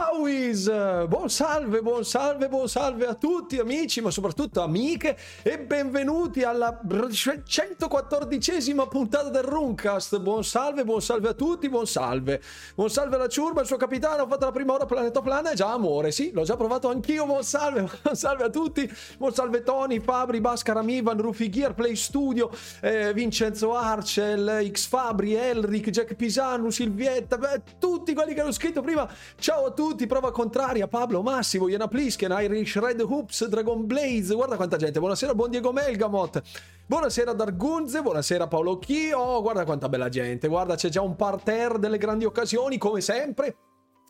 Ciao Is, buon salve, buon salve, buon salve a tutti amici, ma soprattutto amiche e benvenuti alla 114esima puntata del Runcast. Buon salve, buon salve a tutti, buon salve. Buon salve alla ciurma, il suo capitano, ho fatto la prima ora planetoplana, è già amore, sì, l'ho già provato anch'io, buon salve, buon salve a tutti. Buon salve Tony, Fabri, Bascara, Mivan, Rufi Gear, Play Studio, eh, Vincenzo Arcel, X Fabri, Elric, Jack Pisano, Silvietta, beh, tutti quelli che hanno scritto prima. Ciao a tutti, prova contraria, Pablo, Massimo, Iana Plisken, Irish Red Hoops, Dragon Blaze, guarda quanta gente, buonasera, buon Diego Melgamot, buonasera Dargunze, buonasera Paolo Chi, oh guarda quanta bella gente, guarda c'è già un parterre delle grandi occasioni, come sempre,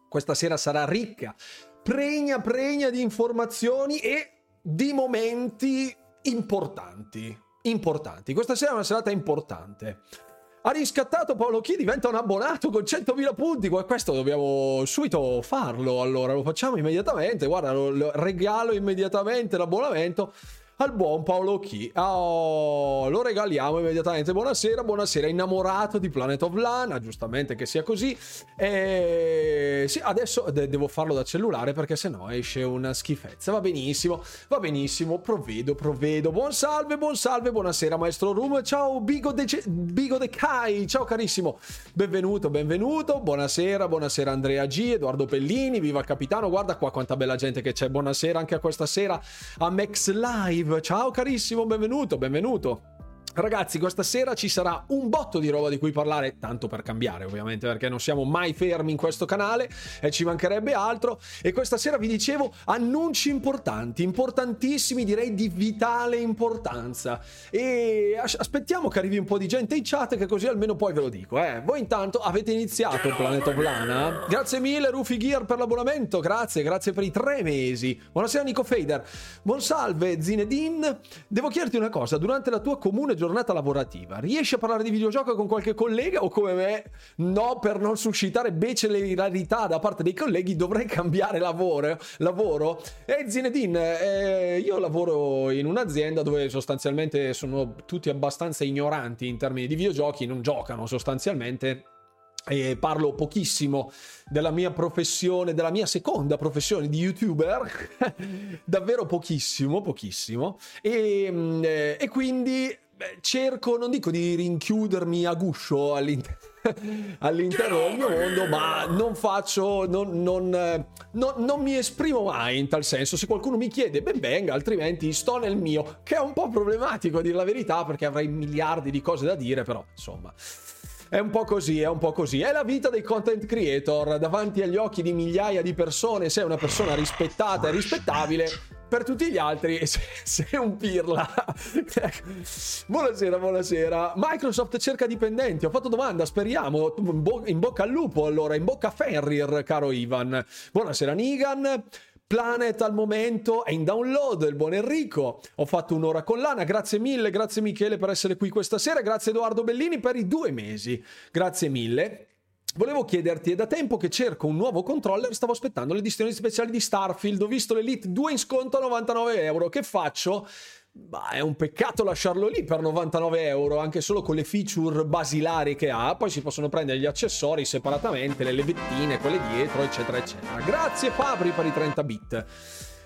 questa sera sarà ricca, pregna, pregna di informazioni e di momenti importanti, importanti, questa sera è una serata importante. Ha riscattato Paolo Chi, diventa un abbonato con 100.000 punti. Questo dobbiamo subito farlo. Allora, lo facciamo immediatamente. Guarda, lo, lo regalo immediatamente l'abbonamento al buon Paolo Chi. Oh, lo regaliamo immediatamente. Buonasera, buonasera. Innamorato di Planet of Lana, giustamente che sia così. E sì, adesso de- devo farlo da cellulare perché sennò esce una schifezza. Va benissimo, va benissimo. Provvedo, provvedo. Buon salve, buon salve, buonasera, maestro Room. Ciao, Bigo De, Ce- Bigo De Kai. Ciao, carissimo. Benvenuto, benvenuto. Buonasera, buonasera, Andrea G. Edoardo Pellini. Viva il capitano. Guarda qua quanta bella gente che c'è. Buonasera anche a questa sera a Max Live. Ciao carissimo, benvenuto, benvenuto. Ragazzi, questa sera ci sarà un botto di roba di cui parlare, tanto per cambiare ovviamente, perché non siamo mai fermi in questo canale e ci mancherebbe altro. E questa sera vi dicevo annunci importanti, importantissimi, direi di vitale importanza. E aspettiamo che arrivi un po' di gente in chat, che così almeno poi ve lo dico. Eh. Voi intanto avete iniziato il Planeta Plana. Grazie mille, Rufi Gear, per l'abbonamento. Grazie, grazie per i tre mesi. Buonasera, Nico Fader. Buon salve, Zinedine. Devo chiederti una cosa, durante la tua comune giornata giornata lavorativa, riesci a parlare di videogioco con qualche collega o come me? No, per non suscitare becere ilarità da parte dei colleghi dovrei cambiare lavoro. lavoro. E Zinedine, eh, io lavoro in un'azienda dove sostanzialmente sono tutti abbastanza ignoranti in termini di videogiochi, non giocano sostanzialmente e parlo pochissimo della mia professione, della mia seconda professione di youtuber, davvero pochissimo, pochissimo, e, mm, eh, e quindi Beh, cerco, non dico di rinchiudermi a guscio all'interno all'interno del mio mondo, ma non faccio, non, non, non, non, mi esprimo mai in tal senso. Se qualcuno mi chiede, ben venga, altrimenti sto nel mio, che è un po' problematico a dire la verità, perché avrei miliardi di cose da dire, però insomma. È un po' così, è un po' così. È la vita dei content creator. Davanti agli occhi di migliaia di persone, sei una persona rispettata e rispettabile, per tutti gli altri sei un pirla. buonasera, buonasera. Microsoft cerca dipendenti. Ho fatto domanda, speriamo. In, bo- in bocca al lupo, allora, in bocca a Ferrier, caro Ivan. Buonasera, Nigan. Planet al momento è in download, il buon Enrico. Ho fatto un'ora con l'Ana, grazie mille, grazie Michele per essere qui questa sera, grazie Edoardo Bellini per i due mesi, grazie mille. Volevo chiederti, è da tempo che cerco un nuovo controller, stavo aspettando le edizioni speciali di Starfield, ho visto l'Elite 2 in sconto a 99 euro, che faccio? Bah, è un peccato lasciarlo lì per 99 euro, anche solo con le feature basilari che ha. Poi si possono prendere gli accessori separatamente, le levettine, quelle dietro, eccetera, eccetera. Grazie Fabri per i 30 bit.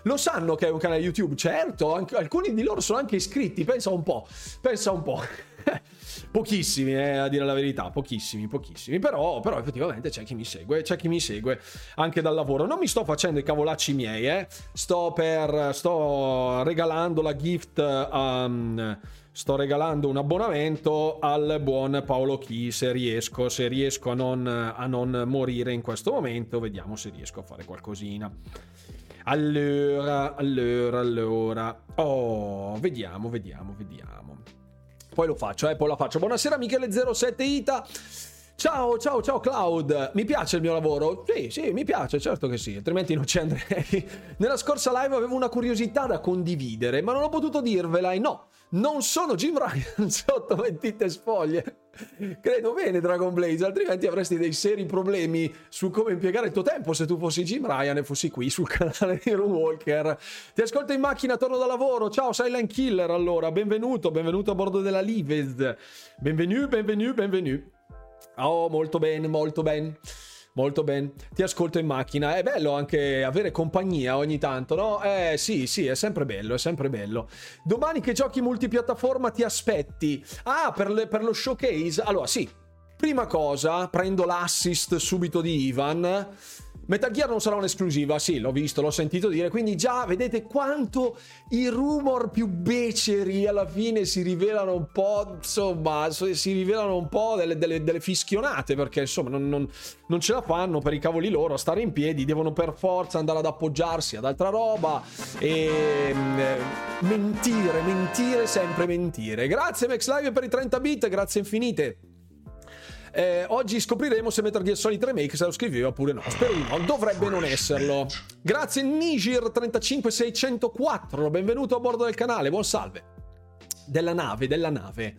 Lo sanno che è un canale YouTube, certo, alcuni di loro sono anche iscritti, pensa un po', pensa un po'. pochissimi, eh, a dire la verità, pochissimi, pochissimi, però, però, effettivamente c'è chi mi segue, c'è chi mi segue anche dal lavoro. Non mi sto facendo i cavolacci miei, eh. Sto per, sto regalando la gift um, sto regalando un abbonamento al buon Paolo Chi se riesco, se riesco a non, a non morire in questo momento, vediamo se riesco a fare qualcosina. Allora, allora, allora. Oh, vediamo, vediamo, vediamo. Poi lo faccio, eh, poi la faccio. Buonasera Michele07 Ita. Ciao, ciao, ciao Cloud. Mi piace il mio lavoro? Sì, sì, mi piace, certo che sì, altrimenti non ci andrei. Nella scorsa live avevo una curiosità da condividere, ma non ho potuto dirvela e no, non sono Jim Ryan sotto mentite spoglie. Credo bene Dragon Blaze, altrimenti avresti dei seri problemi su come impiegare il tuo tempo se tu fossi Jim Ryan e fossi qui sul canale di Room Walker. Ti ascolto in macchina, torno da lavoro. Ciao Silent Killer allora, benvenuto, benvenuto a bordo della Livez. Benvenuto, benvenuto, benvenuto. Oh, molto bene, molto bene. Molto bene, ti ascolto in macchina. È bello anche avere compagnia ogni tanto, no? Eh sì, sì, è sempre bello, è sempre bello. Domani che giochi multipiattaforma ti aspetti? Ah, per, le, per lo showcase? Allora sì, prima cosa, prendo l'assist subito di Ivan Metal Gear non sarà un'esclusiva, sì, l'ho visto, l'ho sentito dire, quindi già vedete quanto i rumor più beceri alla fine si rivelano un po', insomma, si rivelano un po' delle, delle, delle fischionate, perché insomma non, non, non, ce la fanno per i cavoli loro a stare in piedi, devono per forza andare ad appoggiarsi ad altra roba e eh, mentire, mentire, sempre mentire. Grazie Max Live per i 30 bit, grazie infinite. Eh, oggi scopriremo se Metal Gear Solid Remake se lo scriveva oppure no. Spero di no, dovrebbe non esserlo. Grazie Nigir35604, benvenuto a bordo del canale, buon salve. Della nave, della nave.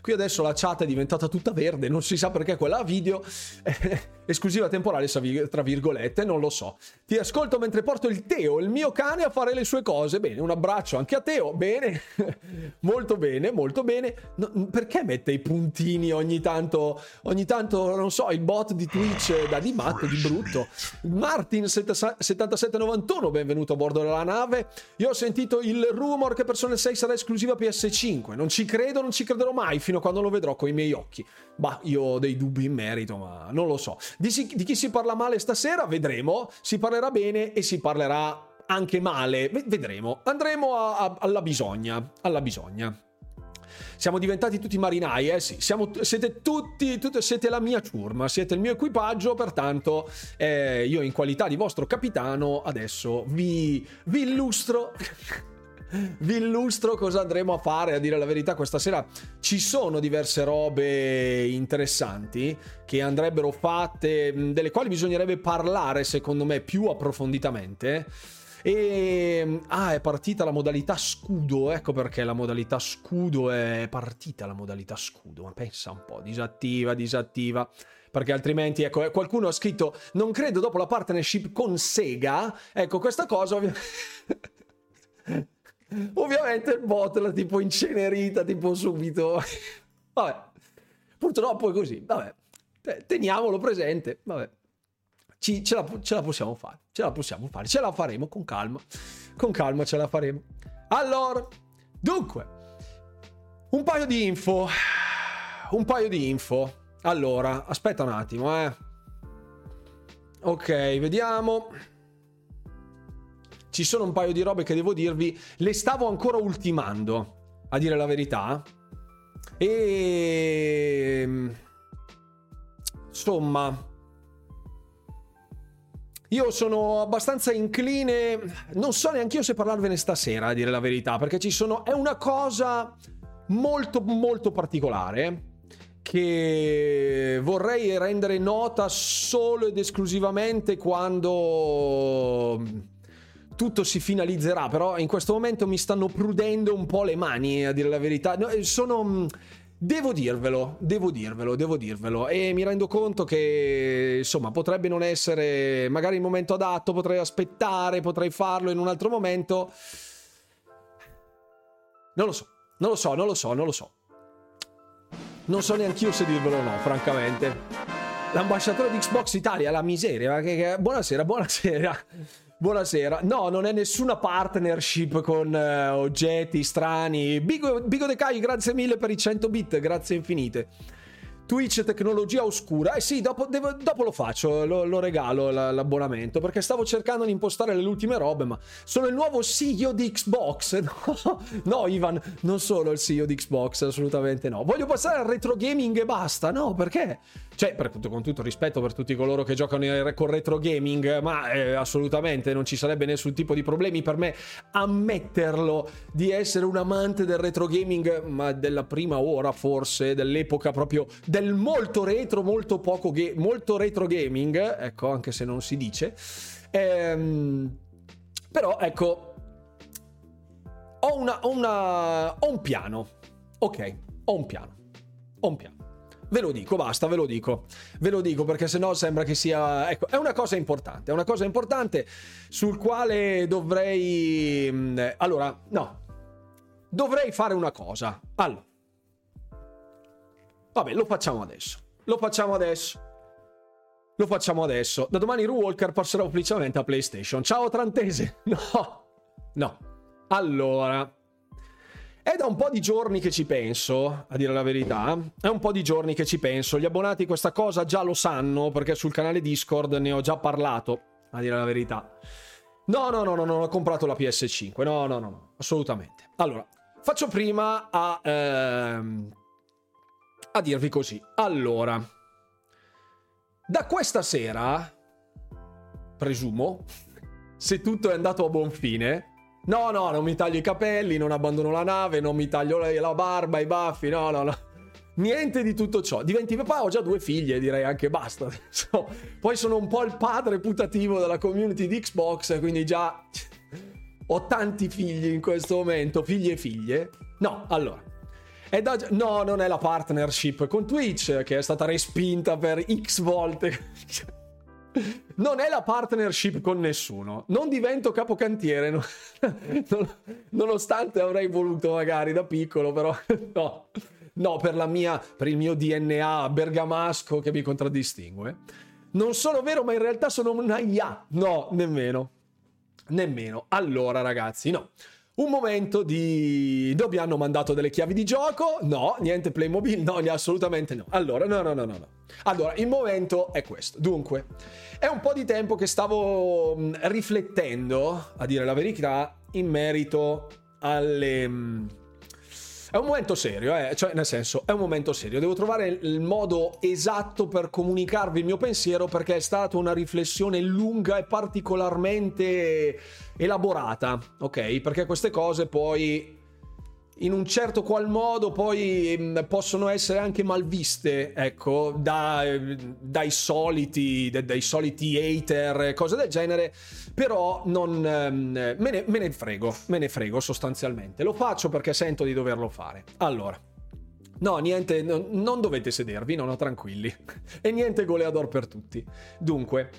Qui adesso la chat è diventata tutta verde, non si sa perché quella video. esclusiva temporale tra virgolette, non lo so. Ti ascolto mentre porto il Teo, il mio cane, a fare le sue cose. Bene, un abbraccio anche a Teo. Bene, molto bene, molto bene. No, perché mette i puntini ogni tanto? Ogni tanto, non so, il bot di Twitch da di matto, di brutto. Martin7791, benvenuto a bordo della nave. Io ho sentito il rumor che Persona 6 sarà esclusiva PS5. Non ci credo, non ci crederò mai fino a quando lo vedrò con i miei occhi. Bah, io ho dei dubbi in merito, ma non lo so. Di, si, di chi si parla male stasera? Vedremo. Si parlerà bene e si parlerà anche male. Vedremo. Andremo a, a, alla bisogna. Alla bisogna. Siamo diventati tutti marinai, eh sì, siamo, siete tutti, tutti, siete la mia ciurma, siete il mio equipaggio, pertanto eh, io in qualità di vostro capitano adesso vi, vi illustro vi illustro cosa andremo a fare. A dire la verità, questa sera ci sono diverse robe interessanti che andrebbero fatte, delle quali bisognerebbe parlare, secondo me, più approfonditamente. E ah, è partita la modalità scudo. Ecco perché la modalità scudo è partita la modalità scudo. Ma pensa un po', disattiva, disattiva. Perché altrimenti, ecco, eh, qualcuno ha scritto: Non credo dopo la partnership con Sega. Ecco, questa cosa. Ovviamente il bot l'ha tipo incenerita, tipo subito. Vabbè, purtroppo è così. Vabbè, teniamolo presente. Vabbè, Ci, ce, la, ce la possiamo fare. Ce la possiamo fare. Ce la faremo con calma. Con calma ce la faremo. Allora, dunque, un paio di info. Un paio di info. Allora, aspetta un attimo, eh. Ok, vediamo ci sono un paio di robe che devo dirvi, le stavo ancora ultimando, a dire la verità. E ehm, insomma, io sono abbastanza incline, non so neanche io se parlarvene stasera, a dire la verità, perché ci sono è una cosa molto molto particolare che vorrei rendere nota solo ed esclusivamente quando tutto si finalizzerà, però in questo momento mi stanno prudendo un po' le mani, a dire la verità. Eh, sono... Mm, devo dirvelo, devo dirvelo, devo dirvelo. E mi rendo conto che, insomma, potrebbe non essere magari il momento adatto, potrei aspettare, potrei farlo in un altro momento. Non lo so, non lo so, non lo so, non lo so. Non so neanche io se dirvelo o no, francamente. L'ambasciatore di Xbox Italia, la miseria. Che... Buonasera, buonasera. Buonasera. No, non è nessuna partnership con uh, oggetti strani. Bigo, Bigo De Kai, grazie mille per i 100 bit, grazie infinite. Twitch tecnologia oscura. Eh sì, dopo, devo, dopo lo faccio, lo, lo regalo l'abbonamento perché stavo cercando di impostare le ultime robe, ma sono il nuovo CEO di Xbox. No, no, Ivan, non sono il CEO di Xbox, assolutamente no. Voglio passare al retro gaming e basta. No, perché? Cioè, per, con tutto rispetto per tutti coloro che giocano con retro gaming, ma eh, assolutamente non ci sarebbe nessun tipo di problemi per me ammetterlo di essere un amante del retro gaming, ma della prima ora forse, dell'epoca proprio del molto retro, molto poco ga- molto retro gaming, ecco, anche se non si dice. Ehm, però ecco, ho, una, ho, una, ho un piano. Ok, ho un piano. Ho un piano. Ve lo dico, basta, ve lo dico. Ve lo dico perché sennò sembra che sia... Ecco, è una cosa importante, è una cosa importante sul quale dovrei... Mm, allora, no. Dovrei fare una cosa. Allora, Vabbè, lo facciamo adesso. Lo facciamo adesso. Lo facciamo adesso. Da domani Ru Walker passerà ufficialmente a PlayStation. Ciao Trantese. No. No. Allora. È da un po' di giorni che ci penso, a dire la verità. È un po' di giorni che ci penso. Gli abbonati questa cosa già lo sanno perché sul canale Discord ne ho già parlato, a dire la verità. No, no, no, no, non ho comprato la PS5. No, no, no, no, assolutamente. Allora, faccio prima a, ehm, a dirvi così. Allora, da questa sera, presumo, se tutto è andato a buon fine, No, no, non mi taglio i capelli, non abbandono la nave, non mi taglio la barba, i baffi, no, no, no. Niente di tutto ciò. Diventi papà, ho già due figlie, direi anche basta. Poi sono un po' il padre putativo della community di Xbox, quindi già ho tanti figli in questo momento, figli e figlie. No, allora. Da... No, non è la partnership con Twitch che è stata respinta per X volte. non è la partnership con nessuno. Non divento capocantiere, no? nonostante avrei voluto magari da piccolo, però no. No, per, mia, per il mio DNA bergamasco che mi contraddistingue. Non sono vero, ma in realtà sono una IA. No, nemmeno. Nemmeno. Allora, ragazzi, no. Un momento di... Dove hanno mandato delle chiavi di gioco? No, niente Playmobil? No, assolutamente no. Allora, no, no, no, no, no. Allora, il momento è questo. Dunque, è un po' di tempo che stavo mm, riflettendo, a dire la verità, in merito alle... È un momento serio, eh? cioè nel senso, è un momento serio. Devo trovare il modo esatto per comunicarvi il mio pensiero perché è stata una riflessione lunga e particolarmente elaborata, ok? Perché queste cose poi in un certo qual modo poi mm, possono essere anche malviste, ecco, da, dai soliti, dai soliti hater, cose del genere, però non, ehm, me, ne, me ne frego, me ne frego sostanzialmente. Lo faccio perché sento di doverlo fare. Allora. No, niente, no, non dovete sedervi, no, no, tranquilli. e niente goleador per tutti. Dunque,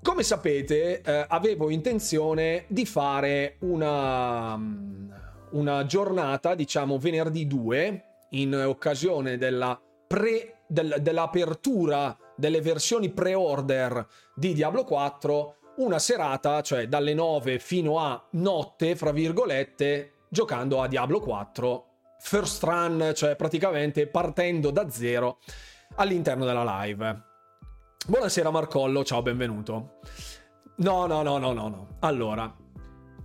come sapete, eh, avevo intenzione di fare una una giornata, diciamo venerdì 2, in occasione della pre, del, dell'apertura delle versioni pre-order di Diablo 4, una serata, cioè dalle 9 fino a notte, fra virgolette, giocando a Diablo 4 first run, cioè praticamente partendo da zero all'interno della live. Buonasera Marcollo, ciao, benvenuto. No, no, no, no, no, no. Allora,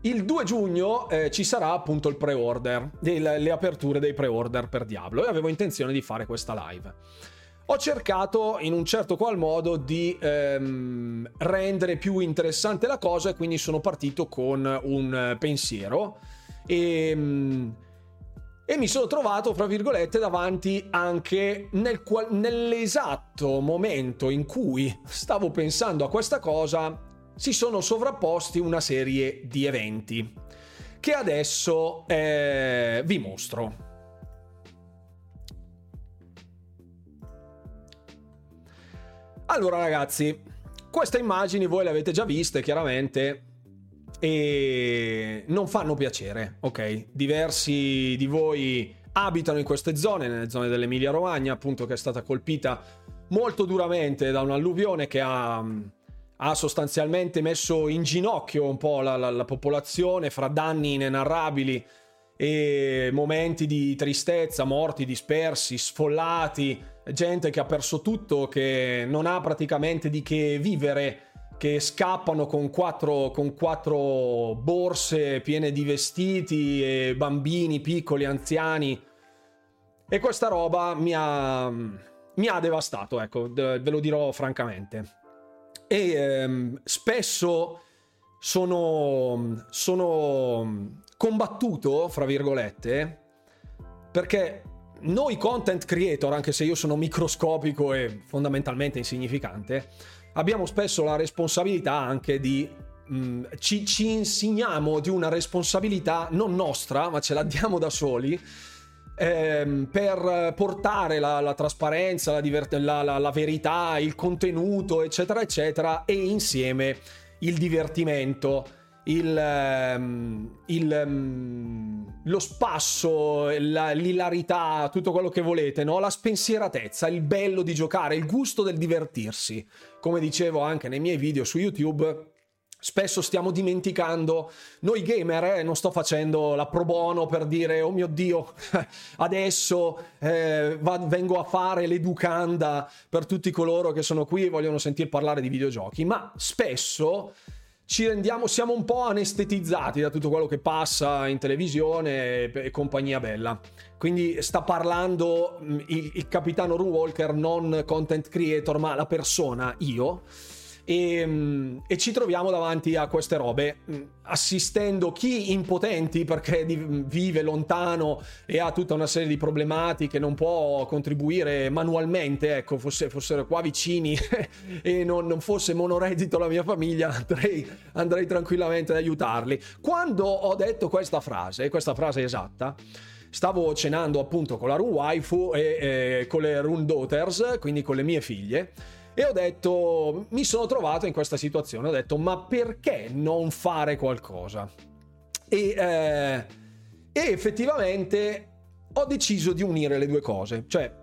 il 2 giugno eh, ci sarà appunto il pre-order, le, le aperture dei pre-order per Diablo e avevo intenzione di fare questa live. Ho cercato in un certo qual modo di ehm, rendere più interessante la cosa e quindi sono partito con un pensiero e, ehm, e mi sono trovato, fra virgolette, davanti anche nel nell'esatto momento in cui stavo pensando a questa cosa si sono sovrapposti una serie di eventi che adesso eh, vi mostro. Allora ragazzi, queste immagini voi le avete già viste chiaramente e non fanno piacere, ok? Diversi di voi abitano in queste zone, nelle zone dell'Emilia Romagna, appunto che è stata colpita molto duramente da un'alluvione che ha ha sostanzialmente messo in ginocchio un po' la, la, la popolazione fra danni inenarrabili e momenti di tristezza, morti dispersi, sfollati, gente che ha perso tutto, che non ha praticamente di che vivere, che scappano con quattro, con quattro borse piene di vestiti bambini piccoli, anziani. E questa roba mi ha, mi ha devastato, ecco, ve lo dirò francamente e ehm, spesso sono, sono combattuto, fra virgolette, perché noi content creator, anche se io sono microscopico e fondamentalmente insignificante, abbiamo spesso la responsabilità anche di mh, ci, ci, insegniamo di una responsabilità non nostra, ma ce la diamo da soli ehm, per portare la, la trasparenza, la, divert- la, la, verità, il contenuto, eccetera, eccetera, e insieme il divertimento. il, ehm, il, ehm, lo spasso, la, l'ilarità, tutto quello che volete, no? la spensieratezza, il bello di giocare, il gusto del divertirsi. Come dicevo anche nei miei video su YouTube, spesso stiamo dimenticando noi gamer eh, non sto facendo la pro bono per dire oh mio dio adesso eh, va, vengo a fare l'educanda per tutti coloro che sono qui e vogliono sentir parlare di videogiochi ma spesso ci rendiamo, siamo un po' anestetizzati da tutto quello che passa in televisione e, e compagnia bella. Quindi sta parlando mm, il, il capitano Runwalker, non content creator, ma la persona, io e, mm, e, ci troviamo davanti a queste robe mm, assistendo chi impotenti perché vive lontano e ha tutta una serie di problematiche non può contribuire manualmente ecco fosse, fossero qua vicini e non, non, fosse monoreddito la mia famiglia andrei, andrei tranquillamente ad aiutarli. Quando ho detto questa frase questa frase esatta stavo cenando appunto con la Run Waifu e eh, con le Run Daughters quindi con le mie figlie e ho detto, mi sono trovato in questa situazione, ho detto, ma perché non fare qualcosa? E, eh, e effettivamente ho deciso di unire le due cose, cioè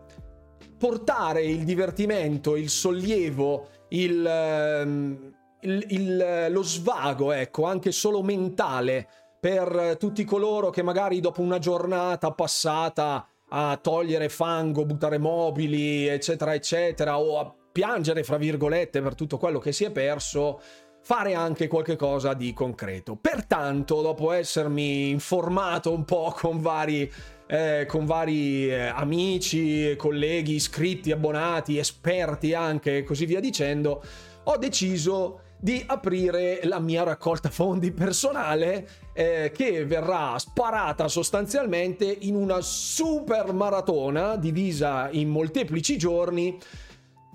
portare il divertimento, il sollievo, il, ehm, il, il, lo svago, ecco, anche solo mentale, per tutti coloro che magari dopo una giornata passata a togliere fango, buttare mobili, eccetera, eccetera, o a piangere, fra virgolette, per tutto quello che si è perso, fare anche qualche cosa di concreto. Pertanto, dopo essermi informato un po' con vari, eh, con vari eh, amici, colleghi, iscritti, abbonati, esperti anche e così via dicendo, ho deciso di aprire la mia raccolta fondi personale eh, che verrà sparata sostanzialmente in una super maratona divisa in molteplici giorni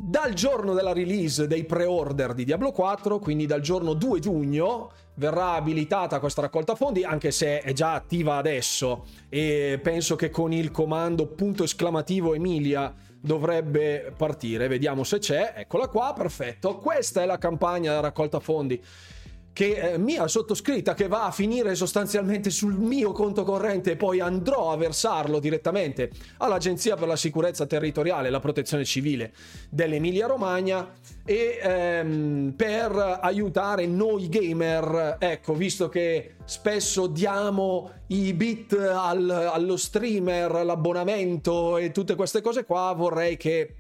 dal giorno della release dei pre-order di Diablo 4, quindi dal giorno 2 giugno, verrà abilitata questa raccolta fondi, anche se è già attiva adesso e penso che con il comando punto esclamativo Emilia dovrebbe partire. Vediamo se c'è. Eccola qua, perfetto. Questa è la campagna raccolta fondi che eh, mia sottoscritta che va a finire sostanzialmente sul mio conto corrente e poi andrò a versarlo direttamente all'Agenzia per la sicurezza territoriale e la protezione civile dell'Emilia Romagna e ehm, per aiutare noi gamer, ecco, visto che spesso diamo i bit al, allo streamer, l'abbonamento e tutte queste cose qua, vorrei che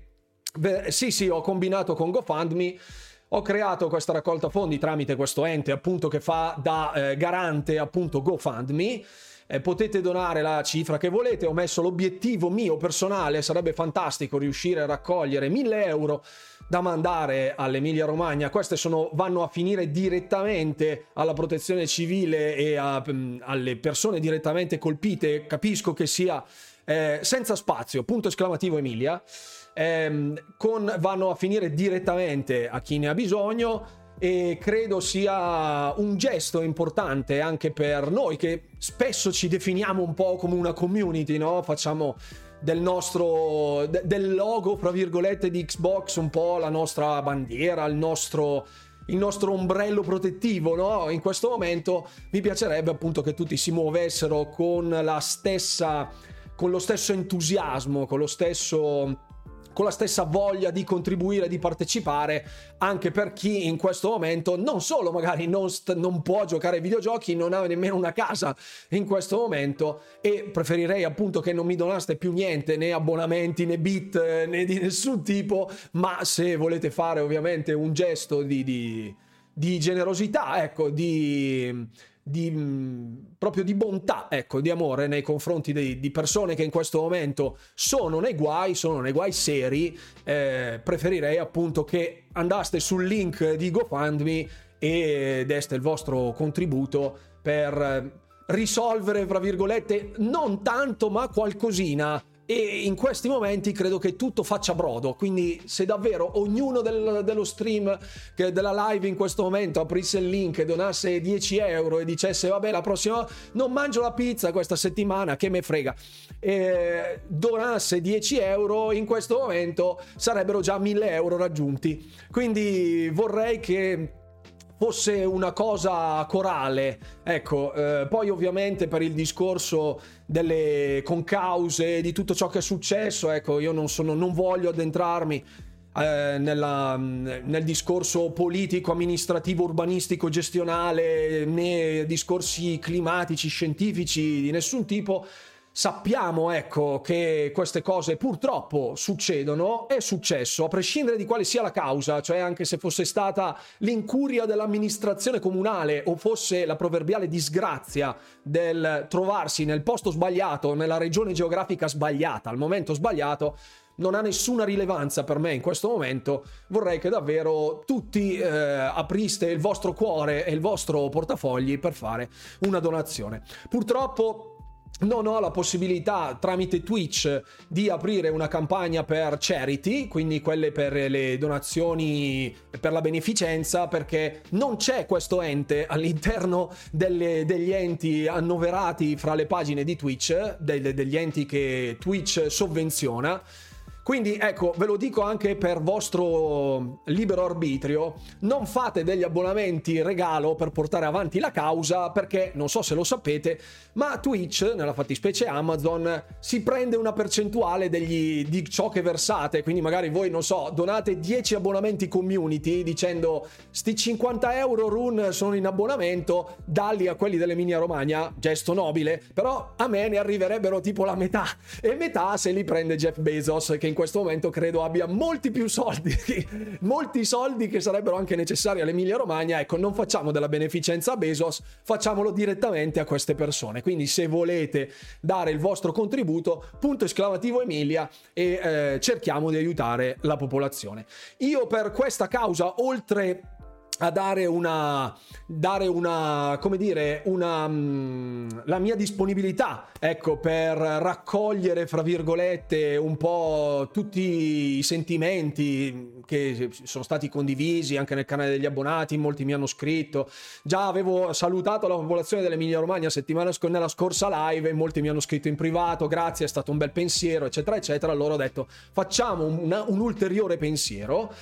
Beh, sì, sì, ho combinato con GoFundMe ho creato questa raccolta fondi tramite questo ente appunto che fa da eh, garante appunto GoFundMe. Eh, potete donare la cifra che volete, ho messo l'obiettivo mio personale, sarebbe fantastico riuscire a raccogliere 1000 euro da mandare all'Emilia Romagna, queste sono, vanno a finire direttamente alla protezione civile e a, mm, alle persone direttamente colpite, capisco che sia eh, senza spazio, punto esclamativo Emilia ehm, con, vanno a finire direttamente a chi ne ha bisogno e credo sia un gesto importante anche per noi che spesso ci definiamo un po' come una community, no? Facciamo del nostro del logo, fra virgolette, di Xbox un po' la nostra bandiera, il nostro il nostro ombrello protettivo, no? In questo momento mi piacerebbe appunto che tutti si muovessero con la stessa con lo stesso entusiasmo, con lo stesso con la stessa voglia di contribuire, di partecipare, anche per chi in questo momento non solo magari non, st- non può giocare ai videogiochi, non ha nemmeno una casa in questo momento e preferirei appunto che non mi donaste più niente, né abbonamenti, né bit, né di nessun tipo, ma se volete fare ovviamente un gesto di, di, di generosità, ecco, di di, mm, proprio di bontà, ecco, di amore nei confronti di, di, persone che in questo momento sono nei guai, sono nei guai seri, eh, preferirei appunto che andaste sul link di GoFundMe e deste il vostro contributo per risolvere, tra virgolette, non tanto ma qualcosina e in questi momenti credo che tutto faccia brodo quindi se davvero ognuno del, dello stream della live in questo momento aprisse il link e donasse 10 euro e dicesse vabbè la prossima non mangio la pizza questa settimana che me frega e donasse 10 euro in questo momento sarebbero già 1000 euro raggiunti. Quindi vorrei che fosse una cosa corale. Ecco, eh, poi ovviamente per il discorso delle concause, di tutto ciò che è successo, ecco, io non, sono, non voglio addentrarmi eh, nella, nel discorso politico, amministrativo, urbanistico, gestionale, né discorsi climatici, scientifici di nessun tipo. Sappiamo, ecco, che queste cose purtroppo succedono, è successo, a prescindere di quale sia la causa, cioè anche se fosse stata l'incuria dell'amministrazione comunale o fosse la proverbiale disgrazia del trovarsi nel posto sbagliato, nella regione geografica sbagliata, al momento sbagliato, non ha nessuna rilevanza per me in questo momento. Vorrei che davvero tutti eh, apriste il vostro cuore e il vostro portafogli per fare una donazione. Purtroppo non ho la possibilità tramite Twitch di aprire una campagna per charity, quindi quelle per le donazioni per la beneficenza, perché non c'è questo ente all'interno delle, degli enti annoverati fra le pagine di Twitch, degli, degli enti che Twitch sovvenziona. Quindi ecco, ve lo dico anche per vostro libero arbitrio, non fate degli abbonamenti regalo per portare avanti la causa perché non so se lo sapete, ma Twitch, nella fattispecie Amazon, si prende una percentuale degli, di ciò che versate, quindi magari voi, non so, donate 10 abbonamenti community dicendo sti 50 euro run sono in abbonamento, dalli a quelli dell'Emilia Romagna, gesto nobile, però a me ne arriverebbero tipo la metà. E metà se li prende Jeff Bezos che in questo momento credo abbia molti più soldi, molti soldi che sarebbero anche necessari all'Emilia Romagna. Ecco, non facciamo della beneficenza a Bezos, facciamolo direttamente a queste persone. Quindi se volete dare il vostro contributo, punto esclamativo Emilia e eh, cerchiamo di aiutare la popolazione. Io per questa causa, oltre a dare una, dare una, come dire, una, mm, la mia disponibilità, ecco, per raccogliere, fra virgolette, un po' tutti i sentimenti che sono stati condivisi anche nel canale degli abbonati, molti mi hanno scritto, già avevo salutato la popolazione dell'Emilia Romagna settimana sc- nella scorsa live e molti mi hanno scritto in privato, grazie, è stato un bel pensiero, eccetera, eccetera, allora ho detto facciamo una, un ulteriore pensiero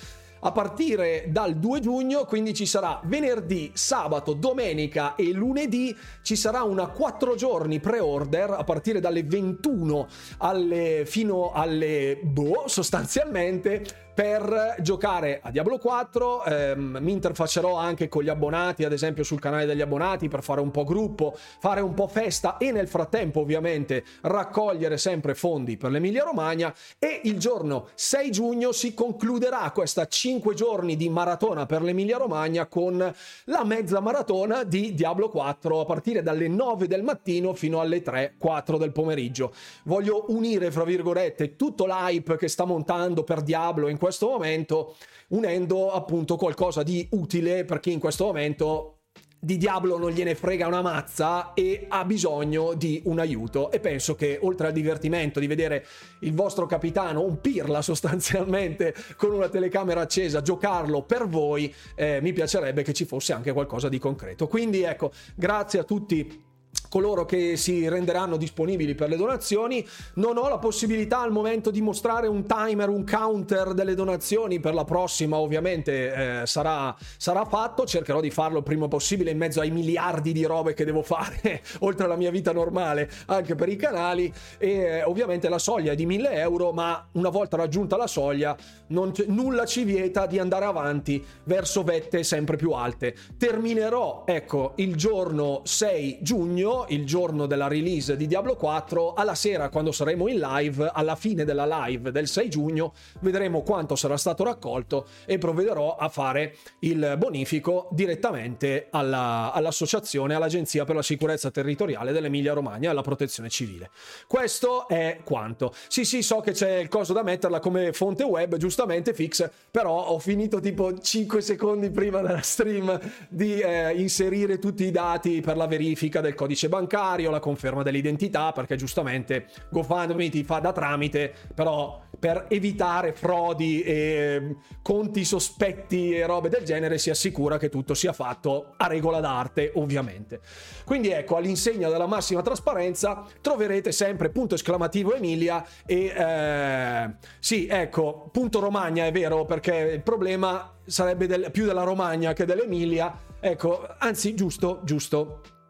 a partire dal 2 giugno, quindi ci sarà venerdì, sabato, domenica e lunedì, ci sarà una 4 giorni pre-order a partire dalle 21 alle, fino alle boh, sostanzialmente per giocare a Diablo 4. Ehm, mi interfaccerò anche con gli abbonati, ad esempio sul canale degli abbonati, per fare un po' gruppo, fare un po' festa e nel frattempo ovviamente raccogliere sempre fondi per l'Emilia Romagna. E il giorno 6 giugno si concluderà questa 5 giorni di maratona per l'Emilia Romagna con la mezza maratona di Diablo 4 a partire dalle 9 del mattino fino alle 3-4 del pomeriggio. Voglio unire, fra virgolette, tutto l'hype che sta montando per Diablo in questo momento, unendo appunto qualcosa di utile per chi in questo momento di Diablo non gliene frega una mazza e ha bisogno di un aiuto. E penso che oltre al divertimento di vedere il vostro capitano un pirla sostanzialmente con una telecamera accesa giocarlo per voi eh, mi piacerebbe che ci fosse anche qualcosa di concreto. Quindi ecco grazie a tutti coloro che si renderanno disponibili per le donazioni. Non ho la possibilità al momento di mostrare un timer, un counter delle donazioni per la prossima, ovviamente eh, sarà, sarà, fatto. Cercherò di farlo il prima possibile in mezzo ai miliardi di robe che devo fare, oltre alla mia vita normale, anche per i canali. E eh, ovviamente la soglia è di 1000 euro, ma una volta raggiunta la soglia, nulla ci vieta di andare avanti verso vette sempre più alte. Terminerò, ecco, il giorno 6 giugno il giorno della release di Diablo 4, alla sera quando saremo in live, alla fine della live del 6 giugno, vedremo quanto sarà stato raccolto e provvederò a fare il bonifico direttamente alla, all'associazione, all'Agenzia per la sicurezza territoriale dell'Emilia Romagna e alla protezione civile. Questo è quanto. Sì, sì, so che c'è il coso da metterla come fonte web, giustamente fix, però ho finito tipo 5 secondi prima della stream di eh, inserire tutti i dati per la verifica del codice bancario, la conferma dell'identità, perché giustamente GoFundMe ti fa da tramite, però per evitare frodi e conti sospetti e robe del genere si assicura che tutto sia fatto a regola d'arte, ovviamente. Quindi ecco, all'insegna della massima trasparenza troverete sempre punto esclamativo Emilia e eh, sì, ecco, punto Romagna è vero, perché il problema sarebbe del, più della Romagna che dell'Emilia Ecco, anzi, giusto, giusto.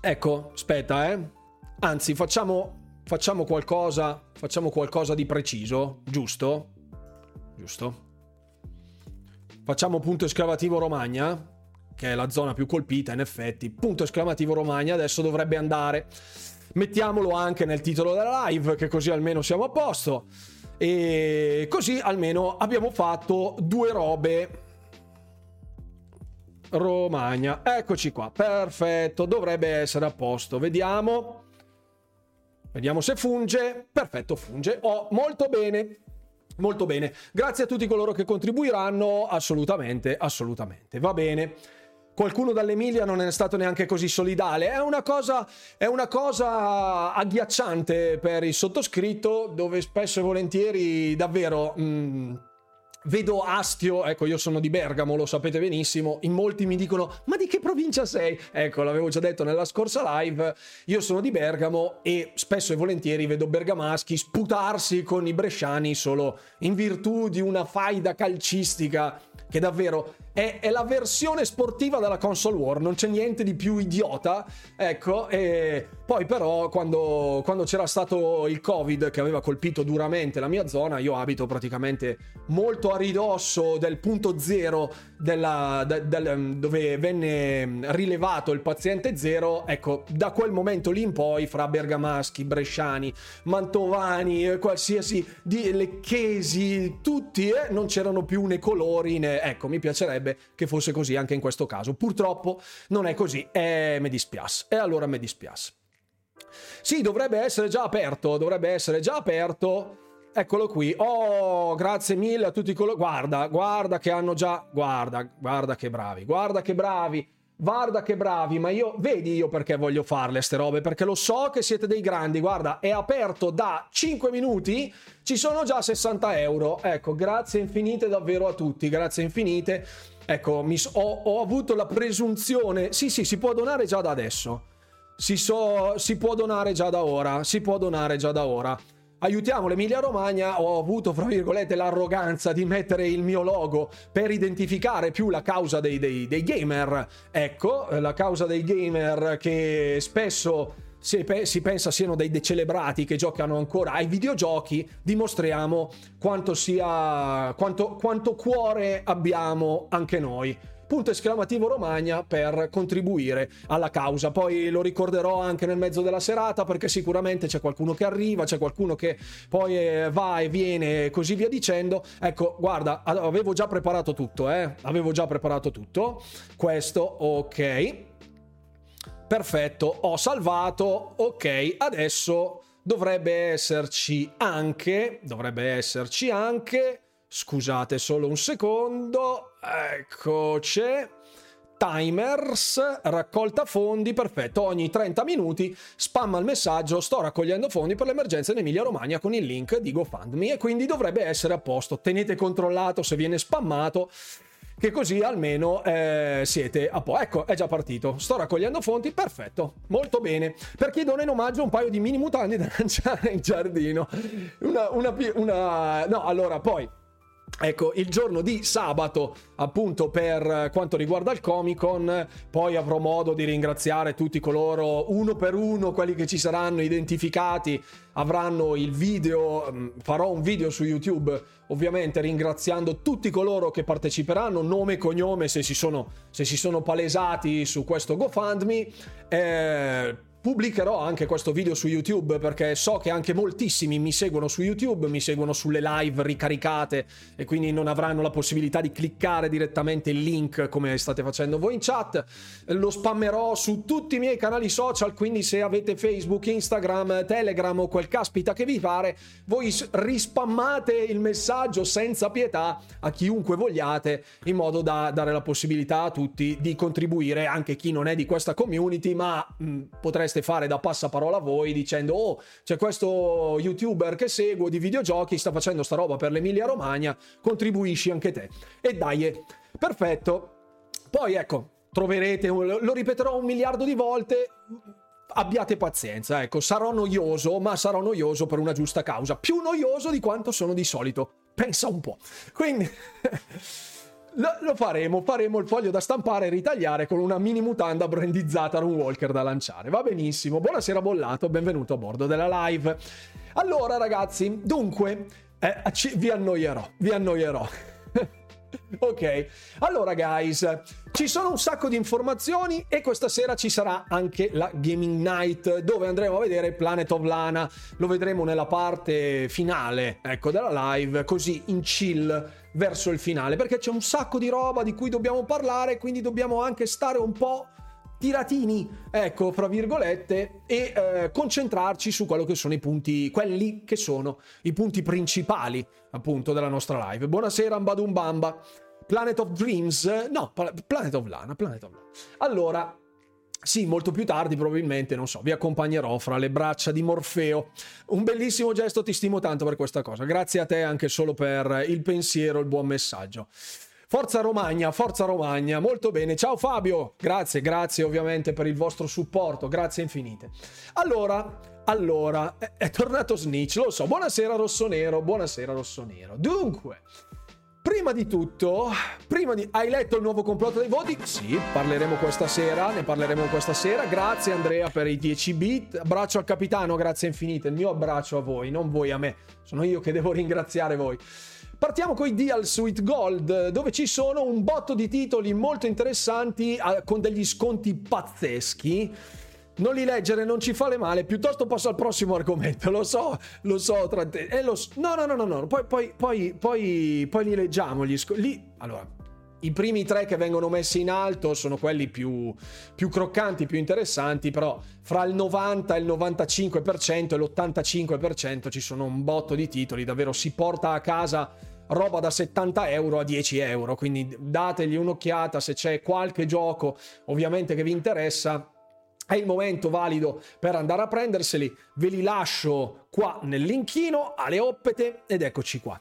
Ecco, aspetta, eh. Anzi, facciamo, facciamo qualcosa, facciamo qualcosa di preciso, giusto? Giusto. Facciamo punto esclamativo Romagna, che è la zona più colpita in effetti. Punto esclamativo Romagna adesso dovrebbe andare. Mettiamolo anche nel titolo della live, che così almeno siamo a posto. E così almeno abbiamo fatto due robe. Romagna, eccoci qua, perfetto, dovrebbe essere a posto. Vediamo. Vediamo se funge. Perfetto, funge. Oh, molto bene. Molto bene. Grazie a tutti coloro che contribuiranno. Assolutamente, assolutamente. Va bene qualcuno dall'Emilia non è stato neanche così solidale. È una cosa, è una cosa agghiacciante per il sottoscritto, dove spesso e volentieri davvero. Mh, mm, vedo astio, ecco io sono di Bergamo, lo sapete benissimo, in molti mi dicono ma di che provincia sei? Ecco, l'avevo già detto nella scorsa live, io sono di Bergamo e spesso e volentieri vedo bergamaschi sputarsi con i bresciani solo in virtù di una faida calcistica che davvero è, è, la versione sportiva della console war, non c'è niente di più idiota, ecco, e poi però quando, quando c'era stato il covid che aveva colpito duramente la mia zona, io abito praticamente molto a ridosso del punto zero della, de, del, dove venne rilevato il paziente zero, ecco, da quel momento lì in poi fra bergamaschi, bresciani, mantovani, qualsiasi, di, lecchesi, tutti, eh, non c'erano più né colori né, ecco, mi piacerebbe che fosse così anche in questo caso. Purtroppo non è così e mi dispiace. E allora mi dispiace. Sì, dovrebbe essere già aperto, dovrebbe essere già aperto. Eccolo qui. Oh, grazie mille a tutti coloro. Guarda, guarda che hanno già. Guarda, guarda che bravi. Guarda che bravi. Guarda che bravi, ma io vedi io perché voglio farle ste robe, perché lo so che siete dei grandi. Guarda, è aperto da 5 minuti, ci sono già 60 euro. Ecco, grazie infinite davvero a tutti, grazie infinite. Ecco, mi, ho, ho, avuto la presunzione. Sì, sì, si può donare già da adesso. Si, so, si può donare già da ora. Si può donare già da ora. Aiutiamo l'Emilia Romagna. Ho avuto, fra virgolette, l'arroganza di mettere il mio logo per identificare più la causa dei, dei, dei gamer. Ecco, la causa dei gamer che spesso si, si, pensa siano dei decelebrati che giocano ancora ai videogiochi, dimostriamo quanto sia quanto, quanto cuore abbiamo anche noi punto esclamativo Romagna per contribuire alla causa. Poi lo ricorderò anche nel mezzo della serata perché sicuramente c'è qualcuno che arriva, c'è qualcuno che poi eh, va e viene e così via dicendo. Ecco, guarda, avevo già preparato tutto, eh? Avevo già preparato tutto. Questo, ok. Perfetto, ho salvato. Ok, adesso dovrebbe esserci anche, dovrebbe esserci anche, scusate solo un secondo, eccoci, timers, raccolta fondi, perfetto, ogni 30 minuti spamma il messaggio, sto raccogliendo fondi per l'emergenza in Emilia Romagna con il link di GoFundMe e quindi dovrebbe essere a posto, tenete controllato se viene spammato che così almeno eh, siete a po'. Ecco, è già partito. Sto raccogliendo fonti, perfetto, molto bene. Per chi dona in omaggio un paio di mini mutande da lanciare in giardino. Una, una, una... No, allora, poi Ecco, il giorno di sabato, appunto per quanto riguarda il Comic Con, poi avrò modo di ringraziare tutti coloro, uno per uno, quelli che ci saranno identificati, avranno il video, mm, farò un video su YouTube, ovviamente ringraziando tutti coloro che parteciperanno, nome e cognome se si sono, se si sono palesati su questo GoFundMe. Eh, Pubblicherò anche questo video su YouTube perché so che anche moltissimi mi seguono su YouTube, mi seguono sulle live ricaricate e quindi non avranno la possibilità di cliccare direttamente il link come state facendo voi in chat. Lo spammerò su tutti i miei canali social, quindi se avete Facebook, Instagram, Telegram o quel caspita che vi pare, voi rispammate il messaggio senza pietà a chiunque vogliate in modo da dare la possibilità a tutti di contribuire, anche chi non è di questa community, ma mh, potreste potreste fare da passaparola a voi dicendo oh c'è questo youtuber che seguo di videogiochi sta facendo sta roba per l'Emilia Romagna contribuisci anche te e dai perfetto poi ecco troverete lo ripeterò un miliardo di volte abbiate pazienza, ecco, sarò noioso, ma sarò noioso per una giusta causa, più noioso di quanto sono di solito. Pensa un po'. Quindi lo faremo, faremo il foglio da stampare e ritagliare con una mini mutanda brandizzata Run Walker da lanciare. Va benissimo. Buonasera Bollato, benvenuto a bordo della live. Allora ragazzi, dunque, eh, ci, vi annoierò, vi annoierò. ok, allora guys, ci sono un sacco di informazioni e questa sera ci sarà anche la Gaming Night dove andremo a vedere Planet of Lana, lo vedremo nella parte finale, ecco, della live, così in chill verso il finale, perché c'è un sacco di roba di cui dobbiamo parlare, quindi dobbiamo anche stare un po' tiratini, ecco, fra virgolette, e eh, concentrarci su quello che sono i punti, quelli che sono i punti principali, appunto, della nostra live. Buonasera, Ambadum Bamba. Planet of Dreams? No, Planet of Lana, Planet of Lana. Allora, sì, molto più tardi probabilmente, non so, vi accompagnerò fra le braccia di Morfeo. Un bellissimo gesto, ti stimo tanto per questa cosa. Grazie a te anche solo per il pensiero, il buon messaggio. Forza Romagna, forza Romagna, molto bene. Ciao Fabio, grazie, grazie ovviamente per il vostro supporto, grazie infinite. Allora, allora, è, tornato Snitch, lo so. Buonasera Rossonero, buonasera Rossonero. Dunque, Prima di tutto, prima di... hai letto il nuovo complotto dei voti? Sì, parleremo questa sera, ne parleremo questa sera. Grazie Andrea per i 10 bit. Abbraccio al capitano, grazie infinite. Il mio abbraccio a voi, non voi a me. Sono io che devo ringraziare voi. Partiamo con i Deal Suite Gold, dove ci sono un botto di titoli molto interessanti con degli sconti pazzeschi. Non li leggere non ci fa le male, piuttosto passo al prossimo argomento. Lo so, lo so, tra te. Eh, lo so. No, no, no, no, no. Poi, poi, poi, poi, poi li leggiamo. Gli sconti. Lì, allora, i primi tre che vengono messi in alto sono quelli più, più, croccanti, più interessanti, però fra il 90 e il 95% e l'85% ci sono un botto di titoli, davvero si porta a casa roba da 70 euro a 10 euro, quindi dategli un'occhiata se c'è qualche gioco ovviamente che vi interessa. È il momento valido per andare a prenderseli, ve li lascio qua nel linkino, alle oppete ed eccoci qua.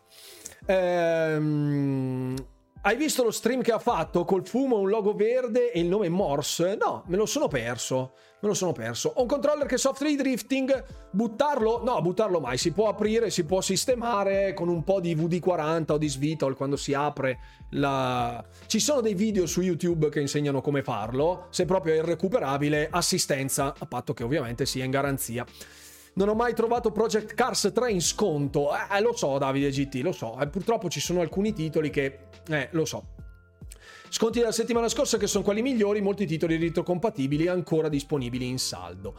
Ehm hai visto lo stream che ha fatto col fumo, un logo verde e il nome Morse? No, me lo sono perso. Me lo sono perso. Ho un controller che software drifting. Buttarlo? No, buttarlo mai. Si può aprire, si può sistemare con un po' di VD40 o di Svitol quando si apre la. Ci sono dei video su YouTube che insegnano come farlo. Se proprio è irrecuperabile, assistenza, a patto che ovviamente sia in garanzia. Non ho mai trovato Project Cars 3 in sconto. Eh, lo so, Davide GT, lo so. Eh, purtroppo ci sono alcuni titoli che... Eh, lo so. Sconti della settimana scorsa che sono quelli migliori, molti titoli retrocompatibili ancora disponibili in saldo.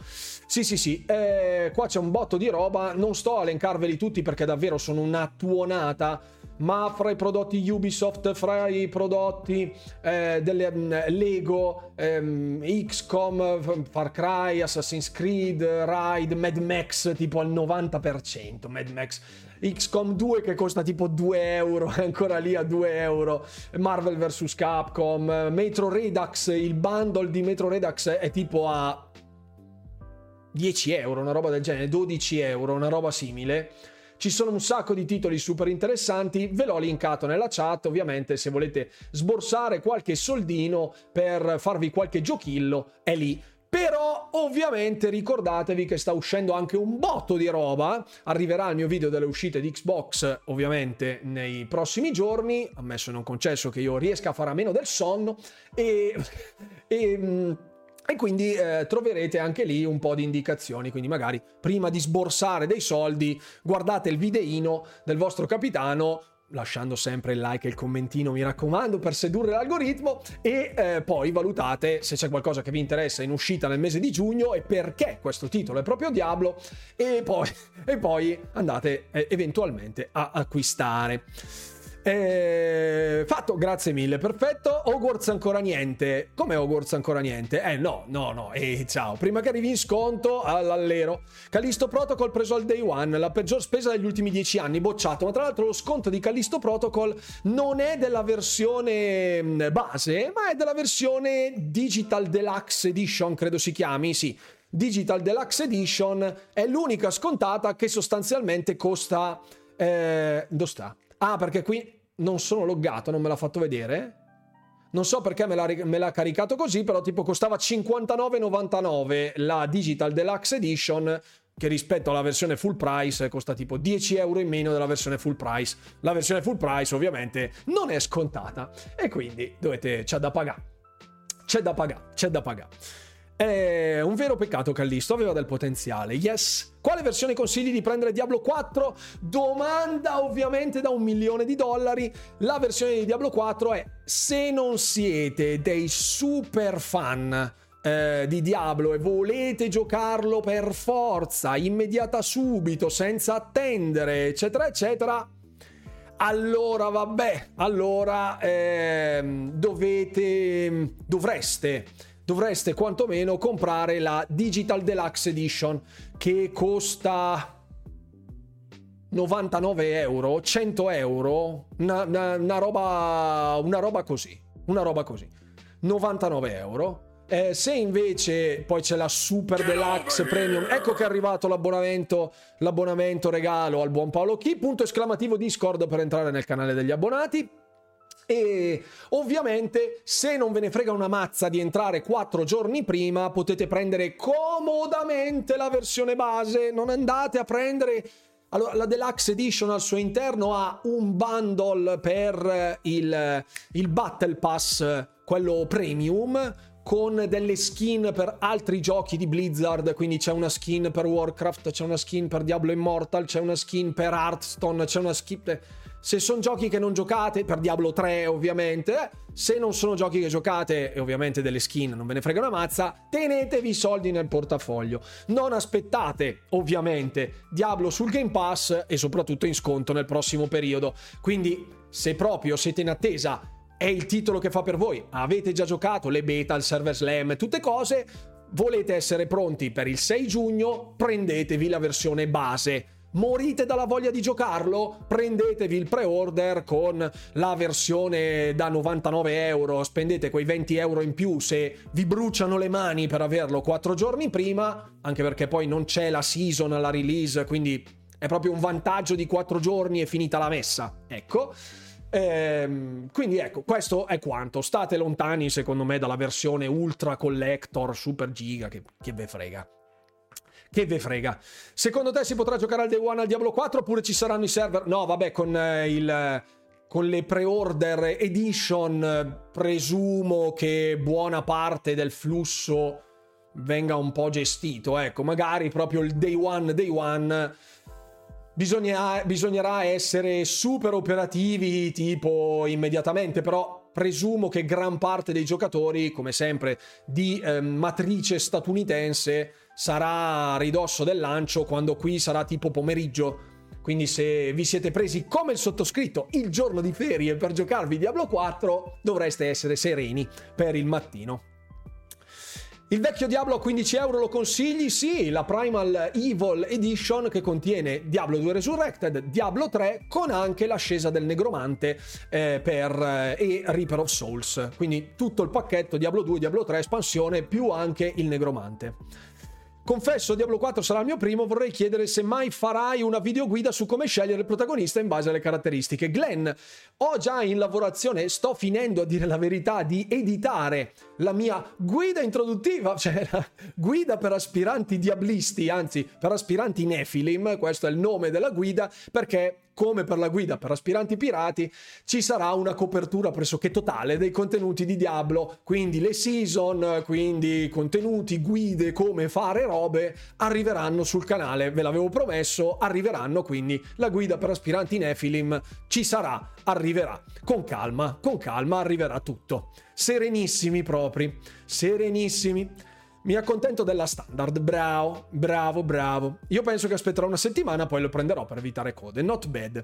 Sì, sì, sì, eh, qua c'è un botto di roba, non sto a elencarveli tutti perché davvero sono una tuonata ma fra i prodotti Ubisoft, fra i prodotti eh, delle um, Lego, um, XCOM, Far Cry, Assassin's Creed, Ride, Mad Max tipo al 90%, Mad Max. XCOM 2 che costa tipo 2 euro, è ancora lì a 2 euro. Marvel vs Capcom, Metro Redux, il bundle di Metro Redux è tipo a 10 euro, una roba del genere, 12 euro, una roba simile. Ci sono un sacco di titoli super interessanti, ve l'ho linkato nella chat, ovviamente se volete sborsare qualche soldino per farvi qualche giochillo, è lì. Però ovviamente ricordatevi che sta uscendo anche un botto di roba. Arriverà il mio video delle uscite di Xbox ovviamente nei prossimi giorni, ammesso e non concesso che io riesca a fare a meno del sonno. E, e mm, e quindi eh, troverete anche lì un po' di indicazioni, quindi magari prima di sborsare dei soldi guardate il videino del vostro capitano, lasciando sempre il like e il commentino, mi raccomando, per sedurre l'algoritmo e eh, poi valutate se c'è qualcosa che vi interessa in uscita nel mese di giugno e perché questo titolo è proprio Diablo e poi, e poi andate eh, eventualmente a acquistare. Eh, fatto, grazie mille, perfetto. Hogwarts ancora niente. Come Hogwarts ancora niente? Eh no, no, no. E ciao. Prima che arrivi in sconto all'allero. Callisto Protocol preso al day one, la peggior spesa degli ultimi dieci anni, bocciato. Ma tra l'altro lo sconto di Callisto Protocol non è della versione mm, base, ma è della versione Digital Deluxe Edition, credo si chiami, sì. Digital Deluxe Edition è l'unica scontata che sostanzialmente costa... Eh, dove sta? Ah, perché qui non sono loggato, non me l'ha fatto vedere. Non so perché me l'ha, me l'ha caricato così, però tipo costava 59,99 la Digital Deluxe Edition che rispetto alla versione full price costa tipo 10 euro in meno della versione full price. La versione full price ovviamente non è scontata e quindi dovete, c'è da pagare. C'è da pagare, c'è da pagare. È un vero peccato Callisto, aveva del potenziale. Yes. Quale versione consigli di prendere Diablo 4? Domanda ovviamente da un milione di dollari. La versione di Diablo 4 è se non siete dei super fan eh, di Diablo e volete giocarlo per forza, immediata subito, senza attendere, eccetera, eccetera, allora vabbè, allora eh, dovete, dovreste, dovreste quantomeno comprare la Digital Deluxe Edition che costa 99 euro, 100 euro, una, una, una, roba, una roba così, una roba così, 99 euro eh, se invece poi c'è la Super Deluxe Premium, ecco che è arrivato l'abbonamento, l'abbonamento regalo al buon Paolo Chi, punto esclamativo Discord per entrare nel canale degli abbonati. E ovviamente se non ve ne frega una mazza di entrare quattro giorni prima potete prendere comodamente la versione base, non andate a prendere... Allora, la Deluxe Edition al suo interno ha un bundle per il, il Battle Pass, quello premium, con delle skin per altri giochi di Blizzard, quindi c'è una skin per Warcraft, c'è una skin per Diablo Immortal, c'è una skin per Hearthstone, c'è una skin... Se sono giochi che non giocate, per Diablo 3 ovviamente, se non sono giochi che giocate e ovviamente delle skin non ve ne frega una mazza, tenetevi i soldi nel portafoglio. Non aspettate ovviamente Diablo sul Game Pass e soprattutto in sconto nel prossimo periodo. Quindi se proprio siete in attesa è il titolo che fa per voi. Avete già giocato le beta, il server slam, tutte cose. Volete essere pronti per il 6 giugno? Prendetevi la versione base. Morite dalla voglia di giocarlo? Prendetevi il pre-order con la versione da 99 euro, spendete quei 20 euro in più se vi bruciano le mani per averlo 4 giorni prima, anche perché poi non c'è la season alla release, quindi è proprio un vantaggio di 4 giorni e finita la messa. Ecco. Ehm, quindi ecco, questo è quanto. State lontani, secondo me, dalla versione Ultra Collector Super Giga, che, che ve frega. Che ve frega. Secondo te si potrà giocare al Day One al Diablo 4 oppure ci saranno i server? No, vabbè, con eh, il con le pre-order edition presumo che buona parte del flusso venga un po' gestito, ecco, magari proprio il day one, day one bisognerà essere super operativi tipo immediatamente, però presumo che gran parte dei giocatori, come sempre, di eh, matrice statunitense sarà a ridosso del lancio quando qui sarà tipo pomeriggio. Quindi se vi siete presi come il sottoscritto il giorno di ferie per giocarvi Diablo 4, dovreste essere sereni per il mattino. Il vecchio Diablo a 15 euro lo consigli? Sì, la Primal Evil Edition che contiene Diablo 2 Resurrected, Diablo 3 con anche l'ascesa del Negromante eh, per, eh, e Reaper of Souls. Quindi tutto il pacchetto Diablo 2, Diablo 3 espansione più anche il Negromante. Confesso, Diablo 4 sarà il mio primo, vorrei chiedere se mai farai una videoguida su come scegliere il protagonista in base alle caratteristiche. Glenn, ho già in lavorazione, sto finendo a dire la verità, di editare la mia guida introduttiva, cioè la guida per aspiranti diablisti, anzi per aspiranti nefilim, questo è il nome della guida, perché come per la guida per aspiranti pirati, ci sarà una copertura pressoché totale dei contenuti di Diablo, quindi le season, quindi contenuti, guide, come fare robe, arriveranno sul canale, ve l'avevo promesso, arriveranno, quindi la guida per aspiranti Nefilim ci sarà, arriverà, con calma, con calma arriverà tutto. Serenissimi propri, serenissimi. Mi accontento della standard, bravo, bravo, bravo. Io penso che aspetterò una settimana, poi lo prenderò per evitare code. Not bad.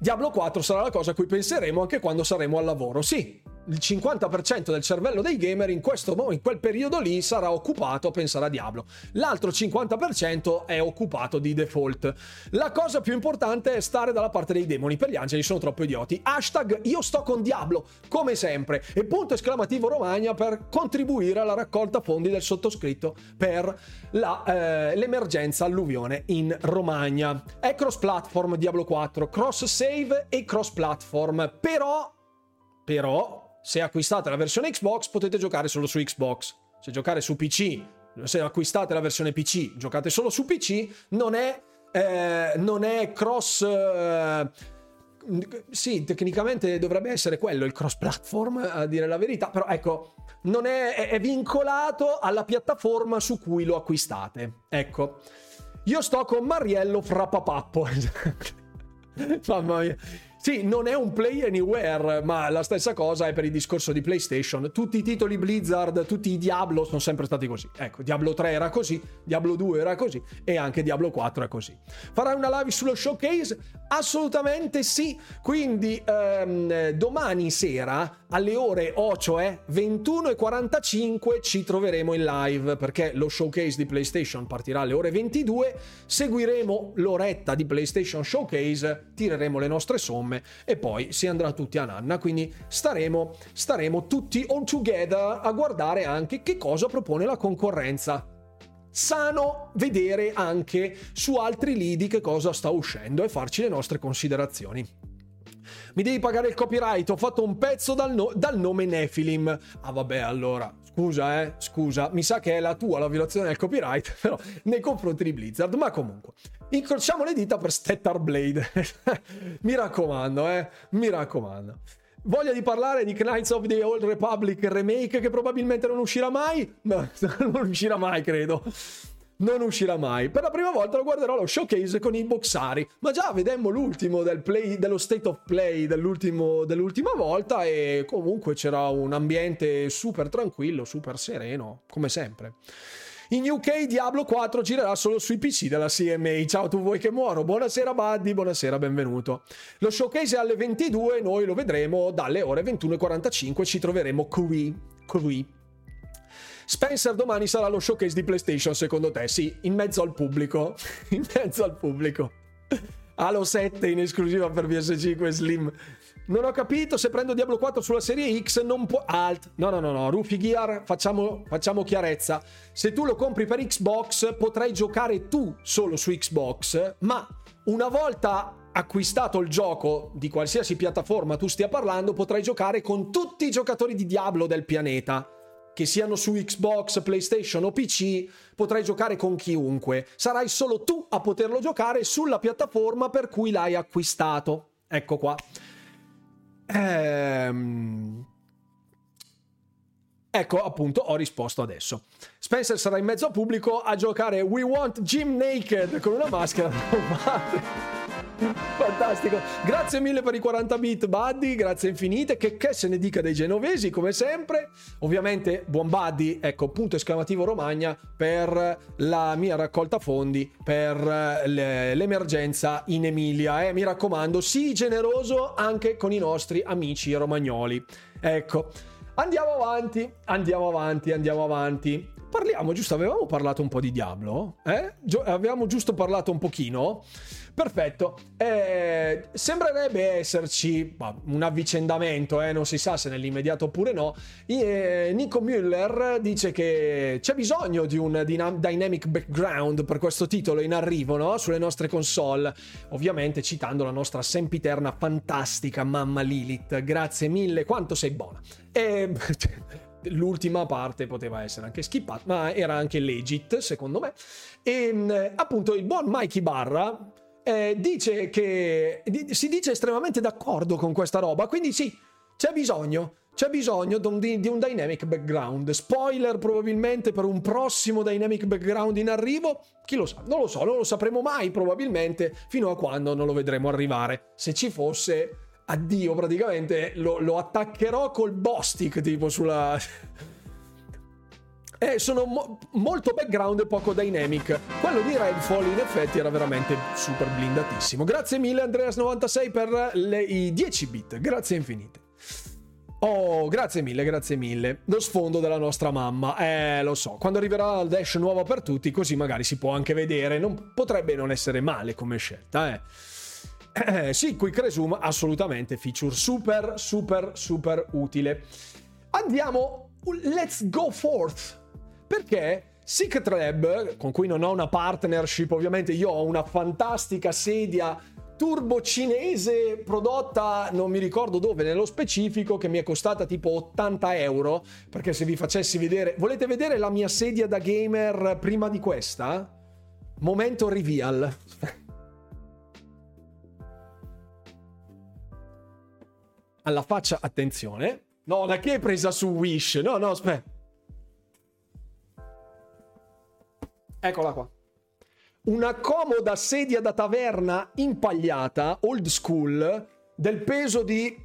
Diablo 4 sarà la cosa a cui penseremo anche quando saremo al lavoro. Sì, il 50% del cervello dei gamer in questo in quel periodo lì, sarà occupato a pensare a Diablo. L'altro 50% è occupato di default. La cosa più importante è stare dalla parte dei demoni. Per gli angeli sono troppo idioti. Hashtag io sto con Diablo, come sempre. E punto esclamativo Romagna per contribuire alla raccolta fondi del sottoscritto per la, eh, l'emergenza alluvione in Romagna. È cross platform Diablo 4, cross save e cross platform. Però, però, se acquistate la versione Xbox potete giocare solo su Xbox. Se giocare su PC se acquistate la versione PC, giocate solo su PC, non è, eh, non è cross... Eh, sì, tecnicamente dovrebbe essere quello il cross platform, a dire la verità, però ecco, non è, è vincolato alla piattaforma su cui lo acquistate. Ecco, io sto con Mariello Frappapappo. Mamma mia. Sì, non è un play anywhere, ma la stessa cosa è per il discorso di PlayStation. Tutti i titoli Blizzard, tutti i Diablo sono sempre stati così. Ecco, Diablo 3 era così, Diablo 2 era così e anche Diablo 4 è così. Farai una live sullo showcase? Assolutamente sì. Quindi ehm, domani sera alle ore 8, cioè 21.45 ci troveremo in live perché lo showcase di PlayStation partirà alle ore 22. Seguiremo l'oretta di PlayStation Showcase, tireremo le nostre somme somme e poi si andrà tutti a nanna. Quindi staremo, staremo tutti on together a guardare anche che cosa propone la concorrenza sano vedere anche su altri lidi che cosa sta uscendo e farci le nostre considerazioni. Mi devi pagare il copyright, ho fatto un pezzo dal, no- dal nome Nephilim. Ah vabbè, allora, scusa eh, scusa, mi sa che è la tua la violazione del copyright, però nei confronti di Blizzard, ma comunque. Incrociamo le dita per Stettar Blade. mi raccomando, eh, mi raccomando. Voglia di parlare di Knights of the Old Republic remake che probabilmente non uscirà mai? No, non uscirà mai, credo non uscirà mai. Per la prima volta lo guarderò allo showcase con i boxari. Ma già vedemmo l'ultimo del play, dello state of play dell'ultima volta e comunque c'era un ambiente super tranquillo, super sereno, come sempre. In UK Diablo 4 girerà solo sui PC della CMA. Ciao, tu vuoi che muoro? Buonasera Buddy, buonasera, benvenuto. Lo showcase è alle 22, noi lo vedremo dalle ore 21.45, ci troveremo qui, qui Spencer domani sarà lo showcase di PlayStation, secondo te? Sì, in mezzo al pubblico. in mezzo al pubblico. Halo 7 in esclusiva per PS5 Slim. Non ho capito se prendo Diablo 4 sulla serie X non può... Alt. No, no, no, no. Rufi Gear, facciamo, facciamo chiarezza. Se tu lo compri per Xbox potrai giocare tu solo su Xbox, ma una volta acquistato il gioco di qualsiasi piattaforma tu stia parlando, potrai giocare con tutti i giocatori di Diablo del pianeta che siano su Xbox, PlayStation o PC, potrai giocare con chiunque. Sarai solo tu a poterlo giocare sulla piattaforma per cui l'hai acquistato. Ecco qua. Ehm... Ecco, appunto, ho risposto adesso. Spencer sarà in mezzo a pubblico a giocare We Want Jim Naked con una maschera Fantastico. Grazie mille per i 40 bit, Buddy. Grazie infinite. Che, che se ne dica dei genovesi, come sempre. Ovviamente, buon Buddy, ecco, punto esclamativo Romagna per la mia raccolta fondi per le, l'emergenza in Emilia. Eh. Mi raccomando, sii generoso anche con i nostri amici romagnoli. Ecco. Andiamo avanti, andiamo avanti, andiamo avanti. Parliamo, giusto, avevamo parlato un po' di Diablo, eh? Gio- avevamo giusto parlato un pochino. Perfetto. Eh, sembrerebbe esserci bah, un avvicendamento, eh, non si sa se nell'immediato oppure no. E, Nico Müller dice che c'è bisogno di un dynamic background per questo titolo in arrivo no? sulle nostre console. Ovviamente citando la nostra sempiterna fantastica mamma Lilith. Grazie mille, quanto sei buona. E l'ultima parte poteva essere anche skippata, ma era anche legit secondo me. E appunto il buon Mikey Barra eh, dice che di, si dice estremamente d'accordo con questa roba, quindi sì, c'è bisogno. C'è bisogno di di un, dynamic background. Spoiler probabilmente per un prossimo dynamic background in arrivo. Chi lo sa? Non lo so, non lo sapremo mai probabilmente fino a quando non lo vedremo arrivare. Se ci fosse, addio praticamente, lo, lo attaccherò col Bostic tipo sulla eh, sono mo- molto background e poco dynamic. Quello di Redfall in effetti era veramente super blindatissimo. Grazie mille Andreas96 per le, i 10 bit, grazie infinite. Oh, grazie mille, grazie mille. Lo sfondo della nostra mamma. Eh, lo so. Quando arriverà il dash nuovo per tutti, così magari si può anche vedere. Non, potrebbe non essere male come scelta, eh. Eh, sì, Quick Resume, assolutamente. Feature super, super, super utile. Andiamo. Let's go forth perché Secret Lab, con cui non ho una partnership, ovviamente io ho una fantastica sedia turbo cinese prodotta non mi ricordo dove nello specifico che mi è costata tipo 80 euro. Perché se vi facessi vedere volete vedere la mia sedia da gamer prima di questa? Momento reveal. Alla faccia attenzione. No da che è presa su Wish? No no aspetta eccola qua una comoda sedia da taverna impagliata, old school, del peso di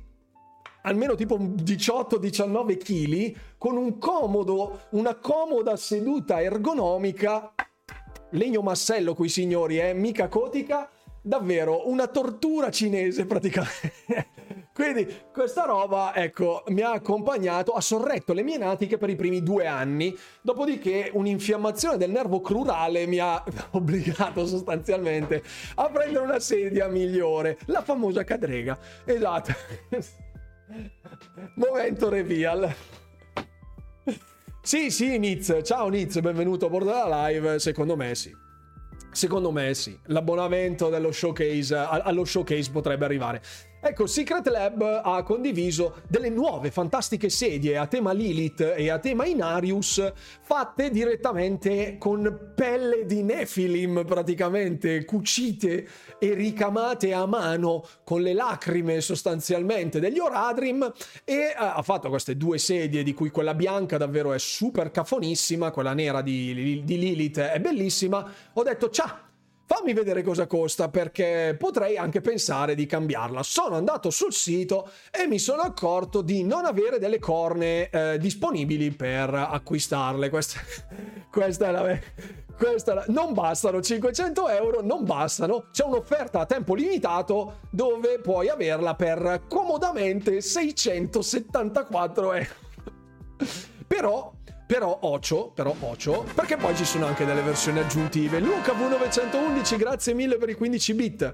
almeno tipo 18-19 kg, con un comodo, una comoda seduta ergonomica, legno massello qui signori, eh, mica cotica, davvero una tortura cinese praticamente. Quindi questa roba, ecco, mi ha accompagnato, ha sorretto le mie natiche per i primi due anni, dopodiché un'infiammazione del nervo crurale mi ha obbligato sostanzialmente a prendere una sedia migliore, la famosa cadrega. Esatto. Momento reveal. Sì, sì, Niz. Ciao Niz, benvenuto a bordo della live. Secondo me sì. Secondo me sì. L'abbonamento dello showcase, allo showcase potrebbe arrivare. Ecco, Secret Lab ha condiviso delle nuove fantastiche sedie a tema Lilith e a tema Inarius fatte direttamente con pelle di Nephilim praticamente, cucite e ricamate a mano con le lacrime sostanzialmente degli Oradrim e eh, ha fatto queste due sedie di cui quella bianca davvero è super cafonissima, quella nera di, di Lilith è bellissima. Ho detto ciao! Fammi vedere cosa costa perché potrei anche pensare di cambiarla. Sono andato sul sito e mi sono accorto di non avere delle corne eh, disponibili per acquistarle. Questa, questa è la... Questa, non bastano 500 euro, non bastano. C'è un'offerta a tempo limitato dove puoi averla per comodamente 674 euro. Però però ocio, però ocio, perché poi ci sono anche delle versioni aggiuntive. Luca V911, grazie mille per i 15 bit.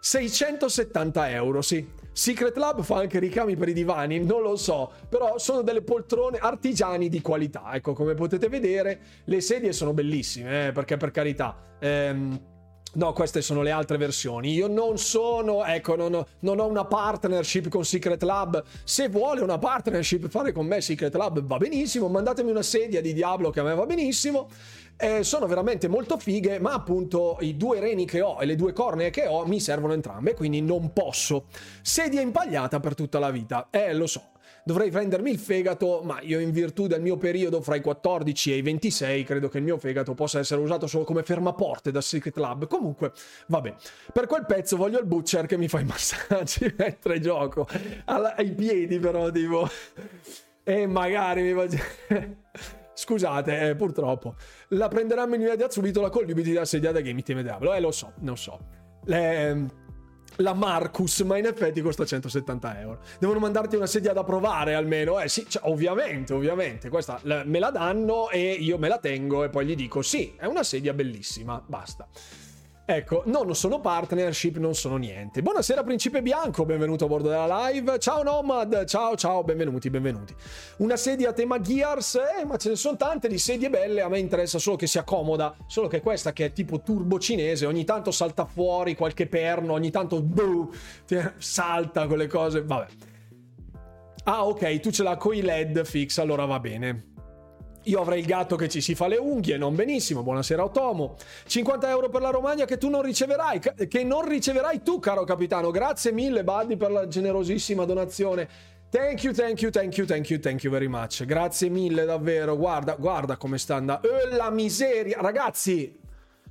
670 euro, sì. Secret Lab fa anche ricami per i divani, non lo so, però sono delle poltrone artigiani di qualità. Ecco, come potete vedere, le sedie sono bellissime, eh, perché per carità... Ehm, No, queste sono le altre versioni. Io non sono, ecco, non ho, non ho, una partnership con Secret Lab. Se vuole una partnership fare con me Secret Lab va benissimo. Mandatemi una sedia di Diablo che a me va benissimo. Eh, sono veramente molto fighe, ma appunto i due reni che ho e le due cornee che ho mi servono entrambe, quindi non posso. Sedia impagliata per tutta la vita. Eh, lo so dovrei prendermi il fegato, ma io in virtù del mio periodo fra i 14 e i 26 credo che il mio fegato possa essere usato solo come fermaporte da Secret Lab. Comunque, vabbè, per quel pezzo voglio il butcher che mi fa i massaggi mentre gioco. Alla, ai piedi però, tipo... E magari mi fa... Scusate, eh, purtroppo. La prenderanno in immediato subito la sedia da Game Team Diablo. Eh, lo so, non so. Le la Marcus, ma in effetti costa 170 euro. Devono mandarti una sedia da provare almeno. Eh sì, cioè, ovviamente, ovviamente. Questa me la danno e io me la tengo e poi gli dico sì, è una sedia bellissima, basta. Ecco, no, non sono partnership, non sono niente. Buonasera Principe Bianco, benvenuto a bordo della live. Ciao Nomad, ciao ciao, benvenuti, benvenuti. Una sedia a tema Gears, eh, ma ce ne sono tante di sedie belle, a me interessa solo che sia comoda, solo che questa che è tipo turbo cinese, ogni tanto salta fuori qualche perno, ogni tanto boh, salta quelle cose, vabbè. Ah ok, tu ce l'hai con i LED fix, allora va bene. Io avrei il gatto che ci si fa le unghie, non benissimo. Buonasera Otomo. 50 euro per la Romagna che tu non riceverai, che non riceverai tu, caro capitano. Grazie mille, Buddy, per la generosissima donazione. Thank you, thank you, thank you, thank you, thank you very much. Grazie mille, davvero. Guarda, guarda come sta andando. Oh, la miseria. Ragazzi,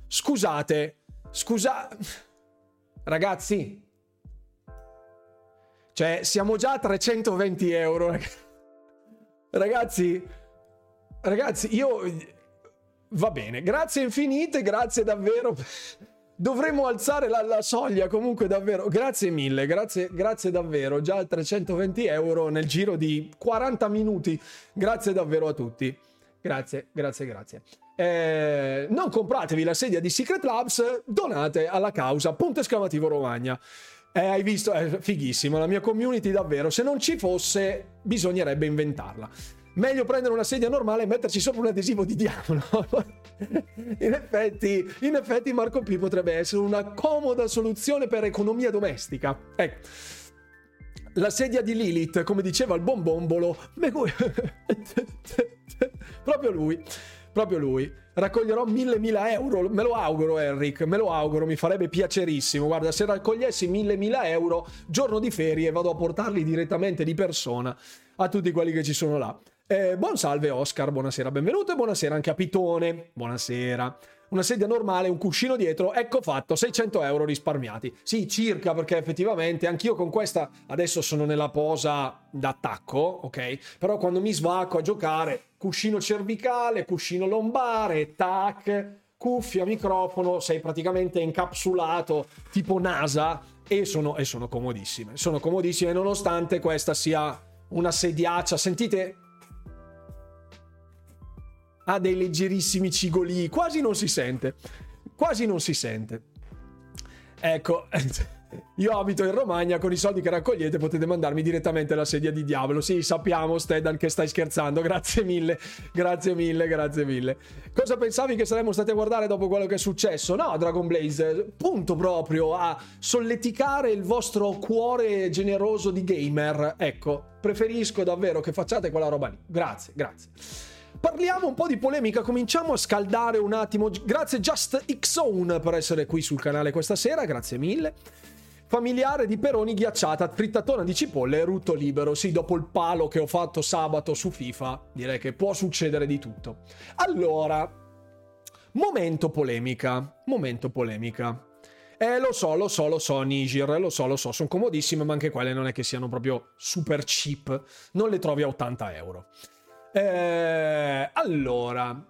scusate. Scusa... Ragazzi. Cioè, siamo già a 320 euro. Ragazzi Ragazzi, io... Va bene, grazie infinite, grazie davvero. Dovremmo alzare la, la, soglia comunque davvero. Grazie mille, grazie, grazie davvero. Già 320 euro nel giro di 40 minuti. Grazie davvero a tutti. Grazie, grazie, grazie. Eh, non compratevi la sedia di Secret Labs, donate alla causa. Punto esclamativo Romagna. Eh, hai visto? È fighissimo. La mia community davvero. Se non ci fosse, bisognerebbe inventarla. Meglio prendere una sedia normale e metterci sopra un adesivo di diavolo. in, effetti, in effetti Marco P potrebbe essere una comoda soluzione per economia domestica. Ecco. La sedia di Lilith, come diceva il buon bombolo, proprio lui, proprio lui. Raccoglierò mille mila euro, me lo auguro Enric, me lo auguro, mi farebbe piacerissimo. Guarda, se raccogliessi mille mila euro, giorno di ferie, vado a portarli direttamente di persona a tutti quelli che ci sono là. Eh, buon salve Oscar, buonasera, benvenuto e buonasera anche a Pitone. Buonasera. Una sedia normale, un cuscino dietro, ecco fatto, 600 euro risparmiati. Sì, circa, perché effettivamente anch'io con questa adesso sono nella posa d'attacco, ok? Però quando mi svacco a giocare, cuscino cervicale, cuscino lombare, tac, cuffia, microfono, sei praticamente incapsulato tipo NASA e sono, e sono comodissime. Sono comodissime nonostante questa sia una sediaccia. Sentite ha dei leggerissimi cigoli, quasi non si sente, quasi non si sente. Ecco, io abito in Romagna, con i soldi che raccogliete potete mandarmi direttamente la sedia di diavolo. Sì, sappiamo, Stedan, che stai scherzando. Grazie mille, grazie mille, grazie mille. Cosa pensavi che saremmo stati a guardare dopo quello che è successo? No, Dragon Blaze, punto proprio a solleticare il vostro cuore generoso di gamer. Ecco, preferisco davvero che facciate quella roba lì. Grazie, grazie. Parliamo un po' di polemica, cominciamo a scaldare un attimo. Grazie Just Xone per essere qui sul canale questa sera, grazie mille. Familiare di Peroni ghiacciata, frittatona di cipolle rutto libero. Sì, dopo il palo che ho fatto sabato su FIFA, direi che può succedere di tutto. Allora, momento polemica, momento polemica. Eh, lo so, lo so, lo so, Nigir, lo so, lo so, sono comodissime, ma anche quelle non è che siano proprio super cheap. Non le trovi a 80 euro. Eh, allora,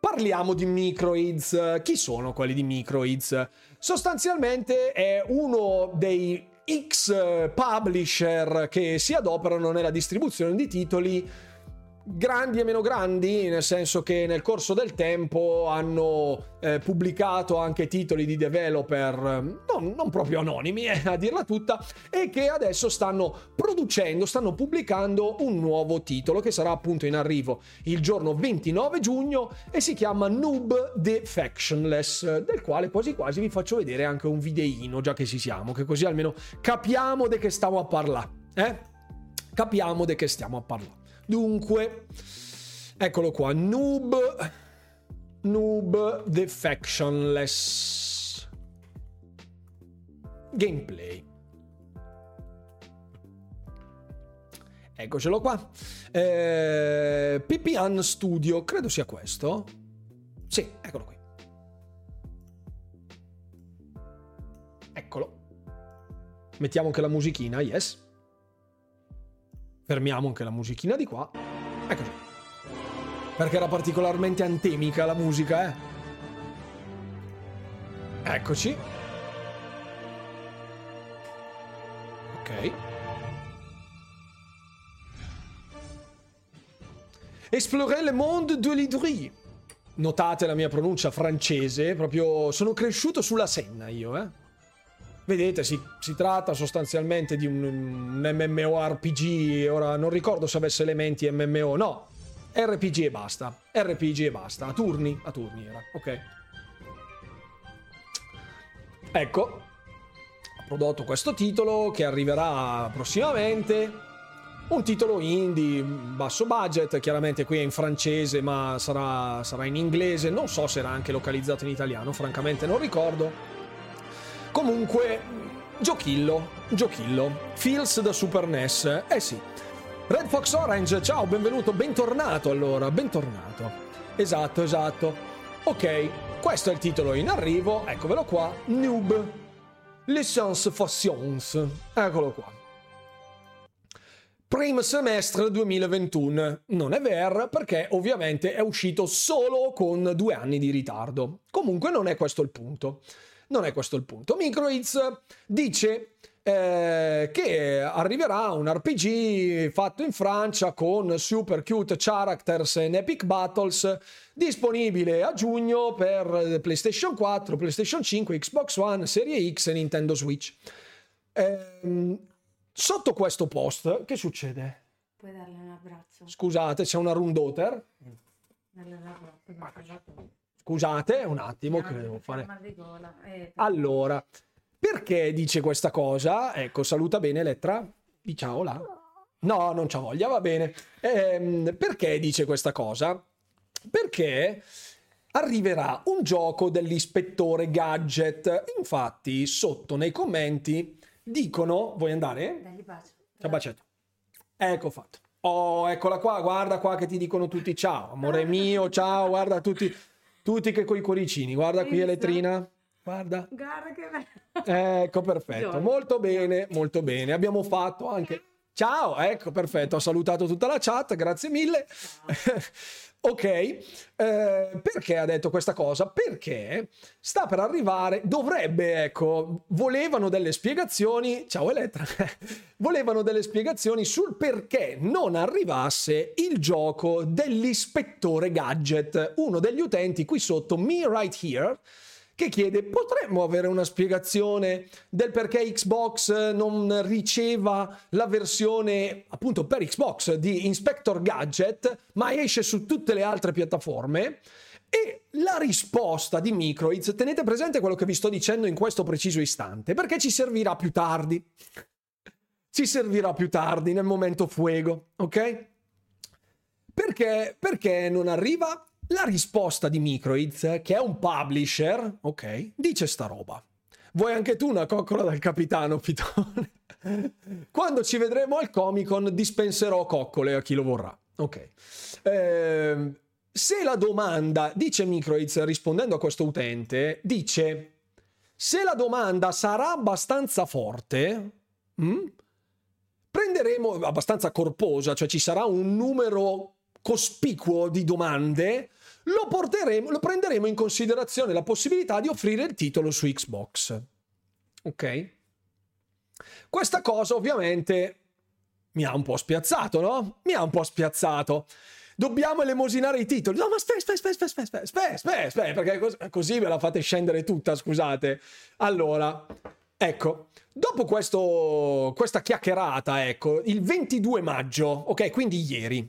parliamo di Microids. Chi sono quelli di Microids? Sostanzialmente è uno dei X publisher che si adoperano nella distribuzione di titoli grandi e meno grandi, nel senso che nel corso del tempo hanno eh, pubblicato anche titoli di developer non, non proprio anonimi, eh, a dirla tutta, e che adesso stanno producendo, stanno pubblicando un nuovo titolo che sarà appunto in arrivo il giorno 29 giugno e si chiama Noob The Factionless, del quale quasi quasi vi faccio vedere anche un videino, già che ci siamo, che così almeno capiamo di che stiamo a parlare, eh? Capiamo di che stiamo a parlare. Dunque, eccolo qua, Noob, Noob The Factionless Gameplay. Eccocelo qua. Eh, PPN Studio, credo sia questo. Sì, eccolo qui. Eccolo. Mettiamo anche la musichina, yes. Fermiamo anche la musichina di qua. Eccoci. Perché era particolarmente antemica la musica, eh. Eccoci. Ok. Explorer le monde de l'Idrie. Notate la mia pronuncia francese, proprio sono cresciuto sulla Senna io, eh. Vedete, si, si, tratta sostanzialmente di un, un MMORPG, ora non ricordo se avesse elementi MMO, no, RPG e basta, RPG e basta, a turni, a turni era, ok. Ecco, ho prodotto questo titolo che arriverà prossimamente, un titolo indie, basso budget, chiaramente qui è in francese ma sarà, sarà in inglese, non so se era anche localizzato in italiano, francamente non ricordo. Comunque, giochillo, giochillo. Feels da Super NES, eh sì. Red Fox Orange, ciao, benvenuto, bentornato allora, bentornato. Esatto, esatto. Ok, questo è il titolo in arrivo, eccovelo qua, Noob. Licence Fassions, eccolo qua. Primo semestre 2021. Non è vero perché ovviamente è uscito solo con due anni di ritardo. Comunque non è questo il punto non è questo il punto. Microids dice eh, che arriverà un RPG fatto in Francia con super cute characters and epic battles disponibile a giugno per PlayStation 4, PlayStation 5, Xbox One, Serie X e Nintendo Switch. Eh, sotto questo post che succede? Puoi darle un abbraccio. Scusate, c'è una rundoter. Darle un abbraccio. non parla Scusate, un attimo che devo fare. Eh, Allora, perché dice questa cosa? Ecco, saluta bene Elettra. Di ciao là. No, non c'ha voglia, va bene. Ehm, perché dice questa cosa? Perché arriverà un gioco dell'ispettore gadget. Infatti, sotto nei commenti dicono: Vuoi andare? Bacio. Ciao bacetto. Ecco fatto. Oh, eccola qua, guarda qua che ti dicono tutti ciao, amore mio, ciao, guarda tutti, tutti che coi cuoricini, guarda qui Visto? Elettrina, guarda. Guarda che bello. Ecco, perfetto, Giorgio. molto bene, molto bene. Abbiamo fatto anche... Ciao, ecco, perfetto, ho salutato tutta la chat, grazie mille. ok, eh, perché ha detto questa cosa? Perché sta per arrivare, dovrebbe, ecco, volevano delle spiegazioni, ciao Elettra, volevano delle spiegazioni sul perché non arrivasse il gioco dell'ispettore gadget, uno degli utenti qui sotto, me right here, che chiede potremmo avere una spiegazione del perché Xbox non riceva la versione appunto per Xbox di Inspector Gadget ma esce su tutte le altre piattaforme? E la risposta di Microids tenete presente quello che vi sto dicendo in questo preciso istante perché ci servirà più tardi. Ci servirà più tardi nel momento fuego ok? Perché, perché non arriva? La risposta di Microids, che è un publisher, ok, dice sta roba. Vuoi anche tu una coccola dal capitano Pitone? Quando ci vedremo al Comic Con dispenserò coccole a chi lo vorrà. Ok. Ehm, se la domanda, dice Microids rispondendo a questo utente, dice se la domanda sarà abbastanza forte, mm, prenderemo abbastanza corposa, cioè ci sarà un numero cospicuo di domande, lo porteremo, lo prenderemo in considerazione la possibilità di offrire il titolo su Xbox. Ok? Questa cosa ovviamente mi ha un po' spiazzato, no? Mi ha un po' spiazzato. Dobbiamo elemosinare i titoli. No, ma aspetta, aspetta, aspetta, aspetta, aspetta, aspetta, aspetta, perché cos- così ve la fate scendere tutta, scusate. Allora, ecco, dopo questo, questa chiacchierata, ecco, il 22 maggio, ok, quindi ieri,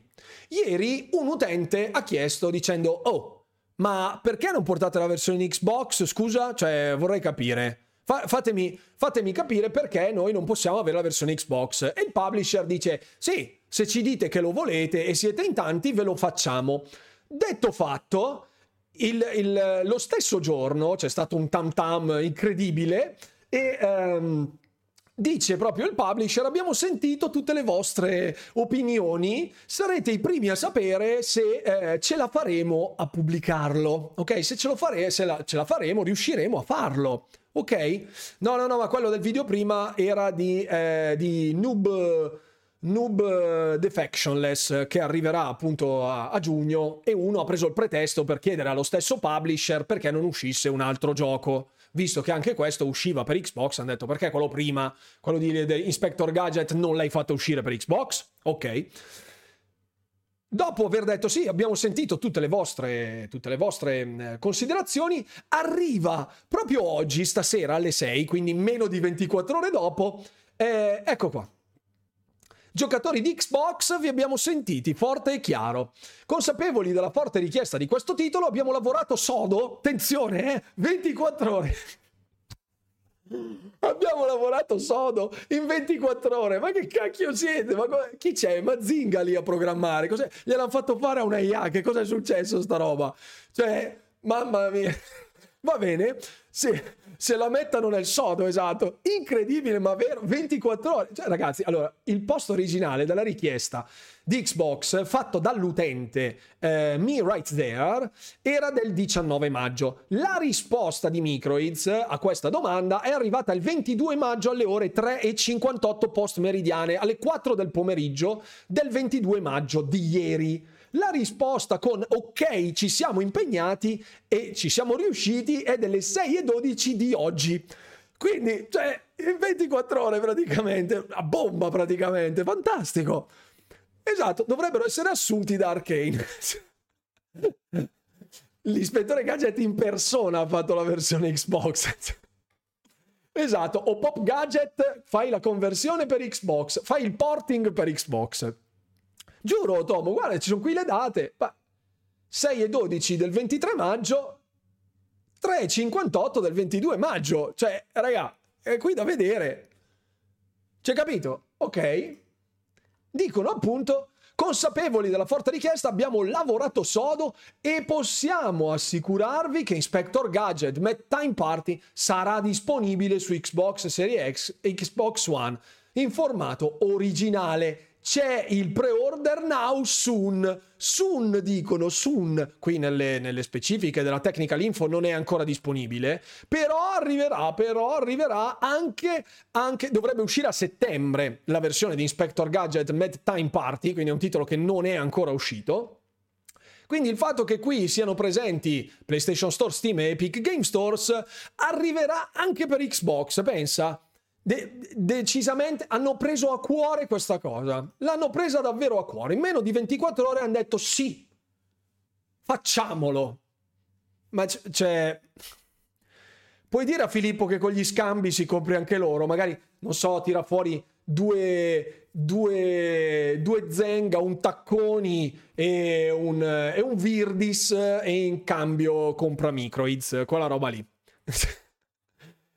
ieri un utente ha chiesto dicendo, oh, ma perché non portate la versione Xbox? Scusa, cioè vorrei capire. Fa- fatemi, fatemi capire perché noi non possiamo avere la versione Xbox. E il publisher dice: Sì, se ci dite che lo volete e siete in tanti, ve lo facciamo. Detto fatto, il- il- lo stesso giorno c'è stato un tam tam incredibile e. ehm, Dice proprio il publisher: Abbiamo sentito tutte le vostre opinioni. Sarete i primi a sapere se eh, ce la faremo a pubblicarlo. Ok? Se ce, fare, se la, ce la faremo, riusciremo a farlo. Ok? No, no, no, ma quello del video prima era di, eh, di Noob. Noob Defectionless che arriverà appunto a, a giugno e uno ha preso il pretesto per chiedere allo stesso publisher perché non uscisse un altro gioco visto che anche questo usciva per Xbox, hanno detto perché quello prima, quello di, Inspector Gadget, non l'hai fatto uscire per Xbox? Ok. Dopo aver detto sì, abbiamo sentito tutte le vostre, tutte le vostre considerazioni, arriva proprio oggi, stasera alle 6, quindi meno di 24 ore dopo, eh, ecco qua. Giocatori di Xbox vi abbiamo sentiti forte e chiaro. Consapevoli della forte richiesta di questo titolo, abbiamo lavorato sodo, attenzione, eh, 24 ore. Abbiamo lavorato sodo in 24 ore. Ma che cacchio siete? Ma co- chi c'è? Mazinga lì a programmare? Cos'è? Gliel'hanno fatto fare a una IA. Che cosa è successo sta roba? Cioè, mamma mia. Va bene, se, se la mettano nel sodo, esatto. Incredibile, ma vero, 24 ore. Cioè, ragazzi, allora, il post originale della richiesta di Xbox fatto dall'utente eh, Me Right There era del 19 maggio. La risposta di Microids a questa domanda è arrivata il 22 maggio alle ore 3.58 post meridiane, alle 4 del pomeriggio del 22 maggio di ieri. La risposta con ok, ci siamo impegnati e ci siamo riusciti è delle 6.12 di oggi. Quindi, cioè, in 24 ore praticamente, a bomba praticamente, fantastico. Esatto, dovrebbero essere assunti da Arkane. L'ispettore Gadget in persona ha fatto la versione Xbox. Esatto, o Pop Gadget fai la conversione per Xbox, fai il porting per Xbox. Giuro, Tomo, guarda, ci sono qui le date. 6 e 12 del 23 maggio, 3 e 58 del 22 maggio. Cioè, raga, è qui da vedere. C'è capito? Ok? Dicono appunto Consapevoli della forte richiesta abbiamo lavorato sodo e possiamo assicurarvi che Inspector Gadget Met Time Party sarà disponibile su Xbox Series X e Xbox One in formato originale c'è il pre-order now soon. Soon dicono, soon, qui nelle, nelle, specifiche della technical info non è ancora disponibile, però arriverà, però arriverà anche, anche, dovrebbe uscire a settembre la versione di Inspector Gadget Mad Time Party, quindi è un titolo che non è ancora uscito. Quindi il fatto che qui siano presenti PlayStation Store, Steam e Epic Game Stores arriverà anche per Xbox, pensa de- decisamente hanno preso a cuore questa cosa. L'hanno presa davvero a cuore. In meno di 24 ore hanno detto sì, facciamolo. Ma c- c'è... Puoi dire a Filippo che con gli scambi si compri anche loro? Magari, non so, tira fuori due, due, due Zenga, un Tacconi e un, e un Virdis e in cambio compra Microids, quella roba lì.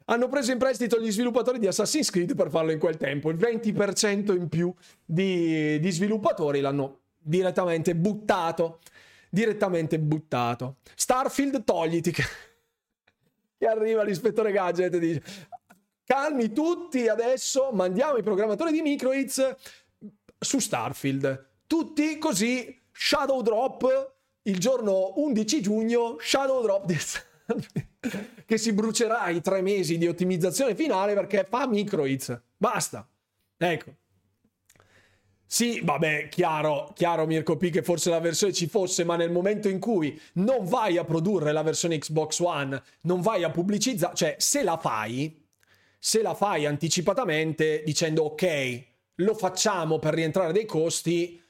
hanno preso in prestito gli sviluppatori di Assassin's Creed per farlo in quel tempo. Il 20% in più di, di sviluppatori l'hanno direttamente buttato. Direttamente buttato. Starfield, togliti. Che arriva l'ispettore Gadget e dice: Calmi tutti adesso, mandiamo i programmatori di Microids su Starfield. Tutti così, Shadow Drop il giorno 11 giugno, Shadow Drop di Starfield che si brucerà i tre mesi di ottimizzazione finale perché fa micro hits. Basta. Ecco. Sì, vabbè, chiaro, chiaro Mirko P che forse la versione ci fosse, ma nel momento in cui non vai a produrre la versione Xbox One, non vai a pubblicizzare, cioè se la fai, se la fai anticipatamente dicendo ok, lo facciamo per rientrare dei costi,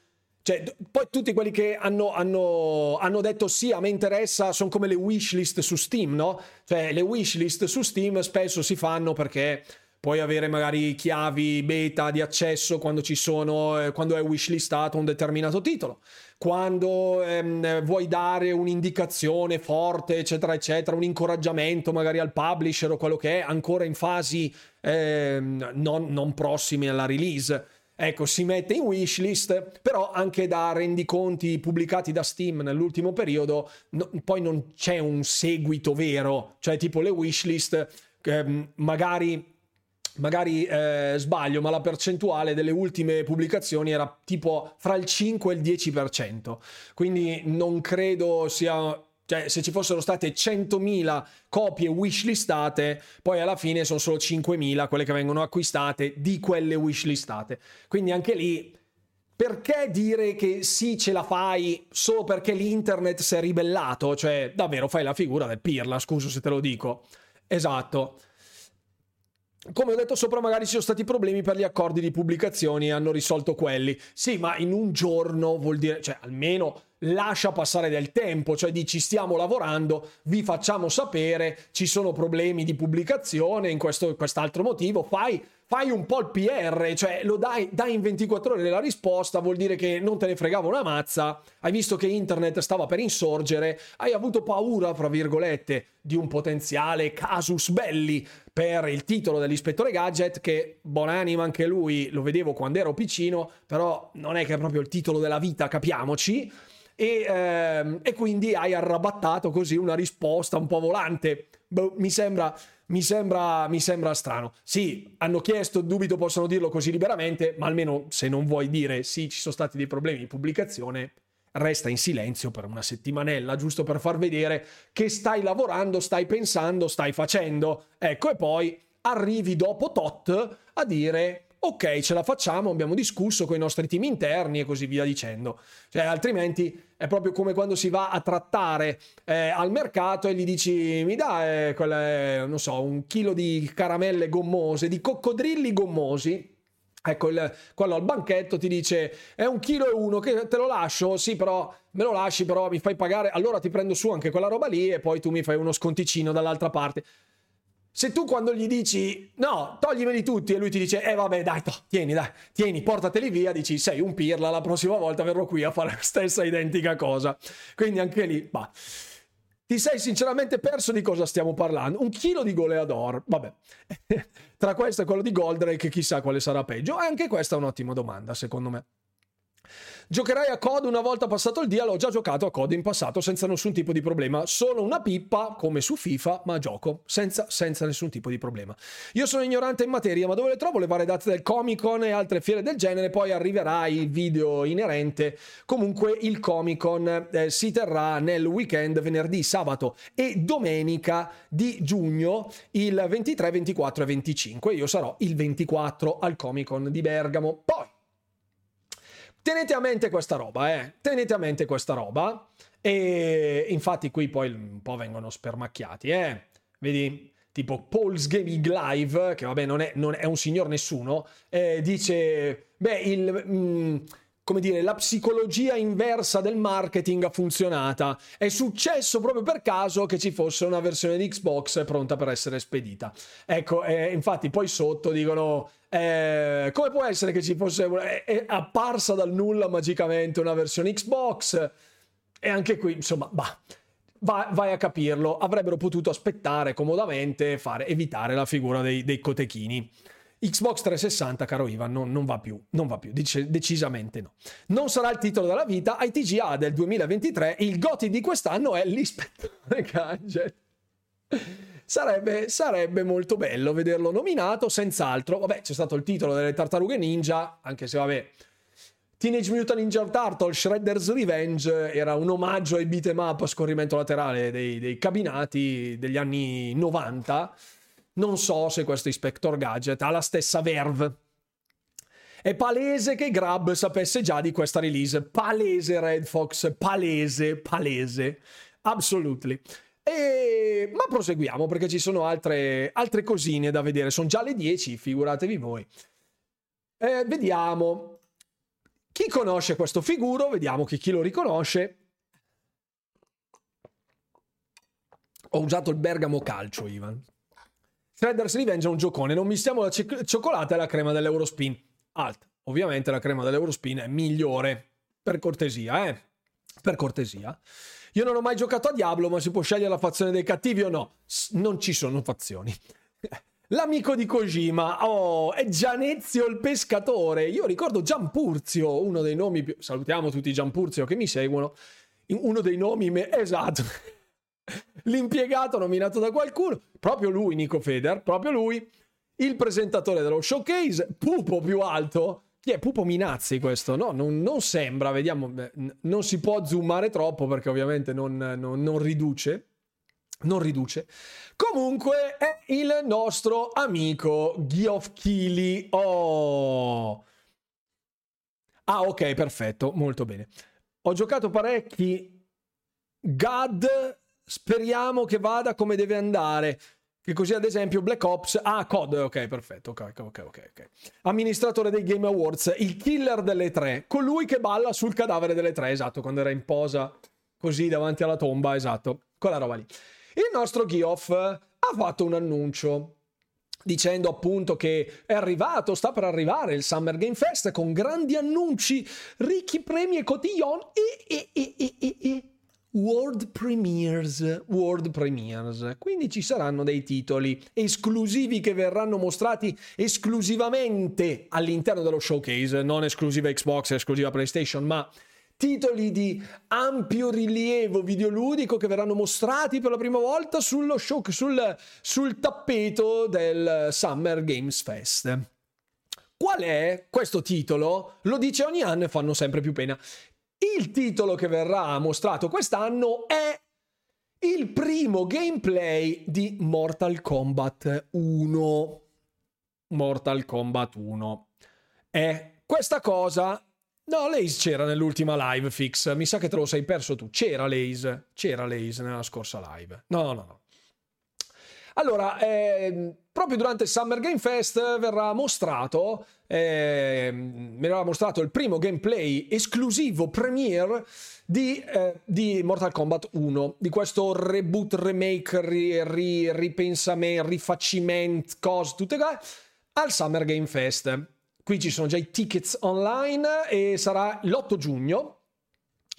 cioè, poi tutti quelli che hanno, hanno, hanno, detto sì, a me interessa, sono come le wishlist su Steam, no? Cioè, le wishlist su Steam spesso si fanno perché puoi avere magari chiavi beta di accesso quando ci sono, eh, quando è wishlistato un determinato titolo. Quando ehm, vuoi dare un'indicazione forte, eccetera, eccetera, un incoraggiamento magari al publisher o quello che è, ancora in fasi ehm, non, non prossime alla release ecco, si mette in wishlist, però anche da rendiconti pubblicati da Steam nell'ultimo periodo, no, poi non c'è un seguito vero, cioè tipo le wishlist, eh, magari magari eh, sbaglio, ma la percentuale delle ultime pubblicazioni era tipo fra il 5 e il 10%. Quindi non credo sia cioè, se ci fossero state 100.000 copie wishlistate, poi alla fine sono solo 5.000 quelle che vengono acquistate di quelle wishlistate. Quindi anche lì, perché dire che sì, ce la fai solo perché l'internet si è ribellato? Cioè, davvero fai la figura del pirla, scuso se te lo dico. Esatto. Come ho detto sopra, magari ci sono stati problemi per gli accordi di pubblicazione e hanno risolto quelli. Sì, ma in un giorno vuol dire, cioè almeno lascia passare del tempo, cioè dici stiamo lavorando, vi facciamo sapere, ci sono problemi di pubblicazione in questo quest'altro motivo, fai, fai un po' il PR, cioè lo dai, dai in 24 ore la risposta, vuol dire che non te ne fregava una mazza, hai visto che internet stava per insorgere, hai avuto paura, fra virgolette, di un potenziale casus belli per il titolo dell'ispettore gadget che buonanima anche lui lo vedevo quando ero piccino però non è che è proprio il titolo della vita capiamoci e, ehm, e quindi hai arrabattato così una risposta un po' volante. Boh, mi sembra, mi sembra, mi sembra strano. Sì, hanno chiesto, dubito possano dirlo così liberamente, ma almeno se non vuoi dire sì, ci sono stati dei problemi di pubblicazione, resta in silenzio per una settimanella, giusto per far vedere che stai lavorando, stai pensando, stai facendo. Ecco, e poi arrivi dopo tot a dire ok, ce la facciamo, abbiamo discusso con i nostri team interni e così via dicendo. Cioè, altrimenti è proprio come quando si va a trattare eh, al mercato e gli dici mi dai, eh, quelle, non so, un chilo di caramelle gommose, di coccodrilli gommosi. Ecco, il, quello al banchetto ti dice è un chilo e uno, che te lo lascio? Sì, però me lo lasci, però mi fai pagare, allora ti prendo su anche quella roba lì e poi tu mi fai uno sconticino dall'altra parte se tu quando gli dici no, toglimeli tutti e lui ti dice eh vabbè dai, to, tieni, dai, tieni, portateli via, dici sei un pirla, la prossima volta verrò qui a fare la stessa identica cosa. Quindi anche lì, bah. Ti sei sinceramente perso di cosa stiamo parlando? Un chilo di goleador, vabbè. Tra questo e quello di Goldrake chissà quale sarà peggio. Anche questa è un'ottima domanda, secondo me. Giocherai a COD una volta passato il dia, l'ho già giocato a COD in passato senza nessun tipo di problema. Solo una pippa, come su FIFA, ma gioco senza, senza nessun tipo di problema. Io sono ignorante in materia, ma dove le trovo le varie date del Comic Con e altre fiere del genere? Poi arriverà il video inerente. Comunque il Comic Con eh, si terrà nel weekend, venerdì, sabato e domenica di giugno, il 23, 24 e 25. Io sarò il 24 al Comic Con di Bergamo. Poi Tenete a mente questa roba, eh. Tenete a mente questa roba. E infatti qui poi un po' vengono spermacchiati, eh. Vedi? Tipo Paul's Gaming Live, che vabbè non è, non è un signor nessuno, eh, dice, beh, il... Mm, come dire, la psicologia inversa del marketing ha funzionata. È successo proprio per caso che ci fosse una versione di Xbox pronta per essere spedita. Ecco, eh, infatti poi sotto dicono eh, come può essere che ci fosse è, è apparsa dal nulla magicamente una versione Xbox? E anche qui, insomma, bah, vai, vai a capirlo. Avrebbero potuto aspettare comodamente, fare, evitare la figura dei, dei cotechini. Xbox 360, caro Ivan, non, non va più, non va più, dec- decisamente no. Non sarà il titolo della vita, ITGA del 2023, il GOTI di quest'anno è l'ispettore Gadget. Sarebbe, sarebbe, molto bello vederlo nominato, senz'altro. Vabbè, c'è stato il titolo delle tartarughe ninja, anche se vabbè... Teenage Mutant Ninja Turtle Shredder's Revenge era un omaggio ai beat'em up a scorrimento laterale dei, dei cabinati degli anni 90 non so se questo Inspector Gadget ha la stessa verve. È palese che Grab sapesse già di questa release. Palese Red Fox, palese, palese. Absolutely. E... Ma proseguiamo perché ci sono altre, altre cosine da vedere. Sono già le 10, figuratevi voi. Eh, vediamo. Chi conosce questo figuro? Vediamo che chi lo riconosce. Ho usato il Bergamo Calcio, Ivan. Shredder's Revenge è un giocone, non mistiamo la c- cioccolata e la crema dell'Eurospin. Alt. Ovviamente la crema dell'Eurospin è migliore. Per cortesia, eh. Per cortesia. Io non ho mai giocato a Diablo, ma si può scegliere la fazione dei cattivi o no? Non ci sono fazioni. L'amico di Kojima, oh, è Gianezio il pescatore. Io ricordo Giampurzio, uno dei nomi più... Salutiamo tutti i Giampurzio che mi seguono. Uno dei nomi... Me... Esatto l'impiegato nominato da qualcuno, proprio lui, Nico Feder, proprio lui, il presentatore dello showcase, Pupo più alto. Chi è Pupo Minazzi questo? No, non, non sembra, vediamo, non si può zoomare troppo perché ovviamente non, non, non riduce. Non riduce. Comunque è il nostro amico Geoff Keighley. Oh! Ah, ok, perfetto, molto bene. Ho giocato parecchi GAD speriamo che vada come deve andare. Che così, ad esempio, Black Ops. Ah, COD. Ok, perfetto. Ok, ok, ok. ok. Amministratore dei Game Awards, il killer delle tre. Colui che balla sul cadavere delle tre. Esatto, quando era in posa così davanti alla tomba. Esatto, quella roba lì. Il nostro Geoff ha fatto un annuncio dicendo appunto che è arrivato, sta per arrivare il Summer Game Fest con grandi annunci, ricchi premi e cotillon e, e, e, e, e, e World Premiers, World Premiers. Quindi ci saranno dei titoli esclusivi che verranno mostrati esclusivamente all'interno dello showcase, non esclusiva Xbox, esclusiva PlayStation, ma titoli di ampio rilievo videoludico che verranno mostrati per la prima volta sullo show, sul, sul tappeto del Summer Games Fest. Qual è questo titolo? Lo dice ogni anno e fanno sempre più pena. Il titolo che verrà mostrato quest'anno è il primo gameplay di Mortal Kombat 1. Mortal Kombat 1. E questa cosa... No, Lace c'era nell'ultima live fix. Mi sa che te lo sei perso tu. C'era Lace. C'era Lace nella scorsa live. No, no, no. Allora, eh, proprio durante il Summer Game Fest verrà mostrato, eh, verrà mostrato il primo gameplay esclusivo premiere di, eh, di, Mortal Kombat 1, di questo reboot, remake, ri, ri, ripensamento, rifacimento, cose, tutte cose, al Summer Game Fest. Qui ci sono già i tickets online e sarà l'8 giugno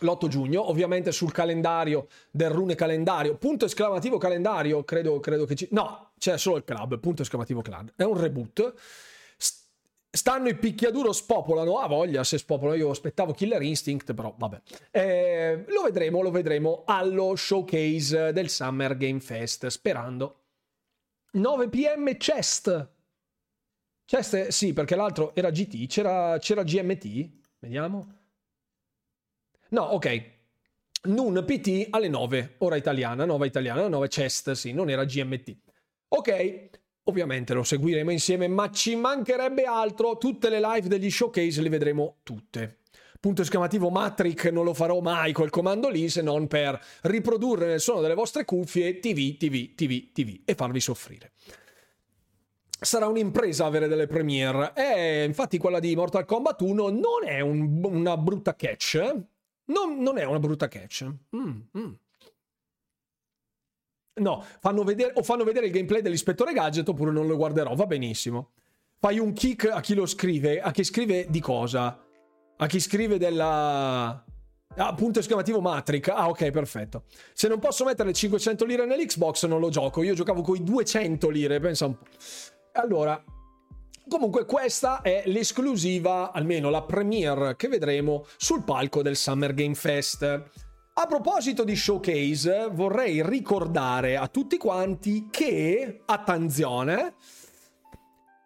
l'8 giugno, ovviamente sul calendario del Rune calendario, punto esclamativo calendario, credo, credo che ci... No, c'è solo il club, punto esclamativo club, è un reboot. Stanno i picchiaduro, spopolano, a voglia se spopolano, io aspettavo Killer Instinct, però vabbè. Eh, lo vedremo, lo vedremo allo showcase del Summer Game Fest, sperando. 9 pm Chest. Chest, sì, perché l'altro era GT, c'era, c'era GMT, vediamo. No, ok. Nun PT alle 9, ora italiana, 9 italiana, 9 chest, sì, non era GMT. Ok, ovviamente lo seguiremo insieme, ma ci mancherebbe altro, tutte le live degli showcase le vedremo tutte. Punto esclamativo Matrix non lo farò mai col comando lì se non per riprodurre nel suono delle vostre cuffie TV, TV, TV, TV e farvi soffrire sarà un'impresa avere delle premiere. E infatti quella di Mortal Kombat 1 non è un, una brutta catch. Eh? Non, non è una brutta catch. Mm, mm. No, fanno vedere, o fanno vedere il gameplay dell'ispettore Gadget oppure non lo guarderò, va benissimo. Fai un kick a chi lo scrive, a chi scrive di cosa? A chi scrive della... Ah, punto esclamativo Matrix. Ah, ok, perfetto. Se non posso mettere 500 lire nell'Xbox non lo gioco. Io giocavo con i 200 lire, pensa un po'. Allora, Comunque questa è l'esclusiva, almeno la premiere che vedremo sul palco del Summer Game Fest. A proposito di showcase, vorrei ricordare a tutti quanti che, attenzione,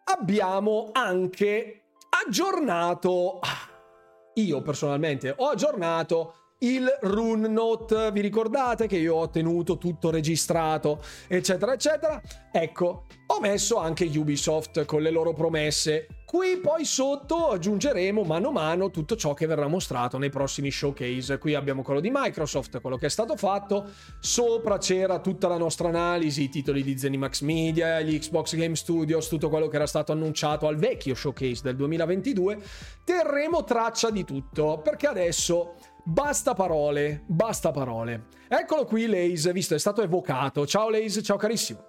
abbiamo anche aggiornato, io personalmente ho aggiornato il Rune Note. Vi ricordate che io ho tenuto tutto registrato, eccetera, eccetera? Ecco, ho messo anche Ubisoft con le loro promesse. Qui poi sotto aggiungeremo mano a mano tutto ciò che verrà mostrato nei prossimi showcase. Qui abbiamo quello di Microsoft, quello che è stato fatto. Sopra c'era tutta la nostra analisi, i titoli di Zenimax Media, gli Xbox Game Studios, tutto quello che era stato annunciato al vecchio showcase del 2022. Terremo traccia di tutto, perché adesso Basta parole, basta parole. Eccolo qui Lace, visto è stato evocato. Ciao Lace, ciao carissimo.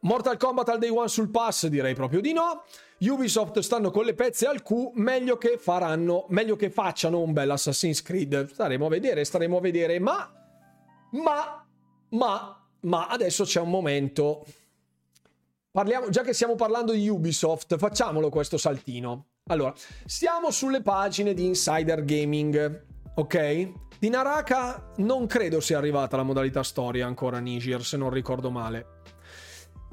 Mortal Kombat al day one sul pass? Direi proprio di no. Ubisoft stanno con le pezze al Q, meglio che faranno, meglio che facciano un bel Assassin's Creed. Staremo a vedere, staremo a vedere, ma ma ma ma adesso c'è un momento Parliamo, già che stiamo parlando di Ubisoft, facciamolo questo saltino. Allora, siamo sulle pagine di Insider Gaming ok? Di Naraka non credo sia arrivata la modalità storia ancora Niger, se non ricordo male.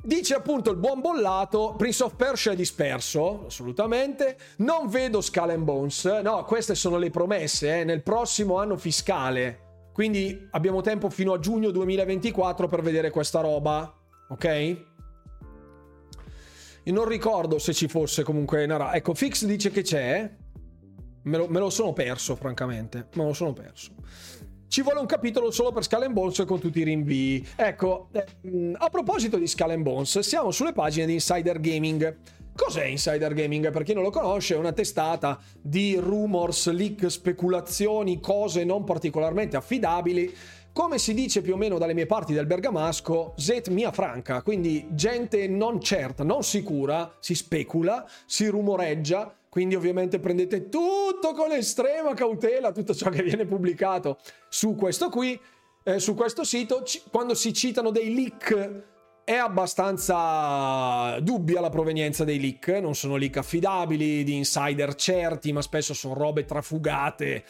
Dice appunto il buon bollato, Prince of Persia è disperso, assolutamente. Non vedo Skull and Bones. No, queste sono le promesse, eh, nel prossimo anno fiscale. Quindi abbiamo tempo fino a giugno 2024 per vedere questa roba, ok? Io non ricordo se ci fosse comunque Naraka. Ecco, Fix dice che c'è, Me lo, me lo, sono perso, francamente. Me lo sono perso. Ci vuole un capitolo solo per Skull Bones con tutti i rinvii. Ecco, ehm, a proposito di Skull Bones, siamo sulle pagine di Insider Gaming. Cos'è Insider Gaming? Per chi non lo conosce, è una testata di rumors, leak, speculazioni, cose non particolarmente affidabili. Come si dice più o meno dalle mie parti del Bergamasco, Zet mia franca, quindi gente non certa, non sicura, si specula, si rumoreggia, quindi ovviamente prendete tutto con estrema cautela, tutto ciò che viene pubblicato su questo qui, eh, su questo sito. C- quando si citano dei leak è abbastanza dubbia la provenienza dei leak, non sono leak affidabili, di insider certi, ma spesso sono robe trafugate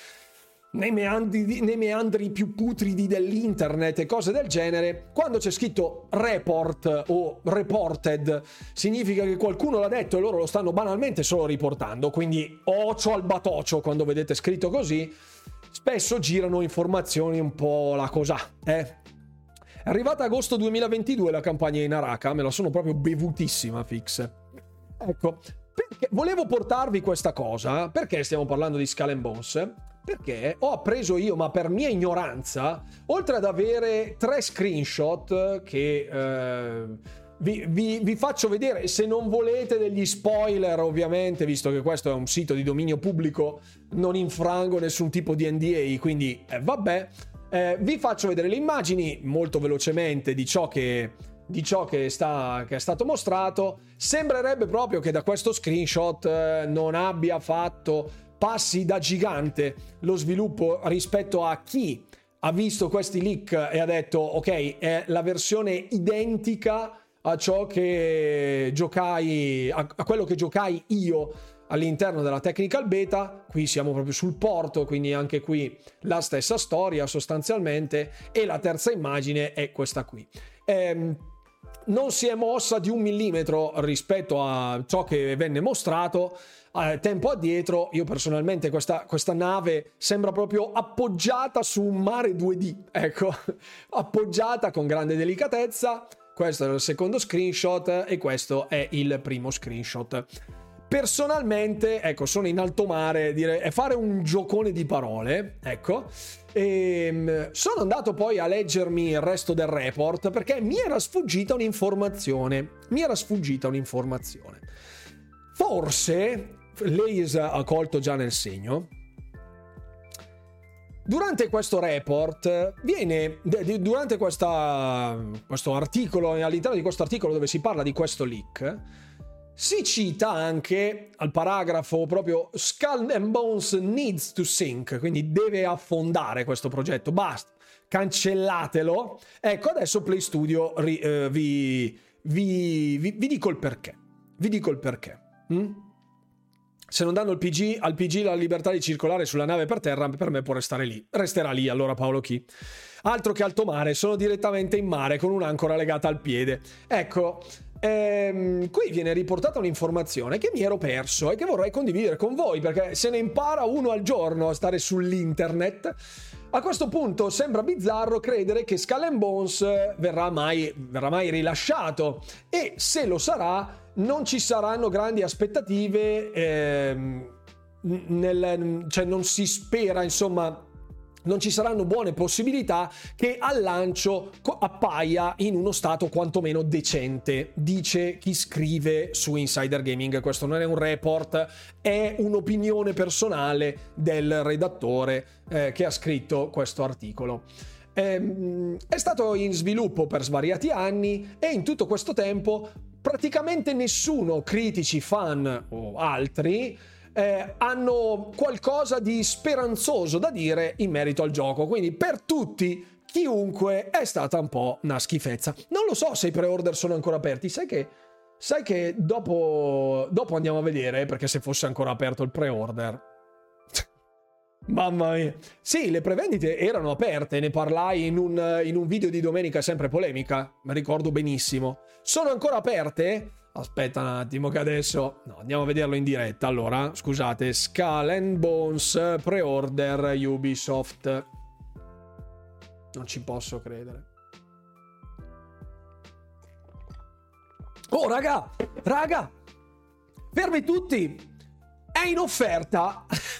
nei meandri, nei meandri, più putridi dell'internet e cose del genere, quando c'è scritto report o reported, significa che qualcuno l'ha detto e loro lo stanno banalmente solo riportando. Quindi ocio al batocio quando vedete scritto così, spesso girano informazioni un po' la cosa, eh. È arrivata agosto 2022 la campagna in Araka, me la sono proprio bevutissima, fix. Ecco, perché volevo portarvi questa cosa, perché stiamo parlando di Skull and Bones? Perché ho appreso io, ma per mia ignoranza, oltre ad avere tre screenshot che eh, vi, vi, vi, faccio vedere, se non volete degli spoiler ovviamente, visto che questo è un sito di dominio pubblico, non infrango nessun tipo di NDA, quindi eh, vabbè, eh, vi faccio vedere le immagini molto velocemente di ciò che di ciò che, sta, che, è stato mostrato, sembrerebbe proprio che da questo screenshot eh, non abbia fatto passi da gigante lo sviluppo rispetto a chi ha visto questi leak e ha detto ok è la versione identica a ciò che giocai, a, a quello che giocai io all'interno della technical beta, qui siamo proprio sul porto, quindi anche qui la stessa storia sostanzialmente, e la terza immagine è questa qui. Ehm, non si è mossa di un millimetro rispetto a ciò che venne mostrato eh, tempo addietro. Io personalmente questa, questa nave sembra proprio appoggiata su un mare 2D, ecco, appoggiata con grande delicatezza questo è il secondo screenshot e questo è il primo screenshot. Personalmente, ecco, sono in alto mare, dire, è fare un giocone di parole, ecco. E ehm, sono andato poi a leggermi il resto del report perché mi era sfuggita un'informazione. Mi era sfuggita un'informazione. Forse, lei ha colto già nel segno, Durante questo report viene, durante questa, questo articolo, all'interno di questo articolo dove si parla di questo leak, si cita anche al paragrafo proprio Skull and Bones needs to sink, quindi deve affondare questo progetto, basta, cancellatelo. Ecco, adesso Play Studio ri, eh, vi, vi, vi, vi, dico il perché. Vi dico il perché. Mm? Se non danno PG, al PG la libertà di circolare sulla nave per terra, per me può restare lì. Resterà lì allora Paolo Chi. Altro che alto mare, sono direttamente in mare con un'ancora legata al piede. Ecco, Ehm, qui viene riportata un'informazione che mi ero perso e che vorrei condividere con voi perché se ne impara uno al giorno a stare sull'internet. A questo punto sembra bizzarro credere che Skull Bones verrà mai, verrà mai rilasciato e se lo sarà non ci saranno grandi aspettative, ehm, nel, cioè non si spera, insomma, non ci saranno buone possibilità che al lancio appaia in uno stato quantomeno decente, dice chi scrive su Insider Gaming. Questo non è un report, è un'opinione personale del redattore eh, che ha scritto questo articolo. Eh, è stato in sviluppo per svariati anni e in tutto questo tempo praticamente nessuno, critici, fan o altri, eh, hanno qualcosa di speranzoso da dire in merito al gioco. Quindi per tutti, chiunque, è stata un po' una schifezza. Non lo so se i pre-order sono ancora aperti. Sai che, sai che dopo, dopo andiamo a vedere, perché se fosse ancora aperto il pre-order... Mamma mia. Sì, le prevendite erano aperte, ne parlai in un, in un video di domenica sempre polemica, mi ricordo benissimo. Sono ancora aperte? Aspetta un attimo che adesso... No, andiamo a vederlo in diretta. Allora, scusate, Skull and Bones pre-order Ubisoft. Non ci posso credere. Oh, raga! Raga! Fermi tutti! È in offerta!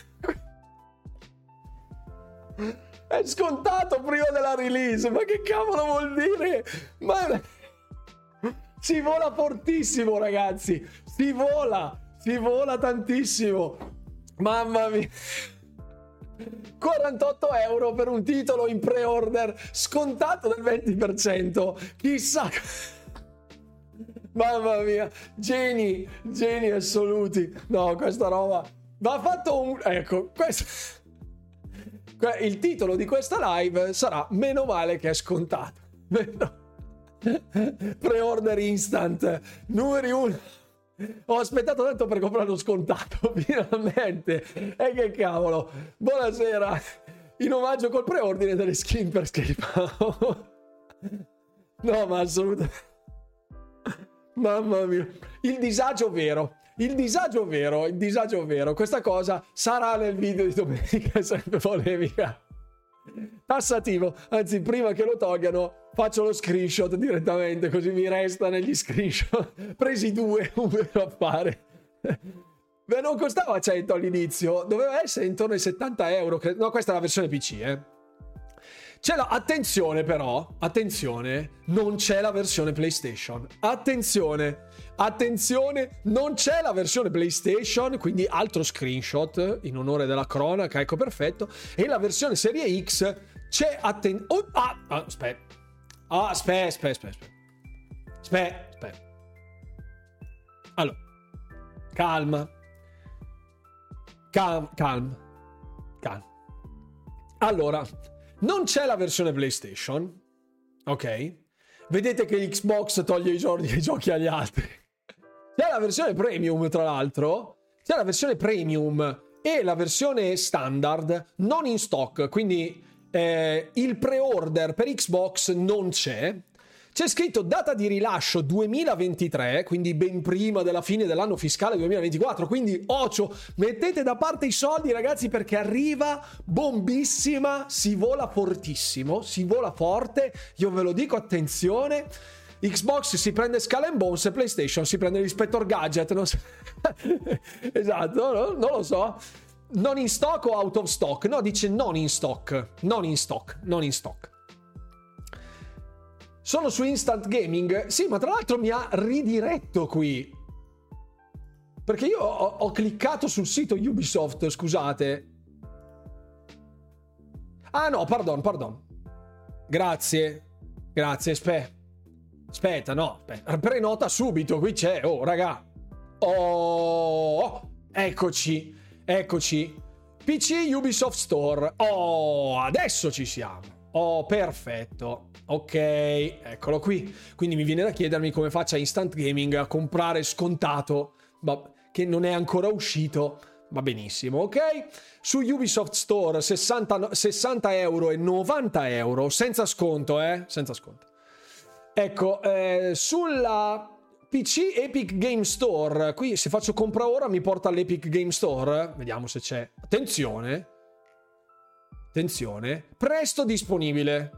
È scontato prima della release! Ma che cavolo vuol dire? Ma... Si vola fortissimo, ragazzi. Si vola. Si vola tantissimo. Mamma mia. 48 euro per un titolo in pre-order scontato del 20%. Chissà. Mamma mia, geni, geni assoluti. No, questa roba va fatto un... Ecco, questo... Il titolo di questa live sarà Meno male che è scontato. Pre-order instant, numeri uno. Ho aspettato tanto per comprarlo scontato, finalmente. E che cavolo. Buonasera. In omaggio col preordine delle skin per Scape. no, ma assolutamente. Mamma mia. Il disagio vero. Il disagio vero, il disagio vero. Questa cosa sarà nel video di domenica, sempre polemica tassativo. Anzi, prima che lo togliano, faccio lo screenshot direttamente, così mi resta negli screenshot. Presi due, un vero affare. Beh, non costava 100 all'inizio, doveva essere intorno ai 70 euro. No, questa è la versione PC, eh. C'è la... Attenzione però, attenzione, non c'è la versione PlayStation. Attenzione, attenzione, non c'è la versione PlayStation, quindi altro screenshot in onore della cronaca, ecco perfetto. E la versione Serie X c'è... Attenzione... Oh, ah, ah, aspetta. Ah, aspetta, aspetta, aspetta. Aspetta, aspetta. Allora, calma. Calma, calma. Calma. Allora, non c'è la versione PlayStation, ok? Vedete che Xbox toglie i, giochi, i giochi agli altri. C'è la versione premium, tra l'altro. C'è la versione premium e la versione standard non in stock, quindi eh, il pre-order per Xbox non c'è. C'è scritto data di rilascio 2023, quindi ben prima della fine dell'anno fiscale 2024. Quindi, ocio, mettete da parte i soldi, ragazzi, perché arriva bombissima, si vola fortissimo, si vola forte. Io ve lo dico, attenzione. Xbox si prende Skull and Bones e PlayStation si prende l'Inspector Gadget. Non so. esatto, no? non lo so. Non in stock o out of stock? No, dice non in stock. Non in stock, non in stock. Sono su Instant Gaming? Sì, ma tra l'altro mi ha ridiretto qui. Perché io ho, ho cliccato sul sito Ubisoft, scusate. Ah no, pardon, pardon. Grazie. Grazie, aspetta. Aspetta, no, aspetta. Prenota subito, qui c'è. Oh, raga. Oh, eccoci. Eccoci. PC Ubisoft Store. Oh, adesso ci siamo. Oh, perfetto. Ok, eccolo qui. Quindi mi viene da chiedermi come faccia Instant Gaming a comprare scontato, che non è ancora uscito. Va benissimo, ok? Su Ubisoft Store 60, 60 euro e 90 euro, senza sconto, eh? Senza sconto. Ecco, eh, sulla PC Epic Game Store, qui se faccio compra ora mi porta all'Epic Game Store, vediamo se c'è. Attenzione, attenzione, presto disponibile.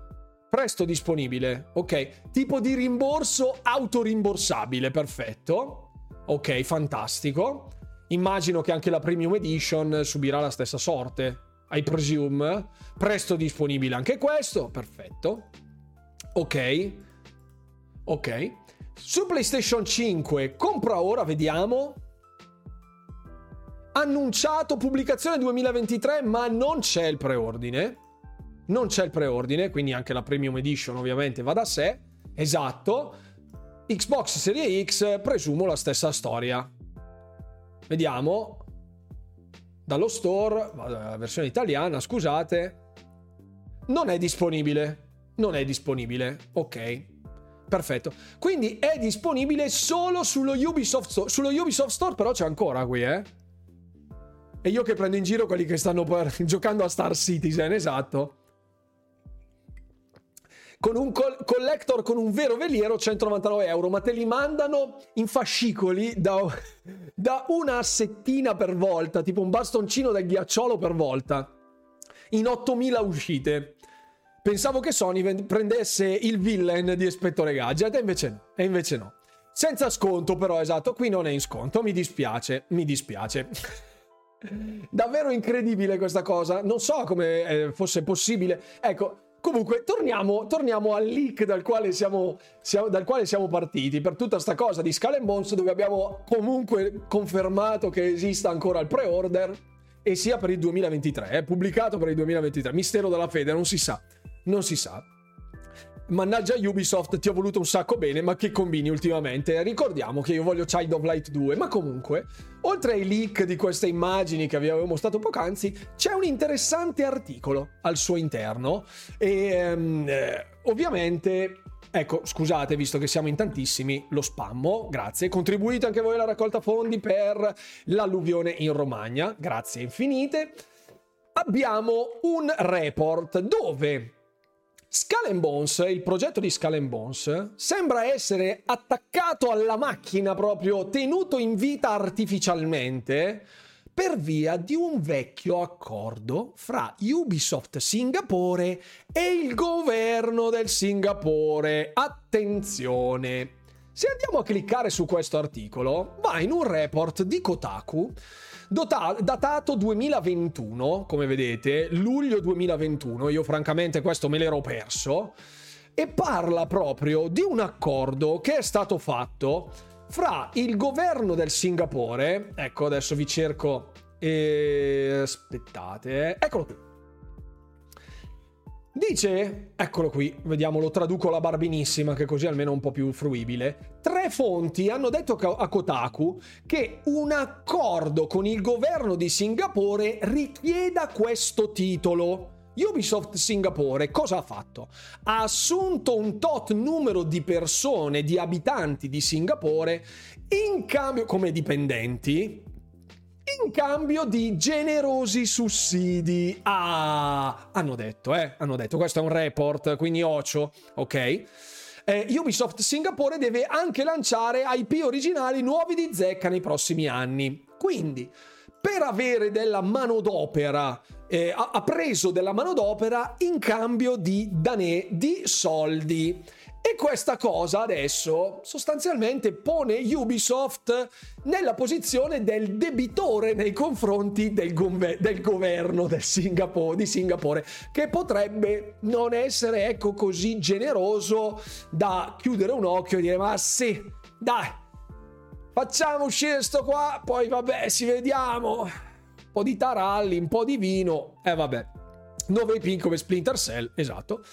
Presto disponibile, ok. Tipo di rimborso autorimborsabile, perfetto. Ok, fantastico. Immagino che anche la Premium Edition subirà la stessa sorte. I presume. Presto disponibile anche questo, perfetto. Ok. Ok. Su PlayStation 5, compra ora, vediamo annunciato pubblicazione 2023, ma non c'è il preordine. Non c'è il preordine, quindi anche la Premium Edition ovviamente va da sé. Esatto. Xbox Serie X, presumo la stessa storia. Vediamo. Dallo store, la versione italiana, scusate. Non è disponibile. Non è disponibile. Ok. Perfetto. Quindi è disponibile solo sullo Ubisoft Store. Sullo Ubisoft Store però c'è ancora qui, eh. E io che prendo in giro quelli che stanno per, giocando a Star Citizen, esatto. Con un col- collector con un vero veliero 199 euro, ma te li mandano in fascicoli da, da una assettina per volta, tipo un bastoncino da ghiacciolo per volta, in 8000 uscite. Pensavo che Sony prendesse il villain di Ispettore Gadget, e invece. E invece no. Senza sconto, però, esatto, qui non è in sconto. Mi dispiace, mi dispiace. Davvero incredibile questa cosa. Non so come eh, fosse possibile. Ecco, comunque, torniamo, torniamo al leak dal quale siamo, siamo, dal quale siamo partiti per tutta questa cosa di Skull Bones, dove abbiamo comunque confermato che esista ancora il pre-order e sia per il 2023. È pubblicato per il 2023. Mistero della fede, non si sa. Non si sa. Mannaggia Ubisoft, ti ho voluto un sacco bene, ma che combini ultimamente? Ricordiamo che io voglio Child of Light 2, ma comunque, oltre ai leak di queste immagini che vi avevo mostrato poc'anzi, c'è un interessante articolo al suo interno e um, eh, ovviamente Ecco, scusate, visto che siamo in tantissimi, lo spammo, grazie. Contribuite anche voi alla raccolta fondi per l'alluvione in Romagna, grazie infinite. Abbiamo un report dove Skull Bones, il progetto di Skull Bones, sembra essere attaccato alla macchina proprio, tenuto in vita artificialmente per via di un vecchio accordo fra Ubisoft Singapore e il governo del Singapore. Attenzione! Se andiamo a cliccare su questo articolo, va in un report di Kotaku dota- datato 2021, come vedete, luglio 2021. Io francamente questo me l'ero perso. E parla proprio di un accordo che è stato fatto fra il governo del Singapore. Ecco, adesso vi cerco. E... Aspettate, eh. eccolo qui. Dice, eccolo qui, vediamo, lo traduco alla barbinissima, che così almeno è un po' più fruibile. Tre fonti hanno detto a Kotaku che un accordo con il governo di Singapore richieda questo titolo. Ubisoft Singapore cosa ha fatto? Ha assunto un tot numero di persone, di abitanti di Singapore, in cambio come dipendenti, in cambio di generosi sussidi. Ah, hanno detto, eh, hanno detto, questo è un report, quindi ocio, ok? Eh, Ubisoft Singapore deve anche lanciare IP originali nuovi di zecca nei prossimi anni. Quindi, per avere della manodopera, eh, ha preso della manodopera in cambio di danè, di soldi. E questa cosa adesso sostanzialmente pone Ubisoft nella posizione del debitore nei confronti del, gove- del governo del Singapore, di Singapore, che potrebbe non essere ecco così generoso da chiudere un occhio e dire ma sì, dai, facciamo uscire sto qua, poi vabbè, ci vediamo. Un po' di taralli, un po' di vino, e eh, vabbè. 9 pin come Splinter Cell, esatto.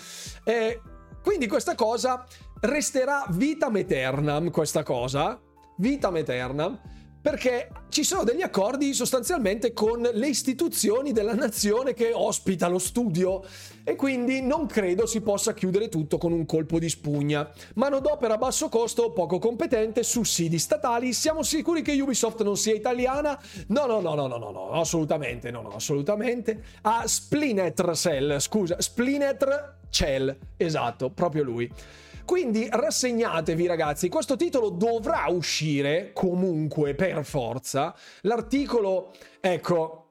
E quindi questa cosa resterà vitam aeternam, questa cosa, vitam aeternam, perché ci sono degli accordi sostanzialmente con le istituzioni della nazione che ospita lo studio e quindi non credo si possa chiudere tutto con un colpo di spugna. Manodopera a basso costo, poco competente, sussidi statali, siamo sicuri che Ubisoft non sia italiana? No, no, no, no, no, no, no assolutamente, no, no, assolutamente. A Cell, scusa, Splinter Cell, esatto, proprio lui. Quindi rassegnatevi ragazzi, questo titolo dovrà uscire comunque per forza. L'articolo, ecco,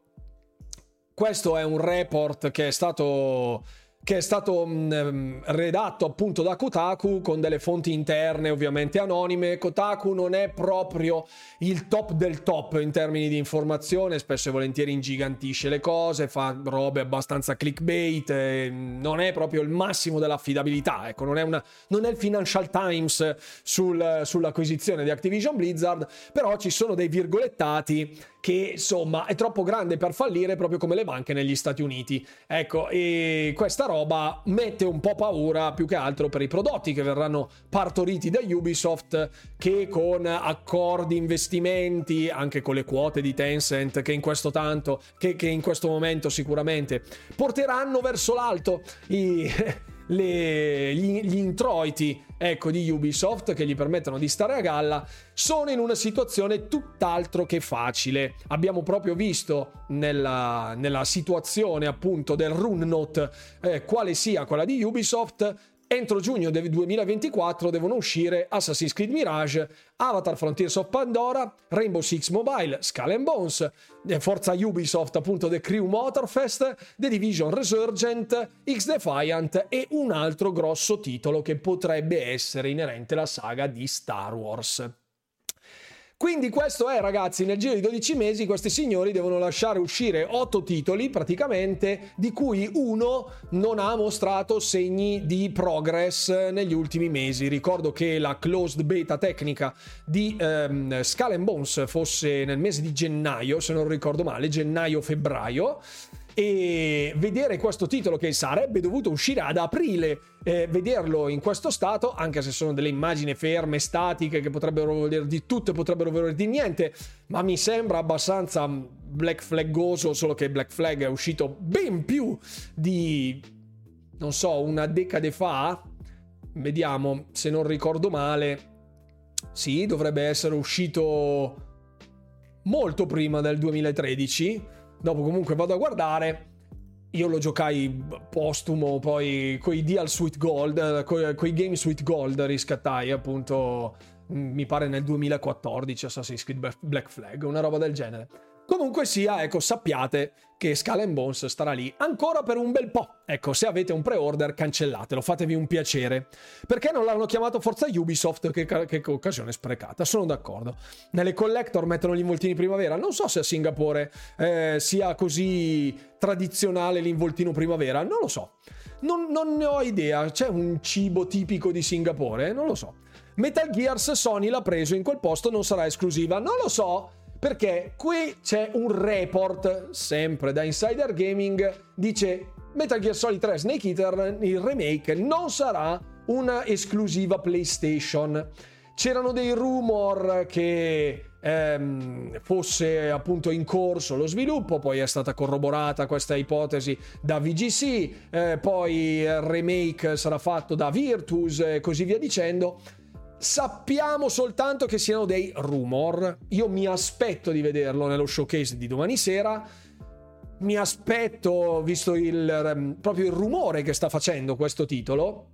questo è un report che è stato che è stato mh, mm, redatto appunto da Kotaku con delle fonti interne ovviamente anonime. Kotaku non è proprio il top del top in termini di informazione, spesso e volentieri ingigantisce le cose, fa robe abbastanza clickbait, non è proprio il massimo dell'affidabilità, ecco, non è, una, non è il Financial Times sul, sull'acquisizione di Activision Blizzard, però ci sono dei virgolettati che insomma è troppo grande per fallire proprio come le banche negli Stati Uniti. Ecco, e questa roba mette un po' paura più che altro per i prodotti che verranno partoriti da Ubisoft che con accordi, investimenti, anche con le quote di Tencent che in questo tanto, che, che in questo momento sicuramente porteranno verso l'alto i le, gli, gli introiti ecco, di Ubisoft che gli permettono di stare a galla, sono in una situazione tutt'altro che facile. Abbiamo proprio visto nella, nella situazione appunto del Rune Note eh, quale sia quella di Ubisoft Entro giugno del 2024 devono uscire Assassin's Creed Mirage, Avatar Frontiers of Pandora, Rainbow Six Mobile, Skull and Bones, eh, Forza Ubisoft appunto The Crew Motorfest, The Division Resurgent, X Defiant e un altro grosso titolo che potrebbe essere inerente alla saga di Star Wars. Quindi questo è ragazzi, nel giro di 12 mesi questi signori devono lasciare uscire 8 titoli praticamente, di cui uno non ha mostrato segni di progress negli ultimi mesi. Ricordo che la closed beta tecnica di um, Skull Bones fosse nel mese di gennaio, se non ricordo male, gennaio-febbraio e vedere questo titolo che sarebbe dovuto uscire ad aprile, eh, vederlo in questo stato, anche se sono delle immagini ferme, statiche, che potrebbero voler di tutto e potrebbero voler di niente, ma mi sembra abbastanza Black Flaggoso, solo che Black Flag è uscito ben più di, non so, una decade fa. Vediamo, se non ricordo male, sì, dovrebbe essere uscito molto prima del 2013 Dopo comunque vado a guardare. Io lo giocai postumo, poi coi Deal Sweet Gold, coi, coi Game Sweet Gold riscattai appunto, mi pare nel 2014 Assassin's Creed Black Flag, una roba del genere. Comunque sia, ecco, sappiate che Skull and Bones starà lì ancora per un bel po'. Ecco, se avete un pre-order, cancellatelo, fatevi un piacere. Perché non l'hanno chiamato Forza Ubisoft? Che, che occasione sprecata, sono d'accordo. Nelle collector mettono gli involtini primavera. Non so se a Singapore eh, sia così tradizionale l'involtino primavera, non lo so. Non, non ne ho idea. C'è un cibo tipico di Singapore? Non lo so. Metal Gears Sony l'ha preso in quel posto, non sarà esclusiva. Non lo so perché qui c'è un report, sempre da Insider Gaming, dice Metal Gear Solid 3 Snake Eater, il remake, non sarà una esclusiva PlayStation. C'erano dei rumor che ehm, fosse appunto in corso lo sviluppo, poi è stata corroborata questa ipotesi da VGC, eh, poi il remake sarà fatto da Virtus e così via dicendo. Sappiamo soltanto che siano dei rumor. Io mi aspetto di vederlo nello showcase di domani sera. Mi aspetto, visto il, ehm, proprio il rumore che sta facendo questo titolo,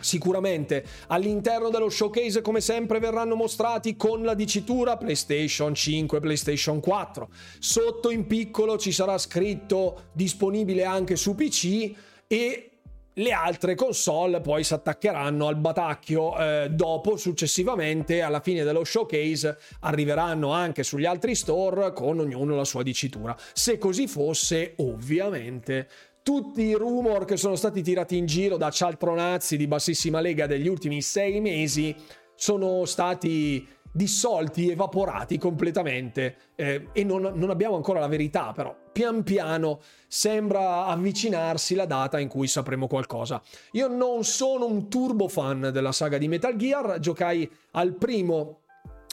Sicuramente all'interno dello showcase come sempre verranno mostrati con la dicitura PlayStation 5, PlayStation 4. Sotto in piccolo ci sarà scritto disponibile anche su PC e le altre console poi si attaccheranno al batacchio eh, dopo, successivamente, alla fine dello showcase, arriveranno anche sugli altri store con ognuno la sua dicitura. Se così fosse, ovviamente tutti i rumor che sono stati tirati in giro da cialtronazzi di bassissima lega degli ultimi sei mesi sono stati dissolti, evaporati completamente eh, e non, non, abbiamo ancora la verità, però pian piano sembra avvicinarsi la data in cui sapremo qualcosa. Io non sono un turbo fan della saga di Metal Gear, giocai al primo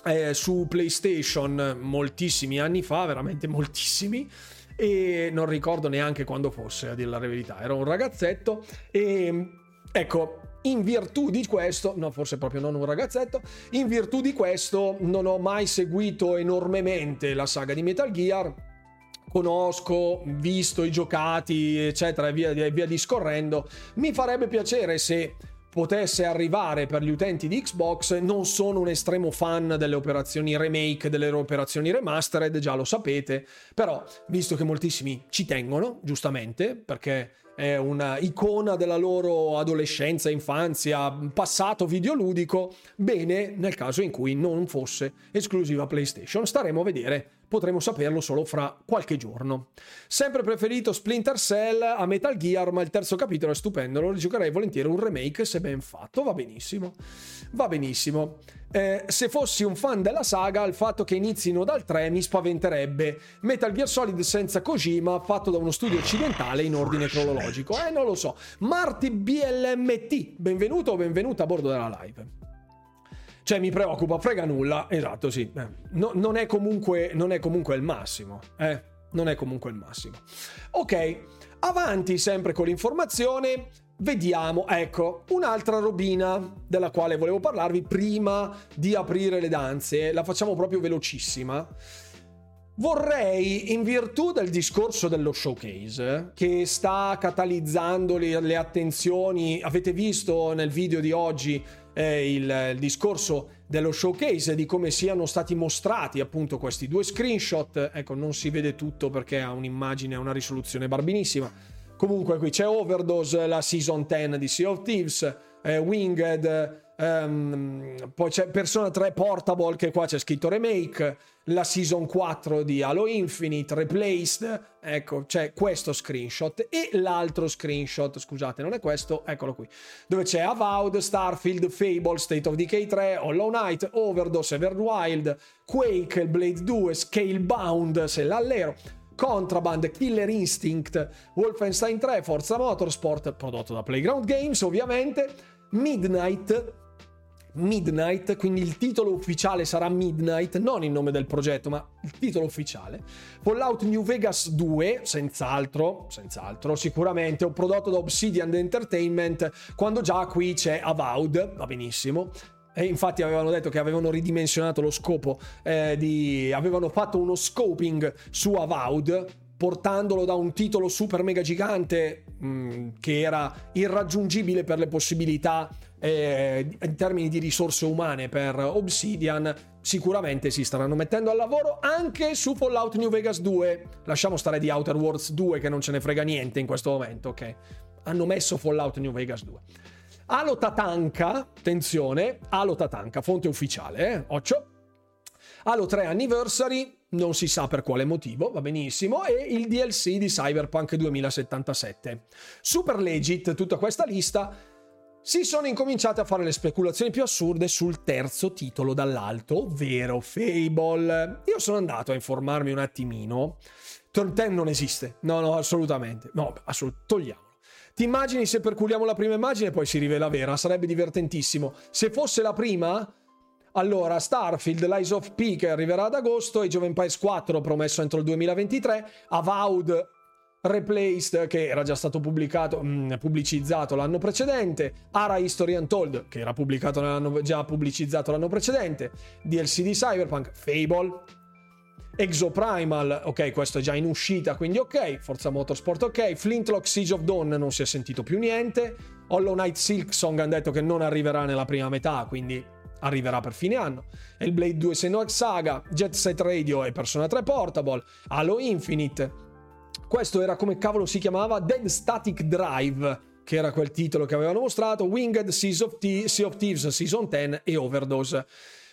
eh, su PlayStation moltissimi anni fa, veramente moltissimi e non ricordo neanche quando fosse, a dire la verità, ero un ragazzetto e ecco, in virtù di questo, no, forse proprio non un ragazzetto, in virtù di questo non ho mai seguito enormemente la saga di Metal Gear. Conosco, visto i giocati, eccetera, e via, via discorrendo. Mi farebbe piacere se potesse arrivare per gli utenti di Xbox. Non sono un estremo fan delle operazioni remake, delle operazioni remastered, già lo sapete, però visto che moltissimi ci tengono, giustamente, perché è una icona della loro adolescenza, infanzia, passato videoludico, bene nel caso in cui non fosse esclusiva PlayStation. Staremo a vedere potremo saperlo solo fra qualche giorno. Sempre preferito Splinter Cell a Metal Gear, ma il terzo capitolo è stupendo, lo rigiocherei volentieri un remake se ben fatto, va benissimo. Va benissimo. Eh, se fossi un fan della saga, il fatto che inizino dal 3 mi spaventerebbe. Metal Gear Solid senza Kojima, fatto da uno studio occidentale in ordine cronologico. Eh, non lo so. Marty BLMT, benvenuto o benvenuta a bordo della live. Cioè mi preoccupa, frega nulla. Esatto, sì. Eh, no, non, è comunque, non è comunque il massimo. Eh? Non è comunque il massimo. Ok, avanti sempre con l'informazione. Vediamo, ecco, un'altra robina della quale volevo parlarvi prima di aprire le danze. La facciamo proprio velocissima. Vorrei, in virtù del discorso dello showcase, che sta catalizzando le, le attenzioni, avete visto nel video di oggi eh, il, il discorso dello showcase di come siano stati mostrati appunto questi due screenshot. Ecco, non si vede tutto perché ha un'immagine, una risoluzione barbinissima. Comunque qui c'è Overdose, la season 10 di Sea of Thieves, eh, Winged, Um, poi c'è Persona 3 Portable che qua c'è scritto remake, la season 4 di Halo Infinite, Replaced, ecco c'è questo screenshot e l'altro screenshot, scusate non è questo, eccolo qui, dove c'è Avowed, Starfield, Fable, State of Decay 3, Hollow Knight, Overdose, Everwild, Quake, Blade 2, Scalebound, se l'allero, Contraband, Killer Instinct, Wolfenstein 3, Forza Motorsport, prodotto da Playground Games ovviamente, Midnight, Midnight, quindi il titolo ufficiale sarà Midnight, non il nome del progetto, ma il titolo ufficiale. Fallout New Vegas 2, senz'altro, senz'altro, sicuramente, un prodotto da Obsidian Entertainment, quando già qui c'è Avowed, va benissimo. E infatti avevano detto che avevano ridimensionato lo scopo eh, di... avevano fatto uno scoping su Avowed, portandolo da un titolo super mega gigante mh, mm, che era irraggiungibile per le possibilità eh, in termini di risorse umane per Obsidian, sicuramente si staranno mettendo al lavoro anche su Fallout New Vegas 2. Lasciamo stare di Outer Worlds 2 che non ce ne frega niente in questo momento, ok? Hanno messo Fallout New Vegas 2. Halo Tatanka, attenzione, Halo Tatanka, fonte ufficiale, eh? Occhio. Halo 3 Anniversary, non si sa per quale motivo, va benissimo, e il DLC di Cyberpunk 2077. Super legit tutta questa lista. Si sono incominciate a fare le speculazioni più assurde sul terzo titolo dall'alto, ovvero Fable. Io sono andato a informarmi un attimino. Turn 10 non esiste. No, no, assolutamente. No, assolutamente. Togliamolo. Ti immagini se perculiamo la prima immagine e poi si rivela vera? Sarebbe divertentissimo. Se fosse la prima, allora, Starfield, Lies of P che arriverà ad agosto, Age of Empires 4 promesso entro il 2023, Avowed Replaced che era già stato pubblicato, mh, mm, pubblicizzato l'anno precedente, Ara History Untold che era già pubblicizzato l'anno precedente, DLC di Cyberpunk, Fable, Exoprimal, ok, questo è già in uscita, quindi ok, Forza Motorsport ok, Flintlock Siege of Dawn non si è sentito più niente, Hollow Knight Silksong hanno detto che non arriverà nella prima metà, quindi arriverà per fine anno. Hellblade 2 Senua Saga, Jet Set Radio e Persona 3 Portable, Halo Infinite. Questo era come cavolo si chiamava Dead Static Drive, che era quel titolo che avevano mostrato, Winged Sea of, Thieves, sea of Thieves Season 10 e Overdose.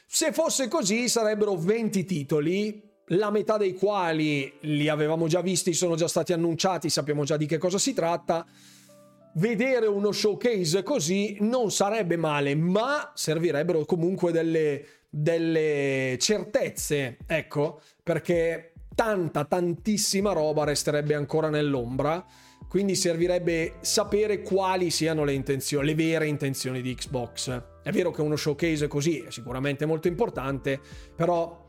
Se fosse così sarebbero 20 titoli, la metà dei quali li avevamo già visti, sono già stati annunciati, sappiamo già di che cosa si tratta vedere uno showcase così non sarebbe male, ma servirebbero comunque delle, delle certezze, ecco, perché tanta, tantissima roba resterebbe ancora nell'ombra. Quindi servirebbe sapere quali siano le intenzioni, le vere intenzioni di Xbox. È vero che uno showcase così è sicuramente molto importante, però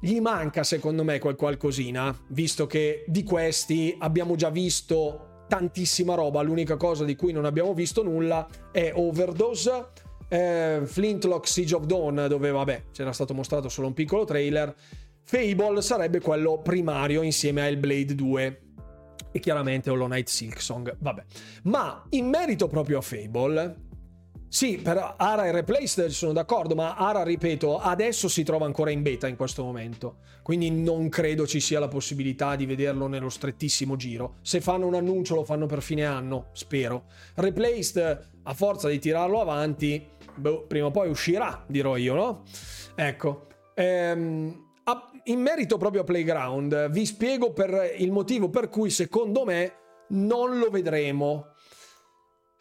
gli manca secondo me quel qualcosina, visto che di questi abbiamo già visto tantissima roba. L'unica cosa di cui non abbiamo visto nulla è Overdose, eh, Flintlock Siege of Dawn, dove vabbè c'era stato mostrato solo un piccolo trailer. Fable sarebbe quello primario insieme a Hellblade 2 e chiaramente Hollow Knight Silksong, vabbè. Ma in merito proprio a Fable, sì, per Ara e Replaced sono d'accordo, ma Ara, ripeto, adesso si trova ancora in beta in questo momento, quindi non credo ci sia la possibilità di vederlo nello strettissimo giro. Se fanno un annuncio lo fanno per fine anno, spero. Replaced, a forza di tirarlo avanti, boh, prima o poi uscirà, dirò io, no? Ecco. Ehm, in merito proprio a Playground, vi spiego il motivo per cui secondo me non lo vedremo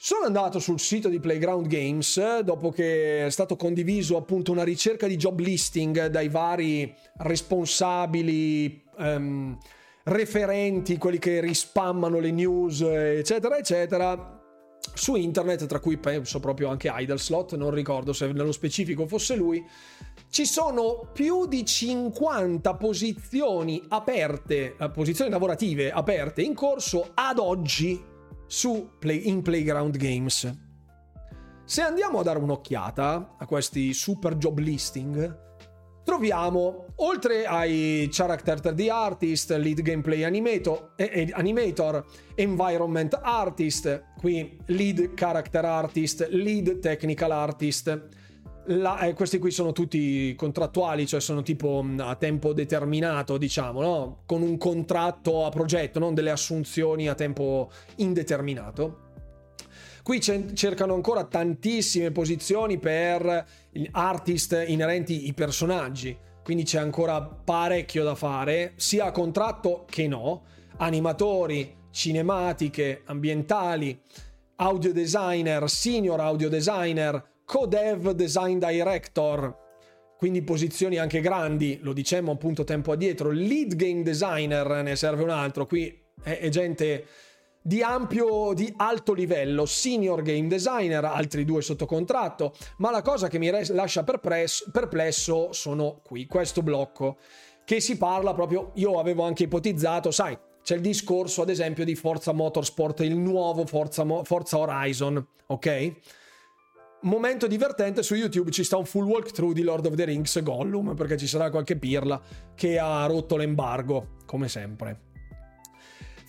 sono andato sul sito di Playground Games dopo che è stato condiviso appunto una ricerca di job listing dai vari responsabili, um, referenti, quelli che rispammano le news, eccetera, eccetera, su internet, tra cui penso proprio anche Idleslot, non ricordo se nello specifico fosse lui. Ci sono più di 50 posizioni aperte, eh, posizioni lavorative aperte in corso ad oggi play, in Playground Games. Se andiamo a dare un'occhiata a questi super job listing, troviamo, oltre ai Character 3D Artist, Lead Gameplay Animator, eh, Animator, Environment Artist, qui Lead Character Artist, Lead Technical Artist, la, eh, questi qui sono tutti contrattuali, cioè sono tipo mm, a tempo determinato, diciamo, no? con un contratto a progetto, non delle assunzioni a tempo indeterminato. Qui cercano ancora tantissime posizioni per artist inerenti ai personaggi, quindi c'è ancora parecchio da fare, sia a contratto che no, animatori, cinematiche, ambientali, audio designer, senior audio designer, co-dev design director, quindi posizioni anche grandi, lo dicemmo appunto tempo addietro, lead game designer ne serve un altro, qui è, è gente di ampio, di alto livello, senior game designer, altri due sotto contratto, ma la cosa che mi lascia perplesso, perplesso sono qui, questo blocco, che si parla proprio, io avevo anche ipotizzato, sai, c'è il discorso ad esempio di Forza Motorsport, il nuovo Forza, Forza Horizon, ok? Momento divertente su YouTube ci sta un full walkthrough di Lord of the Rings Gollum perché ci sarà qualche pirla che ha rotto l'embargo come sempre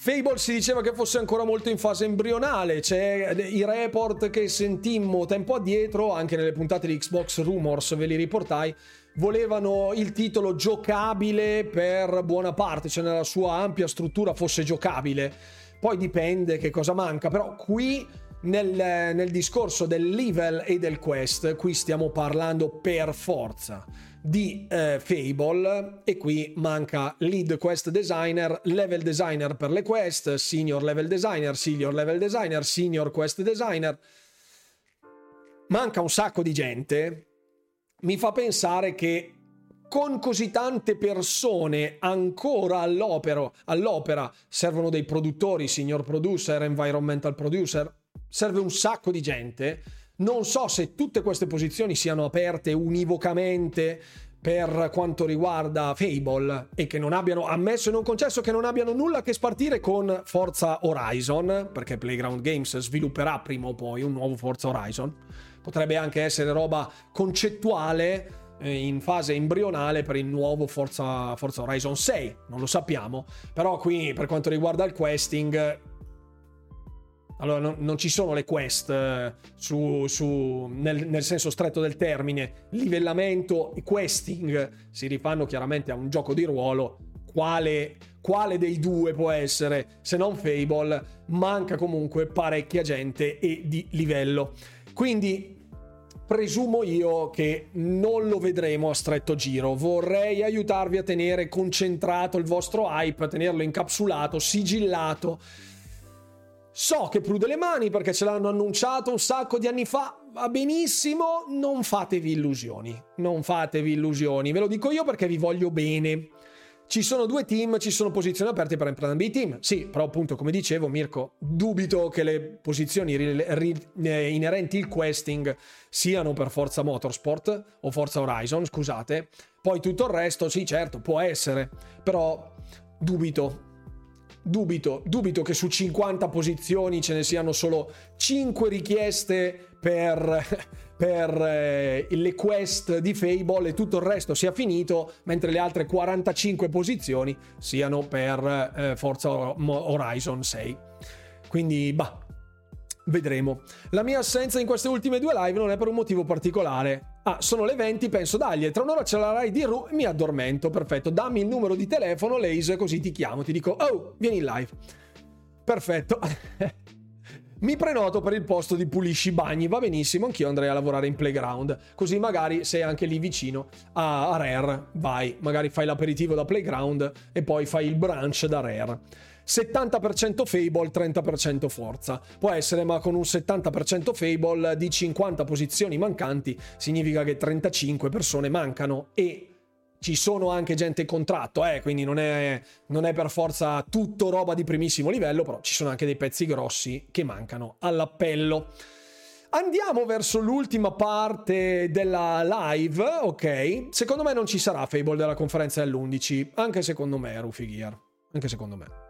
Fable si diceva che fosse ancora molto in fase embrionale, c'è i report che sentimmo tempo addietro, anche nelle puntate di Xbox Rumors ve li riportai, volevano il titolo giocabile per buona parte, cioè nella sua ampia struttura fosse giocabile. Poi dipende che cosa manca, però qui nel, nel discorso del level e del quest, qui stiamo parlando per forza di eh, Fable e qui manca lead quest designer, level designer per le quest, senior level designer, senior level designer, senior quest designer. Manca un sacco di gente. Mi fa pensare che con così tante persone ancora all'opera, servono dei produttori, senior producer, environmental producer, serve un sacco di gente non so se tutte queste posizioni siano aperte univocamente per quanto riguarda Fable e che non abbiano ammesso e non concesso che non abbiano nulla a che spartire con Forza Horizon, perché Playground Games svilupperà prima o poi un nuovo Forza Horizon. Potrebbe anche essere roba concettuale eh, in fase embrionale per il nuovo Forza, Forza Horizon 6, non lo sappiamo, però qui per quanto riguarda il questing allora, non, non, ci sono le quest eh, su, su, nel, nel, senso stretto del termine. Livellamento e questing si rifanno chiaramente a un gioco di ruolo. Quale, quale dei due può essere? Se non Fable, manca comunque parecchia gente e di livello. Quindi presumo io che non lo vedremo a stretto giro. Vorrei aiutarvi a tenere concentrato il vostro hype, a tenerlo incapsulato, sigillato So che prude le mani perché ce l'hanno annunciato un sacco di anni fa, va benissimo, non fatevi illusioni, non fatevi illusioni, ve lo dico io perché vi voglio bene. Ci sono due team, ci sono posizioni aperte per entrambi i team. Sì, però appunto come dicevo Mirko, dubito che le posizioni ri- ri- eh, inerenti al questing siano per Forza Motorsport o Forza Horizon, scusate. Poi tutto il resto, sì certo, può essere, però dubito, dubito, dubito che su 50 posizioni ce ne siano solo 5 richieste per, per eh, le quest di Fable e tutto il resto sia finito, mentre le altre 45 posizioni siano per eh, Forza Horizon 6. Quindi, bah, Vedremo. La mia assenza in queste ultime due live non è per un motivo particolare. Ah, sono le 20, penso dagli, tra un'ora c'è la Rai di Ru mi addormento. Perfetto, dammi il numero di telefono, Lace, così ti chiamo, ti dico, oh, vieni in live. Perfetto. mi prenoto per il posto di pulisci bagni, va benissimo, anch'io andrei a lavorare in playground, così magari sei anche lì vicino a Rare, vai, magari fai l'aperitivo da playground e poi fai il brunch da Rare. 70% Fable, 30% forza. Può essere, ma con un 70% Fable di 50 posizioni mancanti significa che 35 persone mancano e ci sono anche gente in contratto, eh, quindi non è, non è per forza tutto roba di primissimo livello, però ci sono anche dei pezzi grossi che mancano all'appello. Andiamo verso l'ultima parte della live, ok? Secondo me non ci sarà Fable della conferenza dell'11, anche secondo me, Rufy Gear, anche secondo me.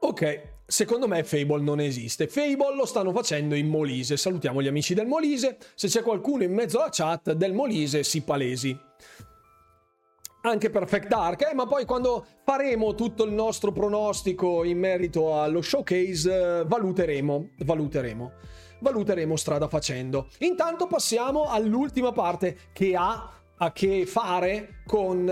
Ok, secondo me Fable non esiste. Fable lo stanno facendo in Molise. Salutiamo gli amici del Molise. Se c'è qualcuno in mezzo alla chat del Molise, si palesi. Anche Perfect Dark, eh, ma poi quando faremo tutto il nostro pronostico in merito allo showcase, valuteremo, valuteremo, valuteremo strada facendo. Intanto passiamo all'ultima parte che ha a che fare con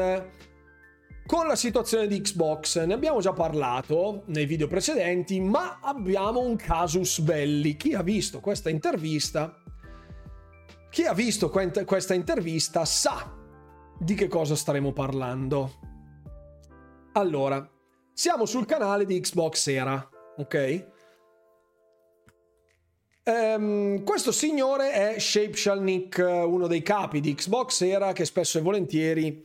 con la situazione di Xbox ne abbiamo già parlato nei video precedenti, ma abbiamo un casus belli. Chi ha visto questa intervista, chi ha visto questa intervista sa di che cosa staremo parlando. Allora, siamo sul canale di Xbox Era, ok? Um, questo signore è Shape Shalnik, uno dei capi di Xbox Era che spesso e volentieri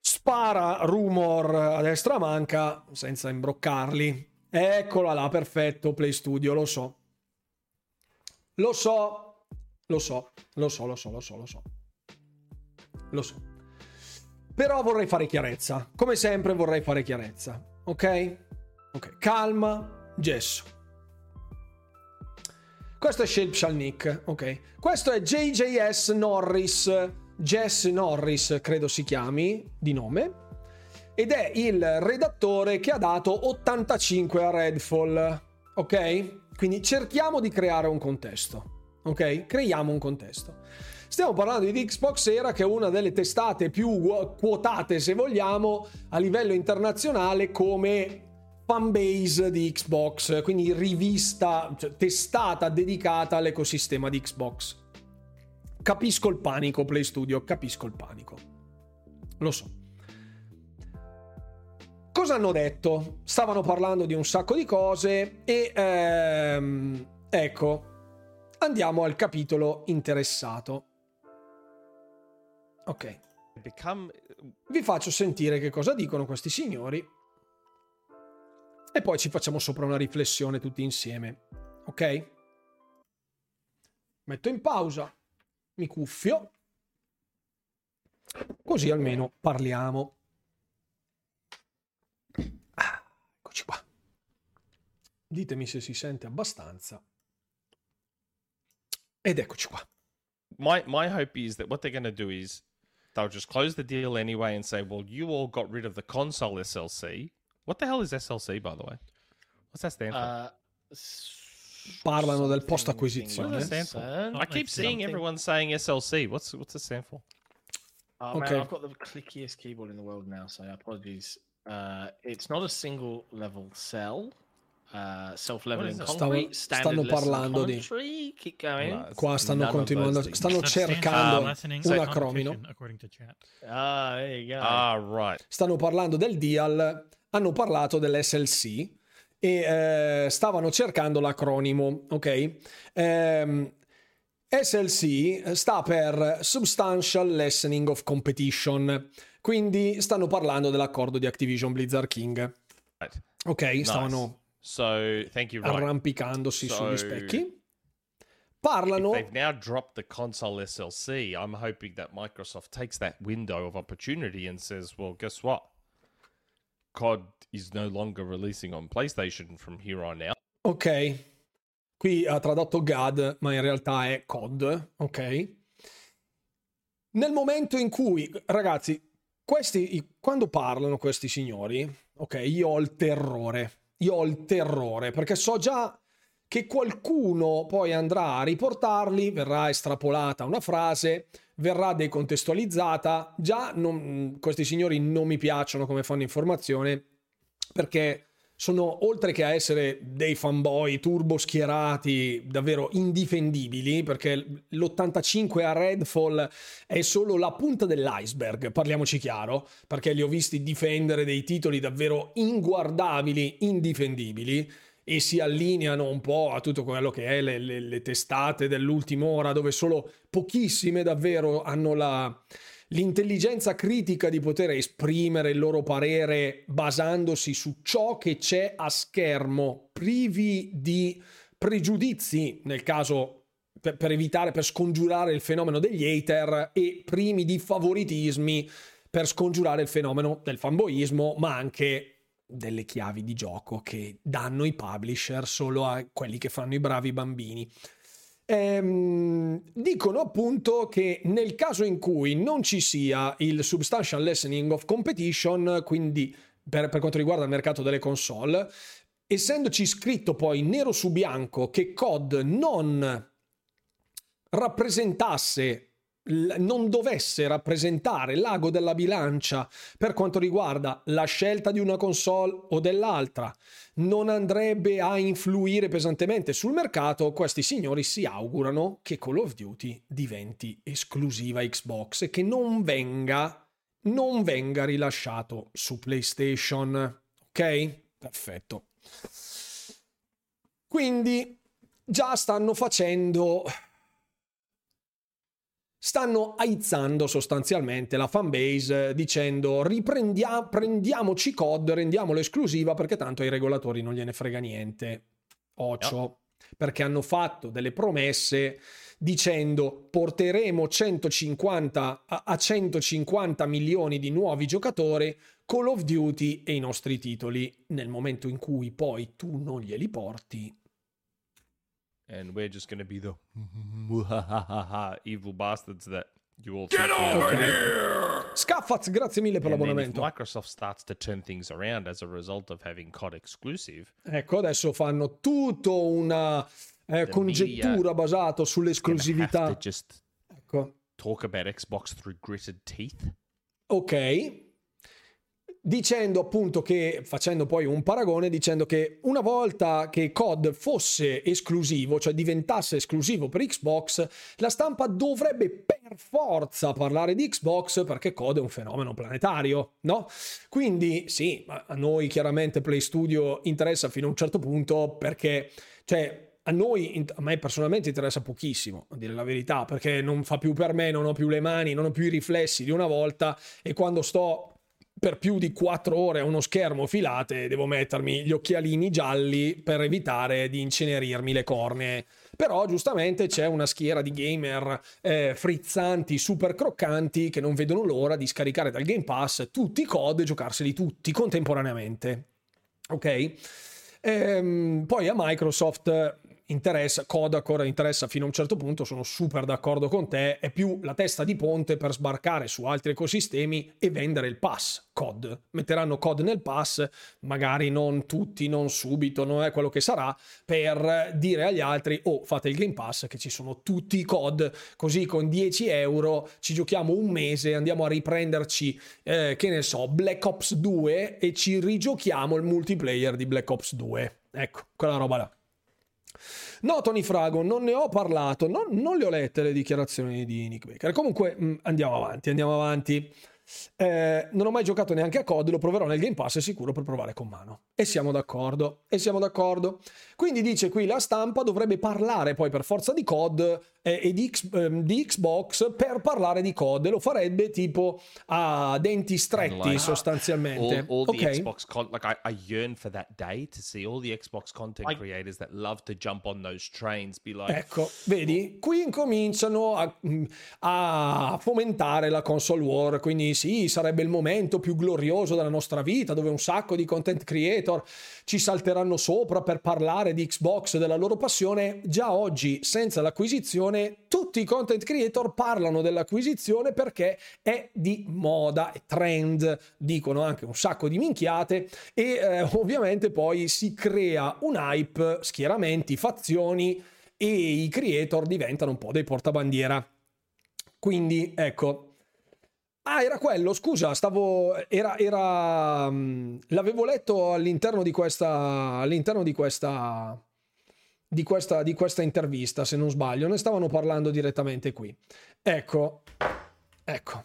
spara rumor a destra manca senza imbroccarli. Eccola là, perfetto, Play Studio, lo so. Lo so, lo so, lo so, lo so, lo so, lo so. Lo so. Però vorrei fare chiarezza. Come sempre vorrei fare chiarezza. Ok? Ok, calma, gesso. Questo è Shape Shalnik, ok? Questo è JJS Norris Jess Norris, credo si chiami, di nome, ed è il redattore che ha dato 85 a Redfall, ok? Quindi cerchiamo di creare un contesto, ok? Creiamo un contesto. Stiamo parlando di Xbox Era, che è una delle testate più quotate, se vogliamo, a livello internazionale come fanbase di Xbox, quindi rivista, cioè, testata dedicata all'ecosistema di Xbox. Capisco il panico, Play Studio, capisco il panico. Lo so. Cosa hanno detto? Stavano parlando di un sacco di cose e ehm, ecco, andiamo al capitolo interessato. Ok. Vi faccio sentire che cosa dicono questi signori e poi ci facciamo sopra una riflessione tutti insieme. Ok? Metto in pausa, mi cuffio, così almeno parliamo. Ah, eccoci qua. Ditemi se si sente abbastanza. Ed eccoci qua. My my hope is that what they're going to do is they'll just close the deal anyway and say, "Well, you all got rid of the console SLC." What the hell is SLC, by the way? What's that stand for? Uh, Parlano del post acquisizione. I keep seeing everyone saying SLC. What's what's it stand for? Oh okay. man, I've got the clickiest keyboard in the world now, so apologies. Uh, it's not a single level cell. Uh, self-leveling concrete, Stavo, stanno parlando di keep going. No, qua stanno continuando stanno cercando uh, un acronimo ah, ah right stanno parlando del dial hanno parlato dell'SLC e eh, stavano cercando l'acronimo, ok? Eh, SLC sta per Substantial Lessening of Competition, quindi stanno parlando dell'accordo di Activision Blizzard King. Ok, nice. stavano so, you, arrampicandosi so... sugli specchi. Parlano. If they've now dropped the console SLC. I'm hoping that Microsoft takes that window of opportunity and says, well, guess what? COD is no longer releasing on PlayStation from here on out. Ok. Qui ha tradotto GAD, ma in realtà è COD, ok? Nel momento in cui, ragazzi, questi, quando parlano questi signori, ok, io ho il terrore, io ho il terrore, perché so già che qualcuno poi andrà a riportarli, verrà estrapolata una frase, verrà decontestualizzata. Già non, questi signori non mi piacciono come fanno informazione perché sono oltre che a essere dei fanboy turbo schierati davvero indifendibili perché l'85 a Redfall è solo la punta dell'iceberg, parliamoci chiaro, perché li ho visti difendere dei titoli davvero inguardabili, indifendibili e si allineano un po' a tutto quello che è le, le, le testate dell'ultima ora, dove solo pochissime davvero hanno la, l'intelligenza critica di poter esprimere il loro parere basandosi su ciò che c'è a schermo, privi di pregiudizi, nel caso per, per evitare, per scongiurare il fenomeno degli hater e primi di favoritismi per scongiurare il fenomeno del fanboismo, ma anche delle chiavi di gioco che danno i publisher solo a quelli che fanno i bravi bambini. Ehm, dicono appunto che nel caso in cui non ci sia il substantial lessening of competition, quindi per, per quanto riguarda il mercato delle console, essendoci scritto poi nero su bianco che COD non rappresentasse non dovesse rappresentare l'ago della bilancia per quanto riguarda la scelta di una console o dell'altra, non andrebbe a influire pesantemente sul mercato, questi signori si augurano che Call of Duty diventi esclusiva Xbox e che non venga, non venga rilasciato su PlayStation. Ok? Perfetto. Quindi già stanno facendo stanno aizzando sostanzialmente la fanbase dicendo riprendiamo prendiamoci COD, rendiamolo esclusiva perché tanto ai regolatori non gliene frega niente. Ocio. No. Perché hanno fatto delle promesse dicendo porteremo 150 a 150 milioni di nuovi giocatori Call of Duty e i nostri titoli. Nel momento in cui poi tu non glieli porti, and we're just going to be the evil bastards that You all Get over here! Scaffaz, grazie mille per And l'abbonamento. Microsoft starts to turn things around as a result of having COD exclusive. Ecco, adesso fanno tutto una eh, congettura basata sull'esclusività. Ecco. talk about Xbox through gritted teeth. Ok. Dicendo appunto che, facendo poi un paragone, dicendo che una volta che COD fosse esclusivo, cioè diventasse esclusivo per Xbox, la stampa dovrebbe per forza parlare di Xbox perché COD è un fenomeno planetario, no? Quindi sì, a noi chiaramente Play Studio interessa fino a un certo punto perché, cioè, a noi, a me personalmente interessa pochissimo, a dire la verità, perché non fa più per me, non ho più le mani, non ho più i riflessi di una volta e quando sto per più di quattro ore a uno schermo filate devo mettermi gli occhialini gialli per evitare di incenerirmi le cornee. Però giustamente c'è una schiera di gamer eh, frizzanti, super croccanti che non vedono l'ora di scaricare dal Game Pass tutti i COD e giocarseli tutti contemporaneamente. Ok? Ehm, poi a Microsoft interessa, COD ancora interessa fino a un certo punto, sono super d'accordo con te, è più la testa di ponte per sbarcare su altri ecosistemi e vendere il pass COD. Metteranno COD nel pass, magari non tutti, non subito, non è quello che sarà, per dire agli altri, oh fate il Game Pass che ci sono tutti i COD, così con 10 euro ci giochiamo un mese, andiamo a riprenderci, eh, che ne so, Black Ops 2 e ci rigiochiamo il multiplayer di Black Ops 2. Ecco, quella roba là. No, Tony Frago, non ne ho parlato, non, non le ho lette le dichiarazioni di Nick Baker. Comunque mh, andiamo avanti, andiamo avanti. Eh, non ho mai giocato neanche a COD, lo proverò nel Game Pass, è sicuro per provare con mano. E siamo d'accordo, e siamo d'accordo. Quindi dice qui la stampa dovrebbe parlare poi per forza di COD eh, e di, X, ehm, di Xbox per parlare di COD. Lo farebbe tipo a denti stretti Like, sostanzialmente. All, all the ok? Xbox con like I, I yearn for that day to see all the Xbox content I- creators that love to jump on those trains be like Ecco, vedi, qui incominciano a, a fomentare la console war, quindi sì, sarebbe il momento più glorioso della nostra vita, dove un sacco di content creator ci salteranno sopra per parlare di Xbox, della loro passione. Già oggi, senza l'acquisizione, tutti i content creator parlano dell'acquisizione perché è di moda, è trend, dicono anche un sacco di minchiate e eh, ovviamente poi si crea un hype, schieramenti, fazioni e i creator diventano un po' dei portabandiera. Quindi ecco. Ah, era quello, scusa, stavo. Era. era mm, l'avevo letto all'interno di questa. All'interno di questa. Di questa, di questa intervista, se non sbaglio, ne stavano parlando direttamente qui. Ecco, ecco.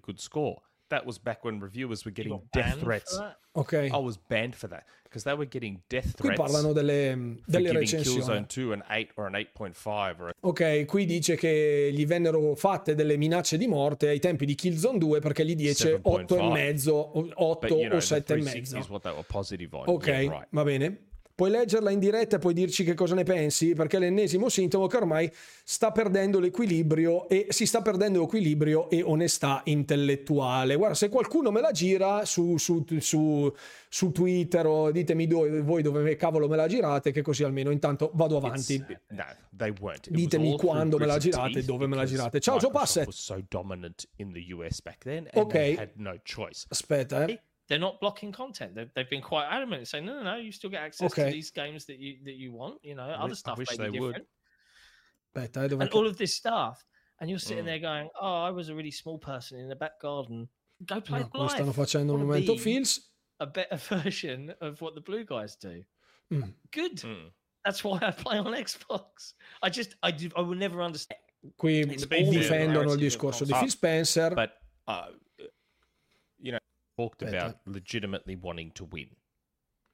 good score. That was back when reviewers were getting death threats. that? Ok. I was banned for that because they were getting death Qui threats parlano delle, for delle giving recensioni. Killzone 2 an 8 or an 8.5 or a Ok, qui dice che gli vennero fatte delle minacce di morte ai tempi di Killzone 2 perché gli dice 7.5. 8,5, 8 but you know o the 7,5. 360 is what they were positive on. Ok, Yeah, right. va bene. Puoi leggerla in diretta e puoi dirci che cosa ne pensi, perché è l'ennesimo sintomo che ormai sta perdendo l'equilibrio e si sta perdendo equilibrio e onestà intellettuale. Guarda, se qualcuno me la gira su, su- su- su Twitter o ditemi dove, voi dove cavolo me la girate, che così almeno intanto vado avanti. No, weren't. It Ditemi quando me la girate e dove me la girate. Ciao, Joe was so Ok. no. Aspetta, eh. They're not blocking content. They've, they've been quite adamant saying, no, no, no, you still get access Okay. to these games that you that you want. You know, I other wish- I stuff wish may be they would. But Aspetta, dove And all of this stuff. And you're sitting Mm. there going, oh, I was a really small person in the back garden. Go play No, life. come stanno facendo un Wanna momento be Fields. A better version of what the blue guys do. Mm. Good. Mm. That's why I play on Xbox. I just, I, do, I will never understand. Qui It's all difendono the il discorso di Phil Spencer. But uh, you know, talked Aspetta. about legitimately wanting to win.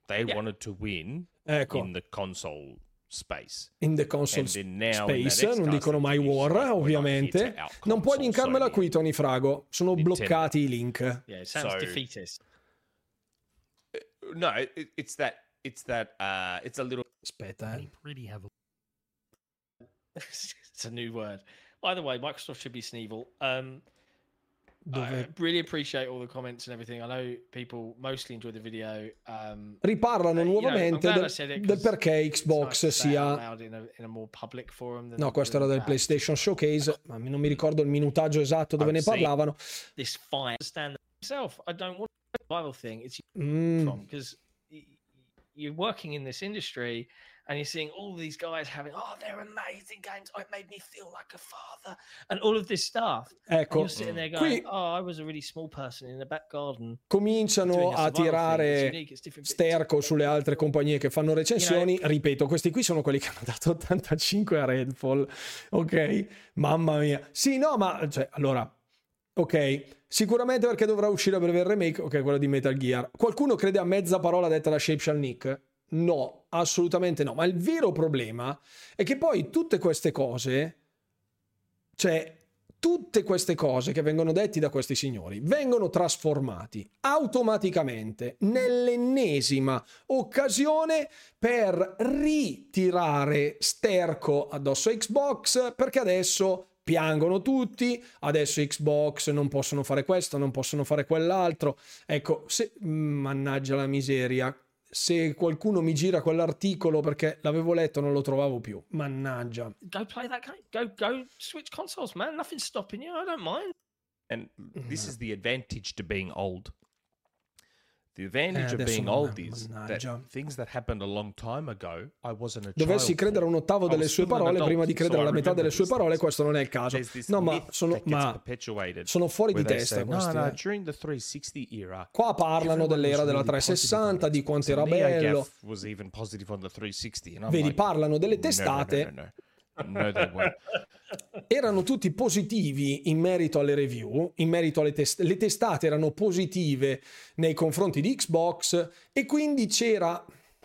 They Yeah. wanted to win Ecco, in the console space. in the console And then now in that space, non dicono mai war, it's like, ovviamente. here to out Non puoi console linkarmela Sony. qui, Tony Frago. Sono Nintendo. bloccati i link. Yeah, it sounds So- defeatist. No, it, it's that. It's that. Uh, it's a little. Aspetta, eh. Pretty have a it's a new word. Either way, Microsoft should be Sneevil. Um, dove... I really appreciate all the comments and everything. I know people mostly enjoy the video. Um, Riparlano uh, nuovamente know, del, del, perché Xbox nice sia... In a, in a forum no, questo era del PlayStation Showcase, ma non mi ricordo il minutaggio esatto dove ne parlavano. This fine stand myself. I don't want a survival thing. It's mm. because you're working in this industry and you're seeing all these guys having, oh, they're amazing games. Oh, it made me feel like a father, and all of this stuff. Ecco, you're sitting there going, qui oh, I was a really small person in the back garden. Cominciano a tirare sterco sulle altre compagnie che fanno recensioni. You know, Ripeto, questi qui sono quelli che hanno dato 85 a Redfall. Ok, mamma mia. Sì, no, ma cioè, allora, ok. Sicuramente perché dovrà uscire a breve il remake, ok, quello di Metal Gear. Qualcuno crede a mezza parola detta da Shape Shall Nick? No, assolutamente no. Ma il vero problema è che poi tutte queste cose, cioè tutte queste cose che vengono detti da questi signori vengono trasformati automaticamente nell'ennesima occasione per ritirare sterco addosso a Xbox perché adesso piangono tutti, adesso Xbox non possono fare questo, non possono fare quell'altro. Ecco, se mannaggia la miseria, se qualcuno mi gira quell'articolo perché l'avevo letto non lo trovavo più. Mannaggia. Go play that game. Go, go switch consoles, man. Nothing's stopping you. I don't mind. And this is the advantage to being old. The advantage eh, of being old is that things that happened a long time ago, I wasn't a Dovessi credere a un ottavo delle sue parole prima di credere alla metà delle sue parole, questo non è il caso. No, ma sono, ma sono fuori di testa questi. No, no, Qua parlano dell'era della 360, di quanto era bello. Vedi, parlano delle testate. No, erano tutti positivi in merito alle review, in merito alle testate. Le testate erano positive nei confronti di Xbox e quindi c'era,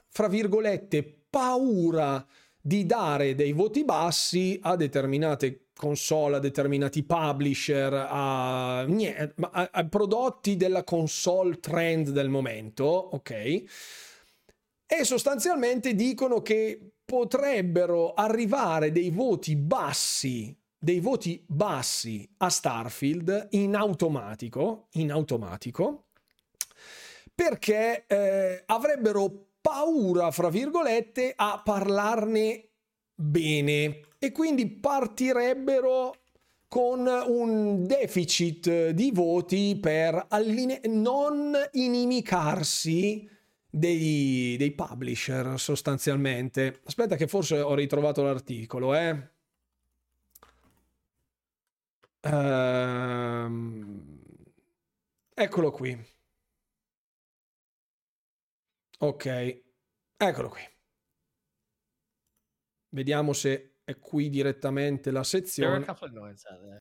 fra virgolette, paura di dare dei voti bassi a determinate console, a determinati publisher, a, a, a prodotti della console trend del momento, ok? E sostanzialmente dicono che potrebbero arrivare dei voti bassi, dei voti bassi a Starfield in automatico, in automatico perché eh, avrebbero paura, fra virgolette, a parlarne bene e quindi partirebbero con un deficit di voti per alline- non inimicarsi dei, dei publisher sostanzialmente. Aspetta che forse ho ritrovato l'articolo, eh. Ehm... Eccolo qui. Ok, eccolo qui. Vediamo se è qui direttamente la sezione.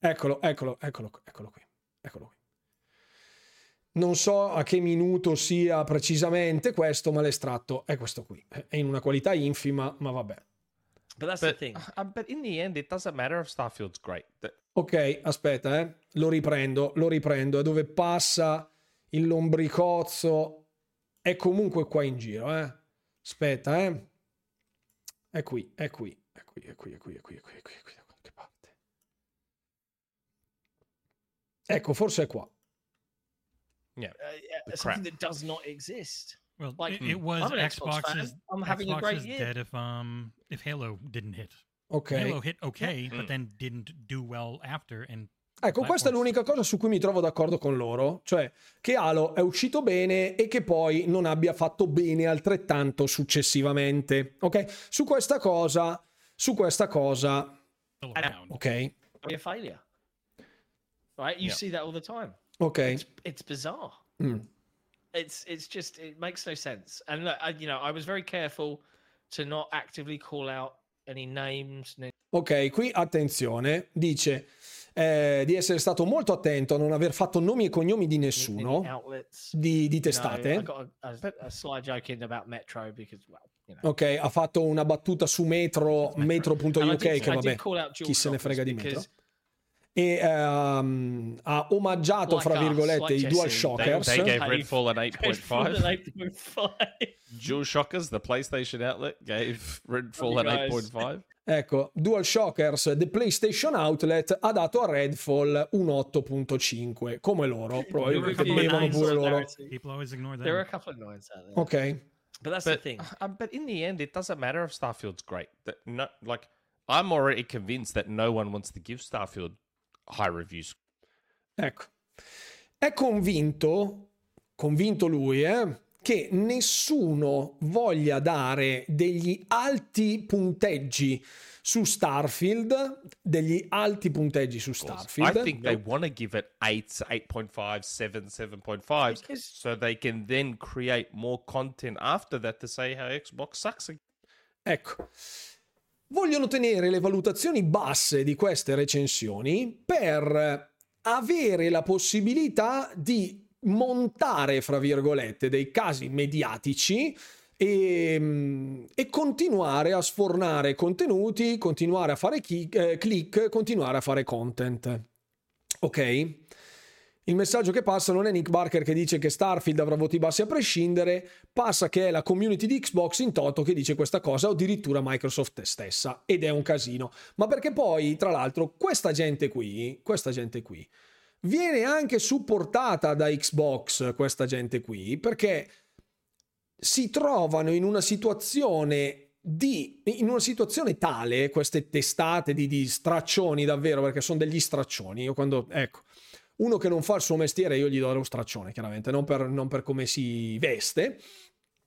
Eccolo, eccolo, eccolo, eccolo qui. Eccolo qui. Non so a che minuto sia precisamente questo, ma l'estratto è questo qui. È in una qualità infima, ma vabbè. But that's but, the thing. Uh, but in the end, it doesn't matter if Starfield's great. Ok, aspetta, eh. Lo riprendo, lo riprendo. È dove passa il lombricozzo. È comunque qua in giro, eh. Aspetta, eh. È qui, è qui, è qui, è qui, è qui, è qui, è qui, è qui, è qui, da qualche parte. Ecco, forse è qua. Yeah, uh, something that does not exist. Well, like it, it was Xbox's. I'm having Xbox a great year. dead if um if Halo didn't hit. Ok. Halo hit okay, mm. but then didn't do well after and Ecco, questa è l'unica cosa su cui mi trovo d'accordo con loro, cioè che Halo è uscito bene e che poi non abbia fatto bene altrettanto successivamente. Ok? Su questa cosa, su questa cosa, ok? A failure. Right? You yeah. see that all the time. Okay. It's, it's bizarre. Mm. It's it's just it makes no sense. And look, I, you know, I was very careful to not actively call out any names. Ok, qui attenzione, dice eh, di essere stato molto attento a non aver fatto nomi e cognomi di nessuno di, di testate. Ok, ha fatto una battuta su Metro, Metro.uk che vabbè, chi se ne frega di Metro. E um, ha omaggiato like fra virgolette us, like i Dual Shockers. They, they gave Redfall an 8.5. Dual Shockers, the PlayStation outlet, gave Redfall an 8.5. Ecco, Dual Shockers, The PlayStation Outlet ha dato a Redfall un 8.5, come loro, probabilmente bevono pure loro. People always ignore that. There are a couple of noise out there. Ok. But that's but, the thing. Uh, but in the end, it doesn't matter if Starfield's great. That no, like I'm already convinced that no one wants to give Starfield high reviews. Ecco, è convinto, convinto lui, eh, che nessuno voglia dare degli alti punteggi su Starfield, degli alti punteggi su Starfield. I think they want to give it 8, 8.5, 7, 7.5 Because... so they can then create more content after that to say how Xbox sucks. Ecco vogliono tenere le valutazioni basse di queste recensioni per avere la possibilità di montare, fra virgolette, dei casi mediatici e, e continuare a sfornare contenuti, continuare a fare chi, eh, click, continuare a fare content. Ok? Il messaggio che passa non è Nick Barker che dice che Starfield avrà voti bassi a prescindere, passa che è la community di Xbox in toto che dice questa cosa o addirittura Microsoft stessa ed è un casino. Ma perché poi, tra l'altro, questa gente qui, questa gente qui, viene anche supportata da Xbox, questa gente qui, perché si trovano in una situazione di, in una situazione tale, queste testate di, di straccioni davvero, perché sono degli straccioni, io quando, ecco, uno che non fa il suo mestiere io gli do lo straccione, chiaramente, non per, non per come si veste.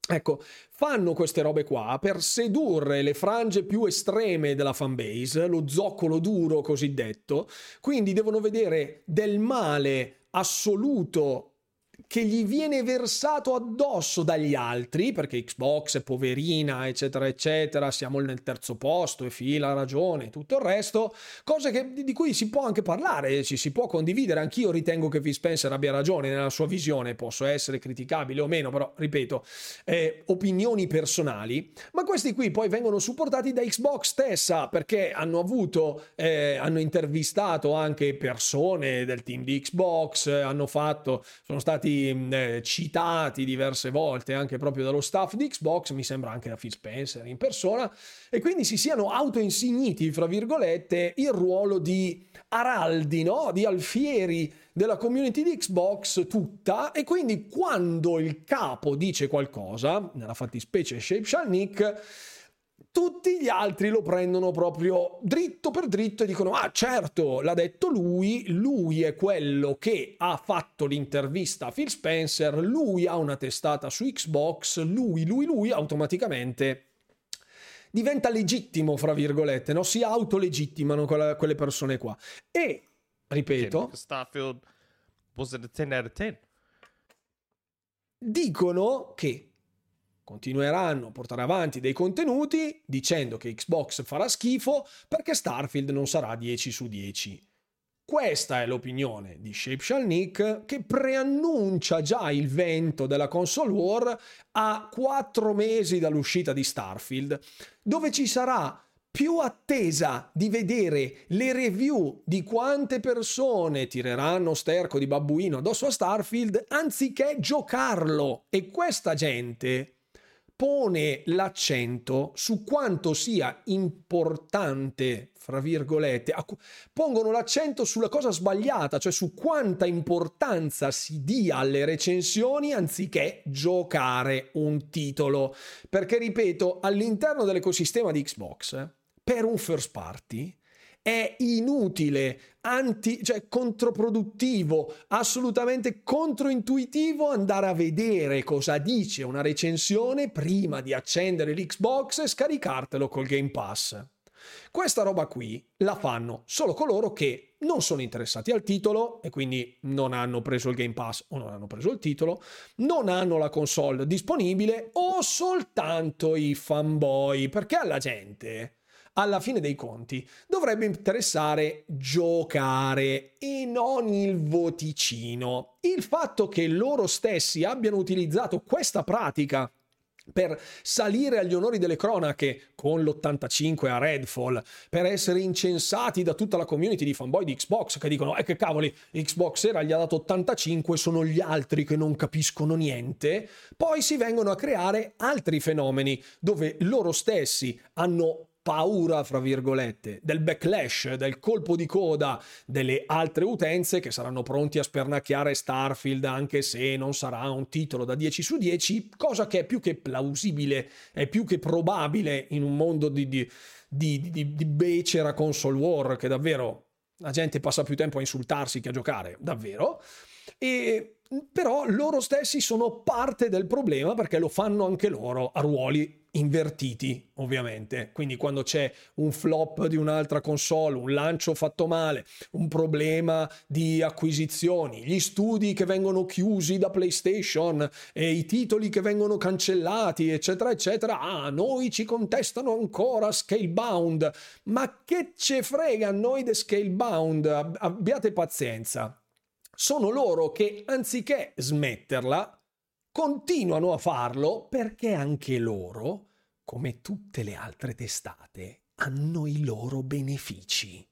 Ecco, fanno queste robe qua per sedurre le frange più estreme della fanbase, lo zoccolo duro cosiddetto, quindi devono vedere del male assoluto che gli viene versato addosso dagli altri, perché Xbox è poverina, eccetera, eccetera, siamo nel terzo posto e fila ha ragione, tutto il resto, cose che, di cui si può anche parlare, ci si può condividere, anch'io ritengo che Phil Spencer abbia ragione nella sua visione, posso essere criticabile o meno, però ripeto, eh, opinioni personali, ma questi qui poi vengono supportati da Xbox stessa, perché hanno avuto, eh, hanno intervistato anche persone del team di Xbox, hanno fatto, sono stati eh, citati diverse volte anche proprio dallo staff di Xbox, mi sembra anche da Phil Spencer in persona, e quindi si siano autoinsigniti, fra virgolette, il ruolo di araldi, no? di alfieri della community di Xbox tutta e quindi quando il capo dice qualcosa, nella fattispecie Shape Nick, tutti gli altri lo prendono proprio dritto per dritto e dicono ah certo l'ha detto lui, lui è quello che ha fatto l'intervista a Phil Spencer, lui ha una testata su Xbox, lui, lui, lui automaticamente diventa legittimo, fra virgolette, no? si autolegittimano quelle persone qua. E, ripeto... Starfield was it a 10 out of 10? Dicono che continueranno a portare avanti dei contenuti dicendo che Xbox farà schifo perché Starfield non sarà 10 su 10. Questa è l'opinione di Shape Nick che preannuncia già il vento della console war a 4 mesi dall'uscita di Starfield, dove ci sarà più attesa di vedere le review di quante persone tireranno sterco di babbuino addosso a Starfield anziché giocarlo. E questa gente pone l'accento su quanto sia importante, fra virgolette, pongono l'accento sulla cosa sbagliata, cioè su quanta importanza si dia alle recensioni anziché giocare un titolo. Perché, ripeto, all'interno dell'ecosistema di Xbox, per un first party, è inutile, anti, cioè controproduttivo, assolutamente controintuitivo andare a vedere cosa dice una recensione prima di accendere l'Xbox e scaricartelo col Game Pass. Questa roba qui la fanno solo coloro che non sono interessati al titolo e quindi non hanno preso il Game Pass o non hanno preso il titolo, non hanno la console disponibile o soltanto i fanboy, perché alla gente alla fine dei conti dovrebbe interessare giocare e non il voticino. Il fatto che loro stessi abbiano utilizzato questa pratica per salire agli onori delle cronache con l'85 a Redfall, per essere incensati da tutta la community di fanboy di Xbox che dicono eh che cavoli, Xbox era gli ha dato 85, sono gli altri che non capiscono niente, poi si vengono a creare altri fenomeni dove loro stessi hanno paura, fra virgolette, del backlash, del colpo di coda delle altre utenze che saranno pronti a spernacchiare Starfield anche se non sarà un titolo da 10 su 10, cosa che è più che plausibile, è più che probabile in un mondo di, di, di, di, di becera console war che davvero la gente passa più tempo a insultarsi che a giocare, davvero. E però loro stessi sono parte del problema perché lo fanno anche loro a ruoli invertiti, ovviamente. Quindi quando c'è un flop di un'altra console, un lancio fatto male, un problema di acquisizioni, gli studi che vengono chiusi da PlayStation e i titoli che vengono cancellati, eccetera, eccetera, ah, noi ci contestano ancora Scalebound. Ma che ce frega a noi di Scalebound? Abbiate pazienza. Sono loro che anziché smetterla, continuano a farlo perché anche loro, come tutte le altre testate, hanno i loro benefici.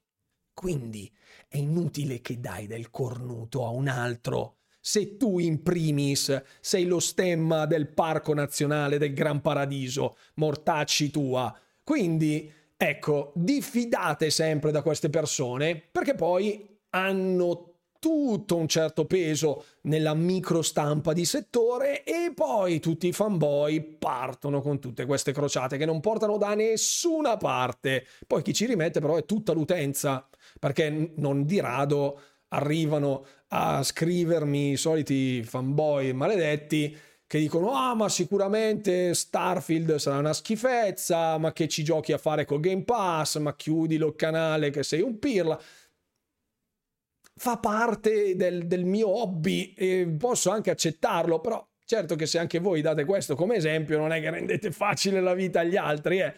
Quindi è inutile che dai del cornuto a un altro. Se tu in primis sei lo stemma del Parco Nazionale del Gran Paradiso, mortacci tua. Quindi, ecco, diffidate sempre da queste persone perché poi hanno tutto un certo peso nella microstampa di settore e poi tutti i fanboy partono con tutte queste crociate che non portano da nessuna parte. Poi chi ci rimette però è tutta l'utenza, perché non di rado arrivano a scrivermi i soliti fanboy maledetti che dicono ah ma sicuramente Starfield sarà una schifezza, ma che ci giochi a fare col Game Pass, ma chiudilo il canale che sei un pirla fa parte del, del mio hobby e posso anche accettarlo, però certo che se anche voi date questo come esempio non è che rendete facile la vita agli altri, eh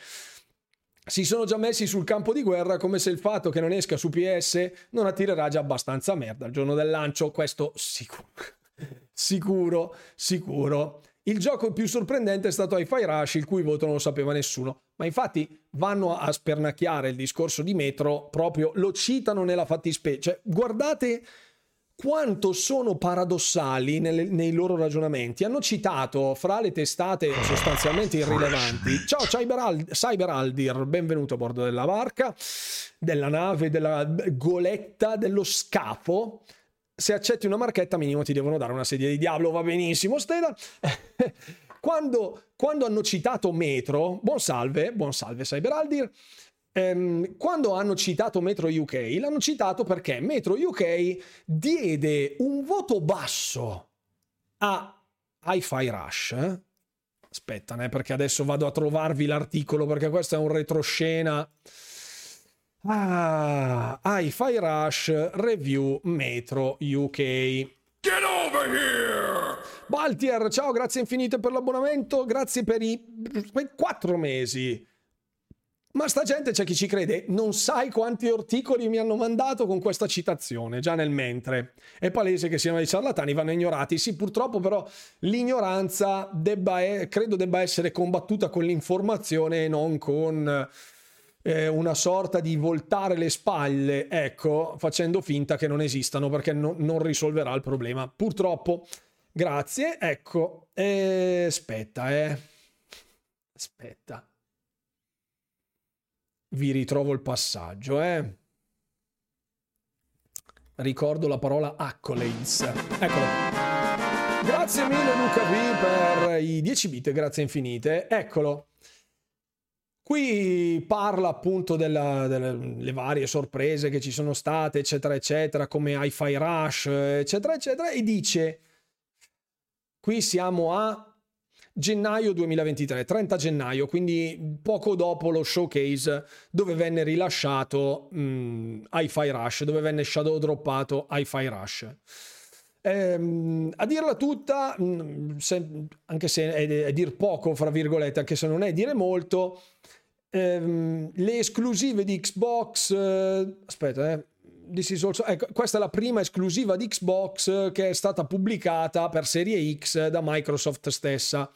si sono già messi sul campo di guerra come se il fatto che non esca su PS non attirerà già abbastanza merda il giorno del lancio, questo sicuro, sicuro, sicuro. Il gioco più sorprendente è stato Hi-Fi Rush, il cui voto non lo sapeva nessuno. Ma infatti vanno a spernacchiare il discorso di Metro, proprio lo citano nella fattispecie. Cioè, guardate quanto sono paradossali nelle, nei loro ragionamenti. Hanno citato fra le testate sostanzialmente irrilevanti. Ciao Cyberald- Cyberaldir, benvenuto a bordo della barca, della nave, della goletta, dello scafo se accetti una marchetta minimo ti devono dare una sedia di diavolo, va benissimo Stella. quando, quando, hanno citato Metro, buon salve, buon salve Cyberaldir, ehm, quando hanno citato Metro UK, l'hanno citato perché Metro UK diede un voto basso a Hi-Fi Rush. Eh? Perché adesso vado a trovarvi l'articolo perché questo è un retroscena. Ah, Hi-Fi Rush Review Metro UK. Get over here! Baltier, ciao, grazie infinite per l'abbonamento, grazie per i quattro mesi. Ma sta gente c'è chi ci crede, non sai quanti articoli mi hanno mandato con questa citazione, già nel mentre. È palese che siano dei ciarlatani, vanno ignorati. Sì, purtroppo però l'ignoranza debba, credo debba essere combattuta con l'informazione e non con eh, una sorta di voltare le spalle, ecco, facendo finta che non esistano perché no, non risolverà il problema. Purtroppo, grazie, ecco, eh, aspetta, eh. Aspetta. Vi ritrovo il passaggio, eh. Ricordo la parola accolades. Eccolo. Grazie mille Luca V per i 10 bit, grazie infinite. Eccolo. Qui parla appunto della, delle varie sorprese che ci sono state, eccetera, eccetera, come Hi-Fi Rush, eccetera, eccetera, e dice, qui siamo a gennaio 2023, 30 gennaio, quindi poco dopo lo showcase dove venne rilasciato mh, Hi-Fi Rush, dove venne shadow droppato Hi-Fi Rush. Ehm, a dirla tutta, se, anche se è, è dir poco, fra virgolette, anche se non è dire molto, ehm, le esclusive di Xbox, eh, aspetta, eh, also, ecco, questa è la prima esclusiva di Xbox che è stata pubblicata per Serie X da Microsoft stessa.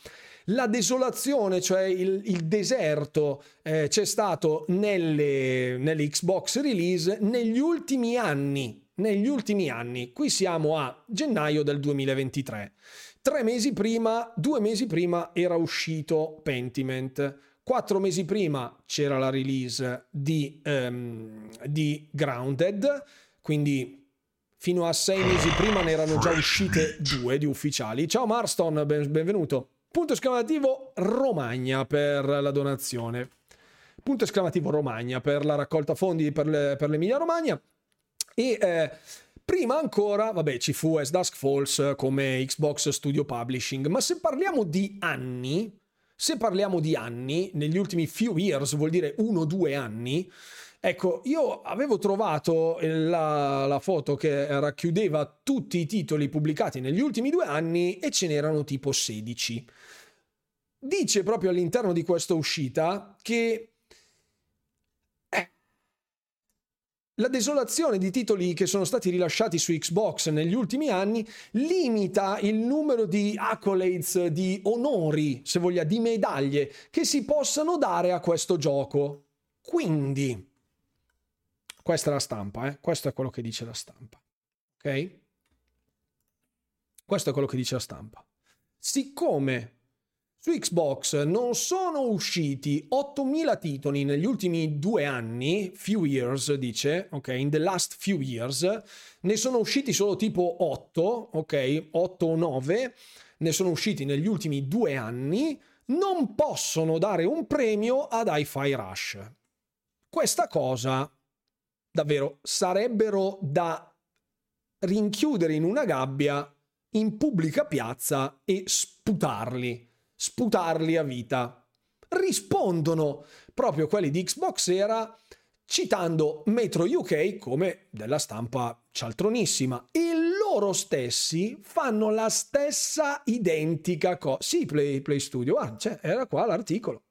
La desolazione, cioè il, il deserto, eh, c'è stato nelle, nelle Xbox release negli ultimi anni. Negli ultimi anni, qui siamo a gennaio del 2023. Tre mesi prima, due mesi prima era uscito Pentiment. Quattro mesi prima c'era la release di, um, di Grounded, quindi fino a sei mesi prima ne erano già uscite due di ufficiali. Ciao Marston, ben, benvenuto. Punto esclamativo Romagna per la donazione. Punto esclamativo Romagna per la raccolta fondi per, le, per l'Emilia Romagna. E eh, prima ancora, vabbè, ci fu As Dusk Falls come Xbox Studio Publishing. Ma se parliamo di anni, se parliamo di anni, negli ultimi few years, vuol dire uno o due anni, ecco, io avevo trovato la, la, foto che racchiudeva tutti i titoli pubblicati negli ultimi due anni e ce n'erano tipo 16. Dice proprio all'interno di questa uscita che La desolazione di titoli che sono stati rilasciati su Xbox negli ultimi anni limita il numero di accolades, di onori, se voglia, di medaglie che si possano dare a questo gioco. Quindi, questa è la stampa, eh? questo è quello che dice la stampa. Ok? Questo è quello che dice la stampa. Siccome su Xbox non sono usciti 8000 titoli negli ultimi due anni, few years dice, ok, in the last few years, ne sono usciti solo tipo 8, ok, 8 o 9, ne sono usciti negli ultimi due anni, non possono dare un premio ad Hi-Fi Rush. Questa cosa, davvero, sarebbero da rinchiudere in una gabbia in pubblica piazza e sputarli sputarli a vita. Rispondono proprio quelli di Xbox Era citando Metro UK come della stampa cialtronissima e loro stessi fanno la stessa identica cosa. Sì, Play, Play Studio, ah, cioè, era qua l'articolo.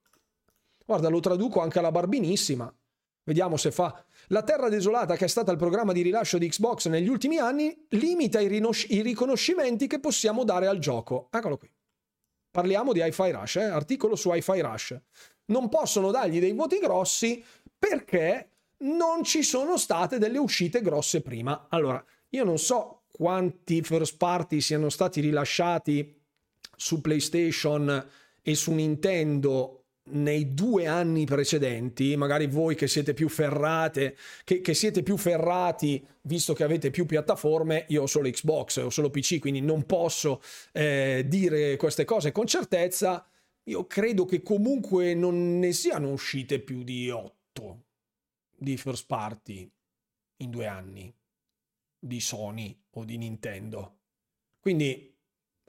Guarda, lo traduco anche alla barbinissima. Vediamo se fa. La Terra Desolata, che è stata il programma di rilascio di Xbox negli ultimi anni, limita i, rinos- i riconoscimenti che possiamo dare al gioco. Eccolo qui. Parliamo di Hi-Fi Rush, eh? articolo su Hi-Fi Rush. Non possono dargli dei voti grossi perché non ci sono state delle uscite grosse prima. Allora, io non so quanti first party siano stati rilasciati su PlayStation e su Nintendo nei due anni precedenti, magari voi che siete più ferrate, che, che, siete più ferrati, visto che avete più piattaforme, io ho solo Xbox, ho solo PC, quindi non posso eh, dire queste cose con certezza. Io credo che comunque non ne siano uscite più di otto di first party in due anni di Sony o di Nintendo. Quindi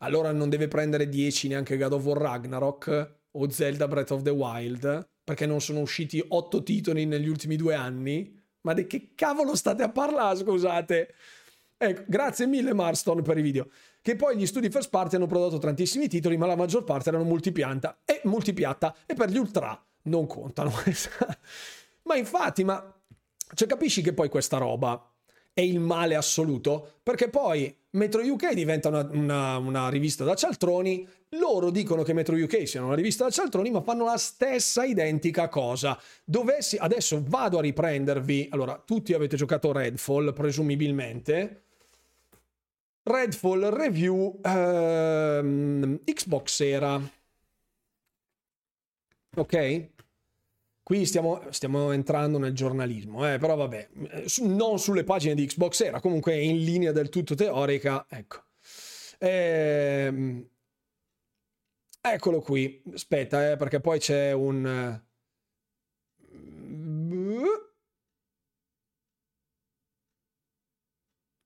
allora non deve prendere 10 neanche God of War Ragnarok o Zelda Breath of the Wild, perché non sono usciti otto titoli negli ultimi due anni. Ma di che cavolo state a parlare, scusate? Ecco, grazie mille Marston per i video. Che poi gli studi first party hanno prodotto tantissimi titoli, ma la maggior parte erano multipianta e multipiatta e per gli ultra non contano. ma infatti, ma cioè capisci che poi questa roba è il male assoluto? Perché poi Metro UK diventa una, una, una, rivista da cialtroni, loro dicono che Metro UK sia una rivista da cialtroni, ma fanno la stessa identica cosa. Dovessi, adesso vado a riprendervi, allora, tutti avete giocato Redfall, presumibilmente. Redfall review ehm, Xbox era. Ok? Qui stiamo, stiamo, entrando nel giornalismo, eh, però vabbè, eh, non sulle pagine di Xbox era, comunque in linea del tutto teorica, ecco. Ehm, eccolo qui, aspetta, eh, perché poi c'è un...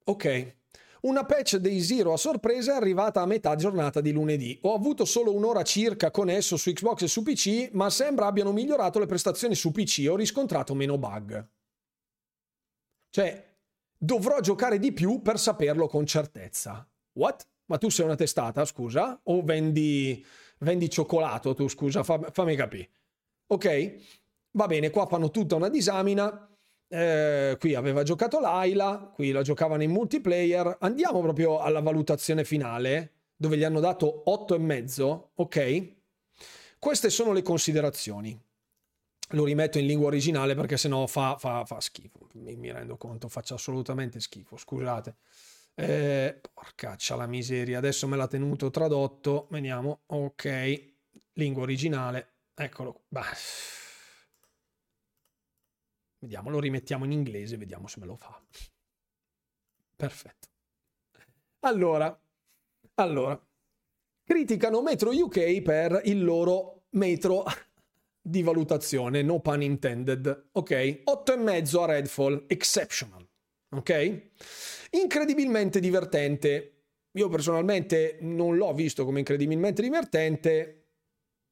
Ok, una patch dei Zero a sorpresa è arrivata a metà giornata di lunedì. Ho avuto solo un'ora circa con esso su Xbox e su PC, ma sembra abbiano migliorato le prestazioni su PC e ho riscontrato meno bug. Cioè, dovrò giocare di più per saperlo con certezza. What? Ma tu sei una testata, scusa? O vendi, vendi cioccolato tu, scusa? Fammi capire. Ok? Va bene, qua fanno tutta una disamina eh, qui aveva giocato Laila, qui la giocavano in multiplayer. Andiamo proprio alla valutazione finale, dove gli hanno dato 8,5, ok? Queste sono le considerazioni. Lo rimetto in lingua originale perché sennò fa, fa, fa schifo. Mi, mi, rendo conto, faccia assolutamente schifo, scusate. Eh, porcaccia la miseria, adesso me l'ha tenuto tradotto. Vediamo, ok, lingua originale, eccolo. Bah. Vediamo, lo rimettiamo in inglese, vediamo se me lo fa. Perfetto. Allora, allora, criticano Metro UK per il loro metro di valutazione, no pun intended, ok? 8,5 a Redfall, exceptional, ok? Incredibilmente divertente. Io personalmente non l'ho visto come incredibilmente divertente,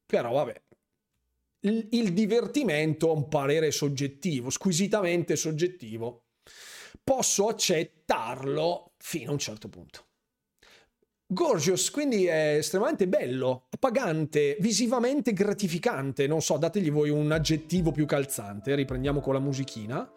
però vabbè. Il, divertimento è un parere soggettivo, squisitamente soggettivo. Posso accettarlo fino a un certo punto. Gorgeous, quindi è estremamente bello, appagante, visivamente gratificante. Non so, dategli voi un aggettivo più calzante. Riprendiamo con la musichina.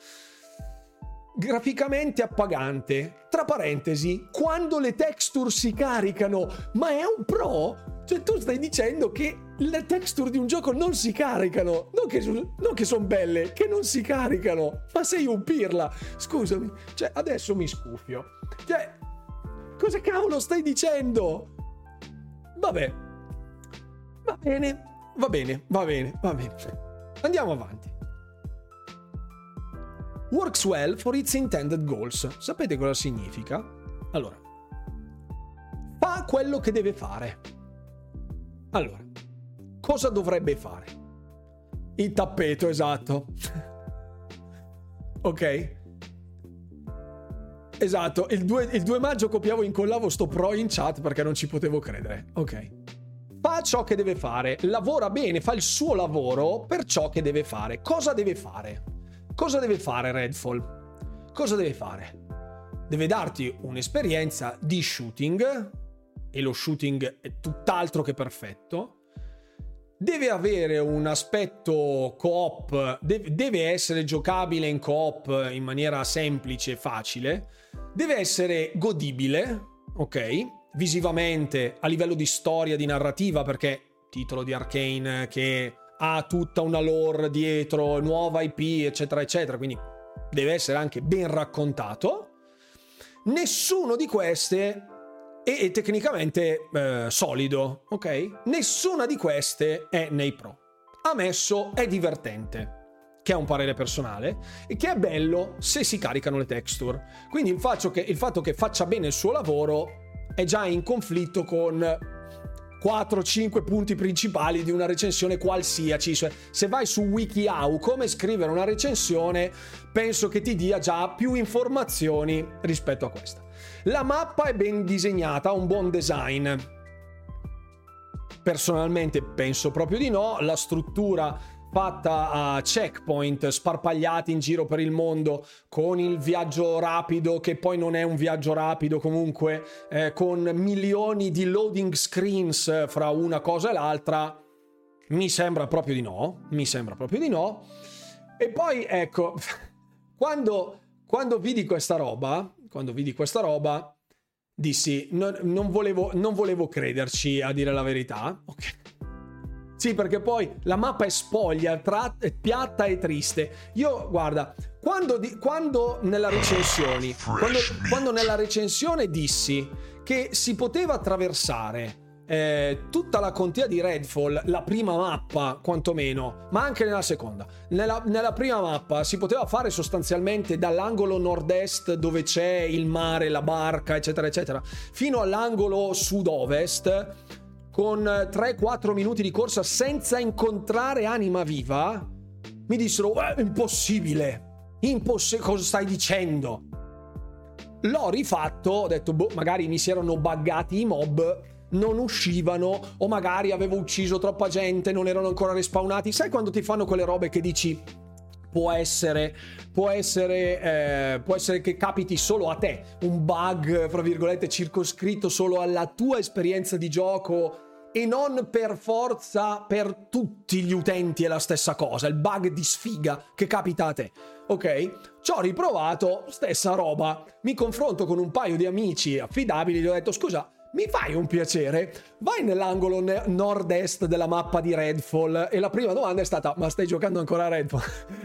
Graficamente appagante. Tra parentesi, quando le texture si caricano, ma è un pro? Cioè, tu stai dicendo che le texture di un gioco non si caricano. Non che, non che sono belle, che non si caricano. Ma sei un pirla. Scusami. Cioè, adesso mi scuffio. Cioè, Cosa cavolo stai dicendo? Vabbè. Va bene, va bene, va bene, va bene. Andiamo avanti. Works well for its intended goals. Sapete cosa significa? Allora, fa quello che deve fare. Allora, cosa dovrebbe fare? Il tappeto, esatto. ok? Esatto, il 2, il 2 maggio copiavo e incollavo sto pro in chat perché non ci potevo credere. Ok. Fa ciò che deve fare, lavora bene, fa il suo lavoro per ciò che deve fare. Cosa deve fare? Cosa deve fare Redfall? Cosa deve fare? Deve darti un'esperienza di shooting e lo shooting è tutt'altro che perfetto deve avere un aspetto coop, deve essere giocabile in coop in maniera semplice e facile, deve essere godibile, ok? Visivamente, a livello di storia, di narrativa, perché titolo di Arkane che ha tutta una lore dietro, nuova IP, eccetera, eccetera, quindi deve essere anche ben raccontato. Nessuno di queste e, e tecnicamente eh, solido, ok? Nessuna di queste è nei pro. Ammesso è divertente che è un parere personale, e che è bello se si caricano le texture. Quindi il fatto, che, il fatto che faccia bene il suo lavoro è già in conflitto con 4-5 punti principali di una recensione qualsiasi. Cioè, se vai su WikiHow come scrivere una recensione, penso che ti dia già più informazioni rispetto a questa. La mappa è ben disegnata, ha un buon design. Personalmente penso proprio di no, la struttura fatta a checkpoint sparpagliati in giro per il mondo con il viaggio rapido che poi non è un viaggio rapido comunque eh, con milioni di loading screens fra una cosa e l'altra mi sembra proprio di no mi sembra proprio di no e poi ecco quando, quando vidi questa roba quando vidi questa roba, dissi: non, non, volevo, non volevo crederci a dire la verità. Ok. Sì, perché poi la mappa è spoglia, tra, è piatta e triste. Io, guarda, quando, di, quando nella recensione, quando, quando nella recensione dissi che si poteva attraversare eh, tutta la contea di Redfall, la prima mappa quantomeno, ma anche nella seconda. Nella, nella, prima mappa si poteva fare sostanzialmente dall'angolo nord-est dove c'è il mare, la barca, eccetera, eccetera, fino all'angolo sud-ovest con 3-4 minuti di corsa senza incontrare anima viva. Mi dissero, è impossibile. Impossibile, cosa stai dicendo? L'ho rifatto, ho detto, boh, magari mi si erano buggati i mob non uscivano o magari avevo ucciso troppa gente, non erano ancora respawnati. Sai quando ti fanno quelle robe che dici può essere, può essere, eh, può essere che capiti solo a te, un bug, fra virgolette, circoscritto solo alla tua esperienza di gioco e non per forza per tutti gli utenti è la stessa cosa, il bug di sfiga che capita a te. Ok? Ci ho riprovato, stessa roba. Mi confronto con un paio di amici affidabili, gli ho detto scusa, mi fai un piacere? Vai nell'angolo nord-est della mappa di Redfall e la prima domanda è stata ma stai giocando ancora a Redfall?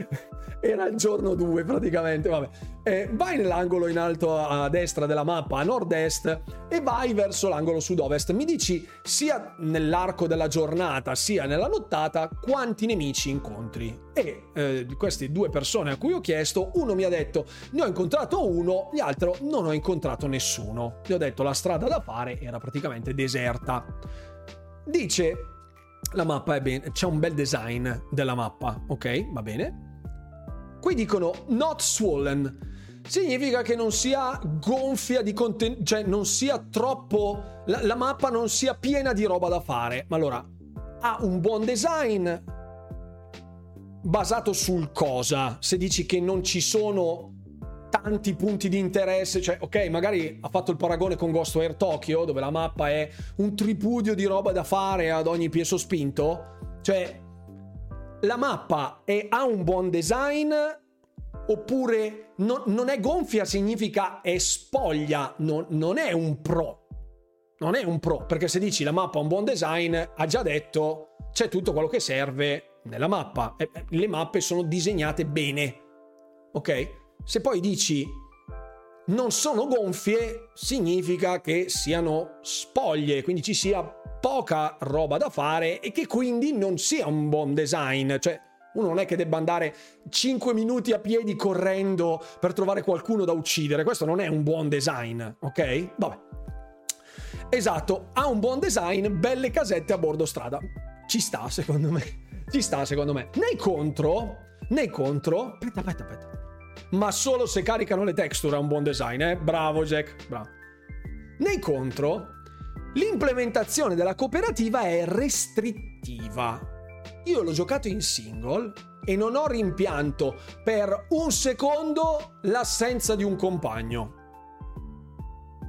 Era il giorno 2 praticamente, vabbè. Eh, vai nell'angolo in alto a destra della mappa a nord-est e vai verso l'angolo sud-ovest. Mi dici sia nell'arco della giornata sia nella nottata quanti nemici incontri. E eh, queste due persone a cui ho chiesto, uno mi ha detto ne ho incontrato uno, gli altri non ho incontrato nessuno. Gli ho detto la strada da fare era praticamente deserta. Dice la mappa è bene, c'è un bel design della mappa, ok? Va bene. Qui dicono not swollen. Significa che non sia gonfia di contenuti, cioè non sia troppo. La, la mappa non sia piena di roba da fare. Ma allora ha un buon design basato sul cosa? Se dici che non ci sono tanti punti di interesse, cioè ok, magari ha fatto il paragone con Ghostwire Tokyo, dove la mappa è un tripudio di roba da fare ad ogni piede sospinto, cioè la mappa è, ha un buon design oppure no, non è gonfia significa è spoglia, no, non è un pro. Non è un pro, perché se dici la mappa ha un buon design, ha già detto c'è tutto quello che serve nella mappa. le mappe sono disegnate bene. Ok? Se poi dici non sono gonfie, significa che siano spoglie, quindi ci sia poca roba da fare e che quindi non sia un buon design. Cioè, uno non è che debba andare 5 minuti a piedi correndo per trovare qualcuno da uccidere. Questo non è un buon design, ok? Vabbè. Esatto, ha un buon design, belle casette a bordo strada. Ci sta, secondo me. Ci sta, secondo me. Nei contro, nei contro... Aspetta, aspetta, aspetta. Ma solo se caricano le texture ha un buon design, eh? Bravo, Jack, bravo. Nei contro, l'implementazione della cooperativa è restrittiva io l'ho giocato in single e non ho rimpianto per un secondo l'assenza di un compagno.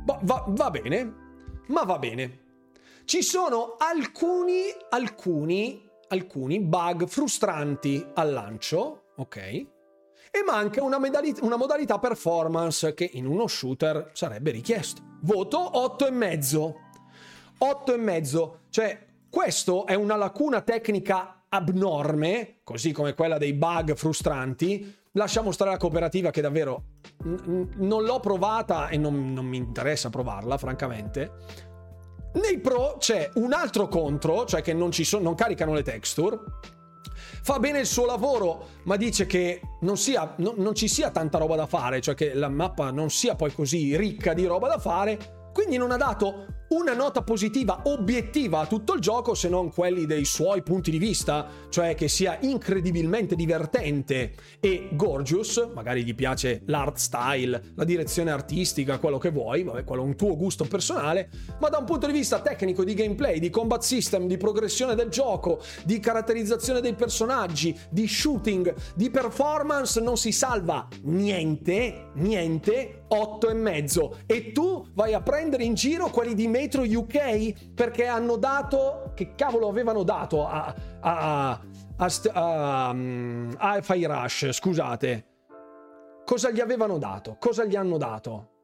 Va, va, va bene, ma va bene. Ci sono alcuni, alcuni, alcuni bug frustranti al lancio, ok? E manca una, medali- una modalità performance che in uno shooter sarebbe richiesto. Voto 8,5. 8,5. Cioè, questo è una lacuna tecnica abnorme, così come quella dei bug frustranti, lasciamo stare la cooperativa che davvero n- non l'ho provata e non, non mi interessa provarla, francamente. Nei pro c'è un altro contro, cioè che non, so- non caricano le texture. Fa bene il suo lavoro, ma dice che non, sia, no, non ci sia tanta roba da fare, cioè che la mappa non sia poi così ricca di roba da fare. Quindi non ha dato una nota positiva obiettiva a tutto il gioco se non quelli dei suoi punti di vista, cioè che sia incredibilmente divertente e gorgeous, magari gli piace l'art style, la direzione artistica, quello che vuoi, vabbè, quello è un tuo gusto personale, ma da un punto di vista tecnico di gameplay, di combat system, di progressione del gioco, di caratterizzazione dei personaggi, di shooting, di performance non si salva niente, niente, 8 e mezzo e tu vai a prendere in giro quelli di Metro UK perché hanno dato. Che cavolo avevano dato a. a, a, a, a, mm, Rush? Scusate. Cosa gli avevano dato? Cosa gli hanno dato?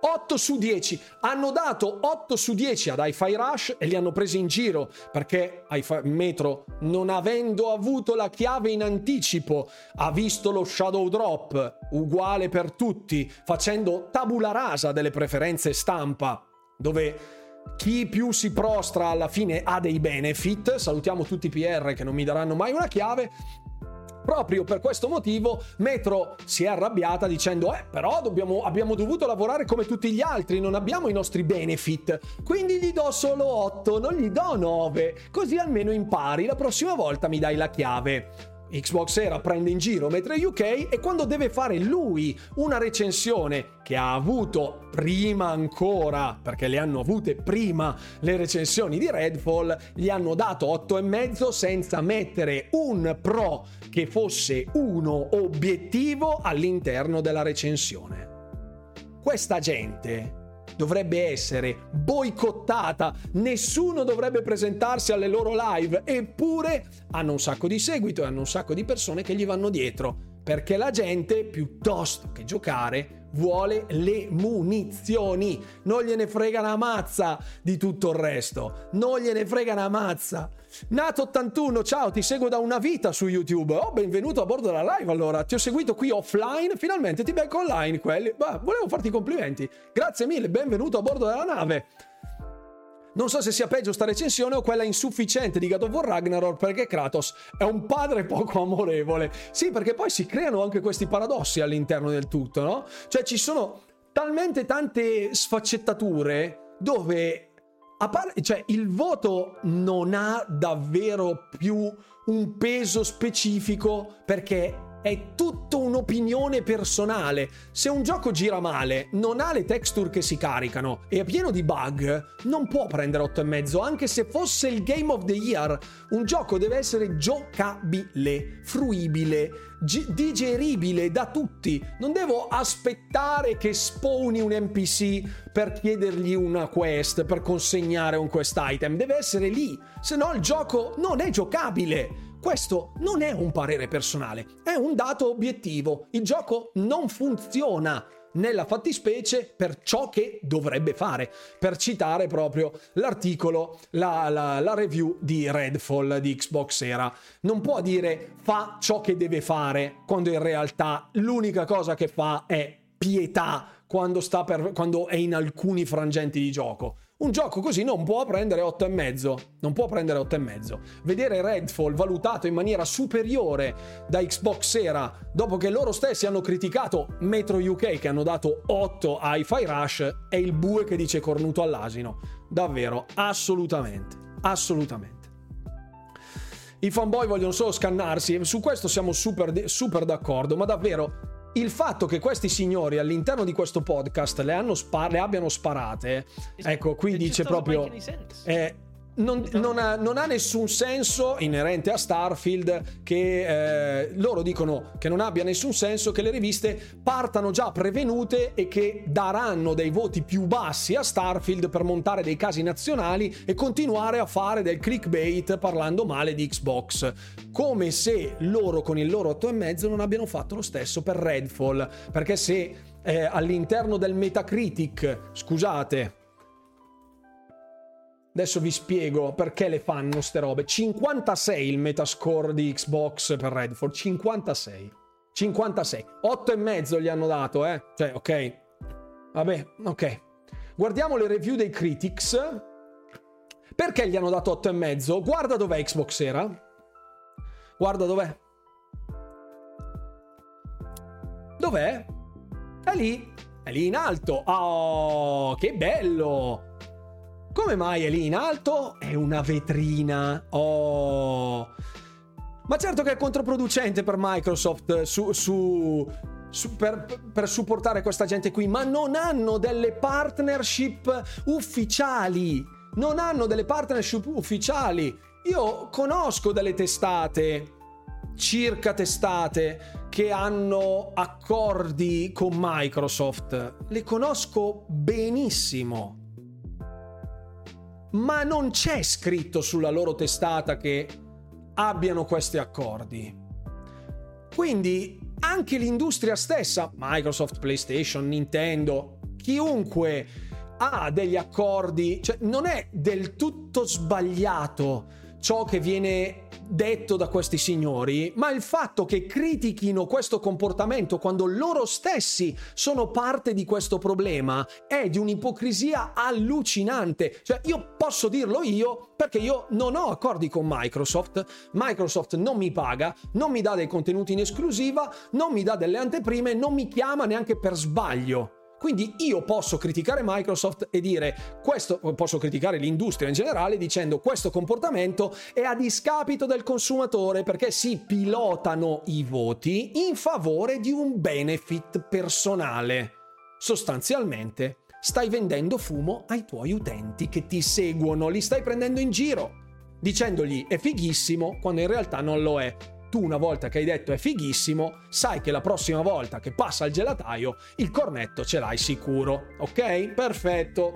8 su 10 hanno dato 8 su 10 ad Hi-Fi Rush e li hanno presi in giro perché Metro non avendo avuto la chiave in anticipo ha visto lo shadow drop uguale per tutti facendo tabula rasa delle preferenze stampa dove chi più si prostra alla fine ha dei benefit. Salutiamo tutti i PR che non mi daranno mai una chiave. Proprio per questo motivo Metro si è arrabbiata dicendo eh però dobbiamo, abbiamo dovuto lavorare come tutti gli altri, non abbiamo i nostri benefit, quindi gli do solo 8, non gli do 9, così almeno impari, la prossima volta mi dai la chiave. Xbox Era prende in giro Metro UK e quando deve fare lui una recensione che ha avuto prima ancora, perché le hanno avute prima le recensioni di Redfall, gli hanno dato 8,5 senza mettere un pro che fosse uno obiettivo all'interno della recensione. Questa gente dovrebbe essere boicottata, nessuno dovrebbe presentarsi alle loro live, eppure hanno un sacco di seguito e hanno un sacco di persone che gli vanno dietro, perché la gente piuttosto che giocare vuole le munizioni, non gliene frega una mazza di tutto il resto, non gliene frega una mazza. Nato81, ciao, ti seguo da una vita su YouTube. Oh, benvenuto a bordo della live allora. Ti ho seguito qui offline, finalmente ti becco online quelli. Bah, volevo farti i complimenti. Grazie mille, benvenuto a bordo della nave. Non so se sia peggio sta recensione o quella insufficiente di God of War Ragnarok perché Kratos è un padre poco amorevole. Sì, perché poi si creano anche questi paradossi all'interno del tutto, no? Cioè ci sono talmente tante sfaccettature dove Par- cioè, il voto non ha davvero più un peso specifico perché è tutta un'opinione personale. Se un gioco gira male, non ha le texture che si caricano e è pieno di bug, non può prendere 8,5 anche se fosse il Game of the Year. Un gioco deve essere giocabile, fruibile, g- digeribile da tutti. Non devo aspettare che spawni un NPC per chiedergli una quest, per consegnare un quest item. Deve essere lì, se no il gioco non è giocabile. Questo non è un parere personale, è un dato obiettivo. Il gioco non funziona nella fattispecie per ciò che dovrebbe fare. Per citare proprio l'articolo, la, la, la, review di Redfall di Xbox Era. Non può dire fa ciò che deve fare quando in realtà l'unica cosa che fa è pietà quando, per, quando è in alcuni frangenti di gioco. Un gioco così non può prendere 8,5. Non può prendere 8,5. Vedere Redfall valutato in maniera superiore da Xbox Era dopo che loro stessi hanno criticato Metro UK che hanno dato 8 a Hi-Fi Rush è il bue che dice cornuto all'asino. Davvero, assolutamente. Assolutamente. I fanboy vogliono solo scannarsi, su questo siamo super, super d'accordo, ma davvero il fatto che questi signori all'interno di questo podcast le, spar- le abbiano sparate, ecco, qui dice proprio... Eh, non, non, ha, non, ha, nessun senso inerente a Starfield che eh, loro dicono che non abbia nessun senso che le riviste partano già prevenute e che daranno dei voti più bassi a Starfield per montare dei casi nazionali e continuare a fare del clickbait parlando male di Xbox. Come se loro con il loro 8,5 non abbiano fatto lo stesso per Redfall. Perché se eh, all'interno del Metacritic scusate Adesso vi spiego perché le fanno ste robe. 56 il metascore di Xbox per Redford. 56. 56. 8 e mezzo gli hanno dato, eh. Cioè, ok. Vabbè, ok. Guardiamo le review dei critics. Perché gli hanno dato 8 e mezzo? Guarda dov'è Xbox era. Guarda dov'è. Dov'è? È lì. È lì in alto. Oh, che bello. Come mai è lì in alto? È una vetrina. Oh. Ma certo che è controproducente per Microsoft su, su, su, per, per supportare questa gente qui, ma non hanno delle partnership ufficiali. Non hanno delle partnership ufficiali. Io conosco delle testate, circa testate, che hanno accordi con Microsoft. Le conosco benissimo ma non c'è scritto sulla loro testata che abbiano questi accordi. Quindi anche l'industria stessa, Microsoft, PlayStation, Nintendo, chiunque ha degli accordi, cioè non è del tutto sbagliato ciò che viene detto da questi signori, ma il fatto che critichino questo comportamento quando loro stessi sono parte di questo problema è di un'ipocrisia allucinante. Cioè, io posso dirlo io perché io non ho accordi con Microsoft, Microsoft non mi paga, non mi dà dei contenuti in esclusiva, non mi dà delle anteprime, non mi chiama neanche per sbaglio. Quindi io posso criticare Microsoft e dire questo, posso criticare l'industria in generale dicendo questo comportamento è a discapito del consumatore perché si pilotano i voti in favore di un benefit personale. Sostanzialmente stai vendendo fumo ai tuoi utenti che ti seguono, li stai prendendo in giro, dicendogli è fighissimo quando in realtà non lo è. Tu una volta che hai detto è fighissimo, sai che la prossima volta che passa al gelataio il cornetto ce l'hai sicuro. Ok? Perfetto.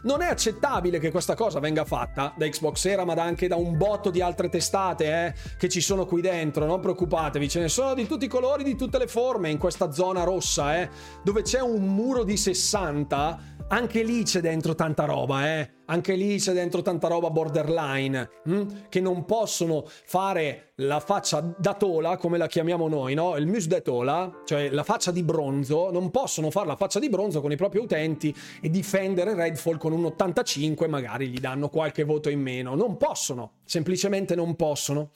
Non è accettabile che questa cosa venga fatta da Xbox Era, ma anche da un botto di altre testate eh, che ci sono qui dentro. Non preoccupatevi, ce ne sono di tutti i colori, di tutte le forme in questa zona rossa, eh, dove c'è un muro di 60 anche lì c'è dentro tanta roba, eh? Anche lì c'è dentro tanta roba borderline, hm? che non possono fare la faccia da tola, come la chiamiamo noi, no? Il mus de tola, cioè la faccia di bronzo, non possono fare la faccia di bronzo con i propri utenti e difendere Redfall con un 85, magari gli danno qualche voto in meno. Non possono, semplicemente non possono.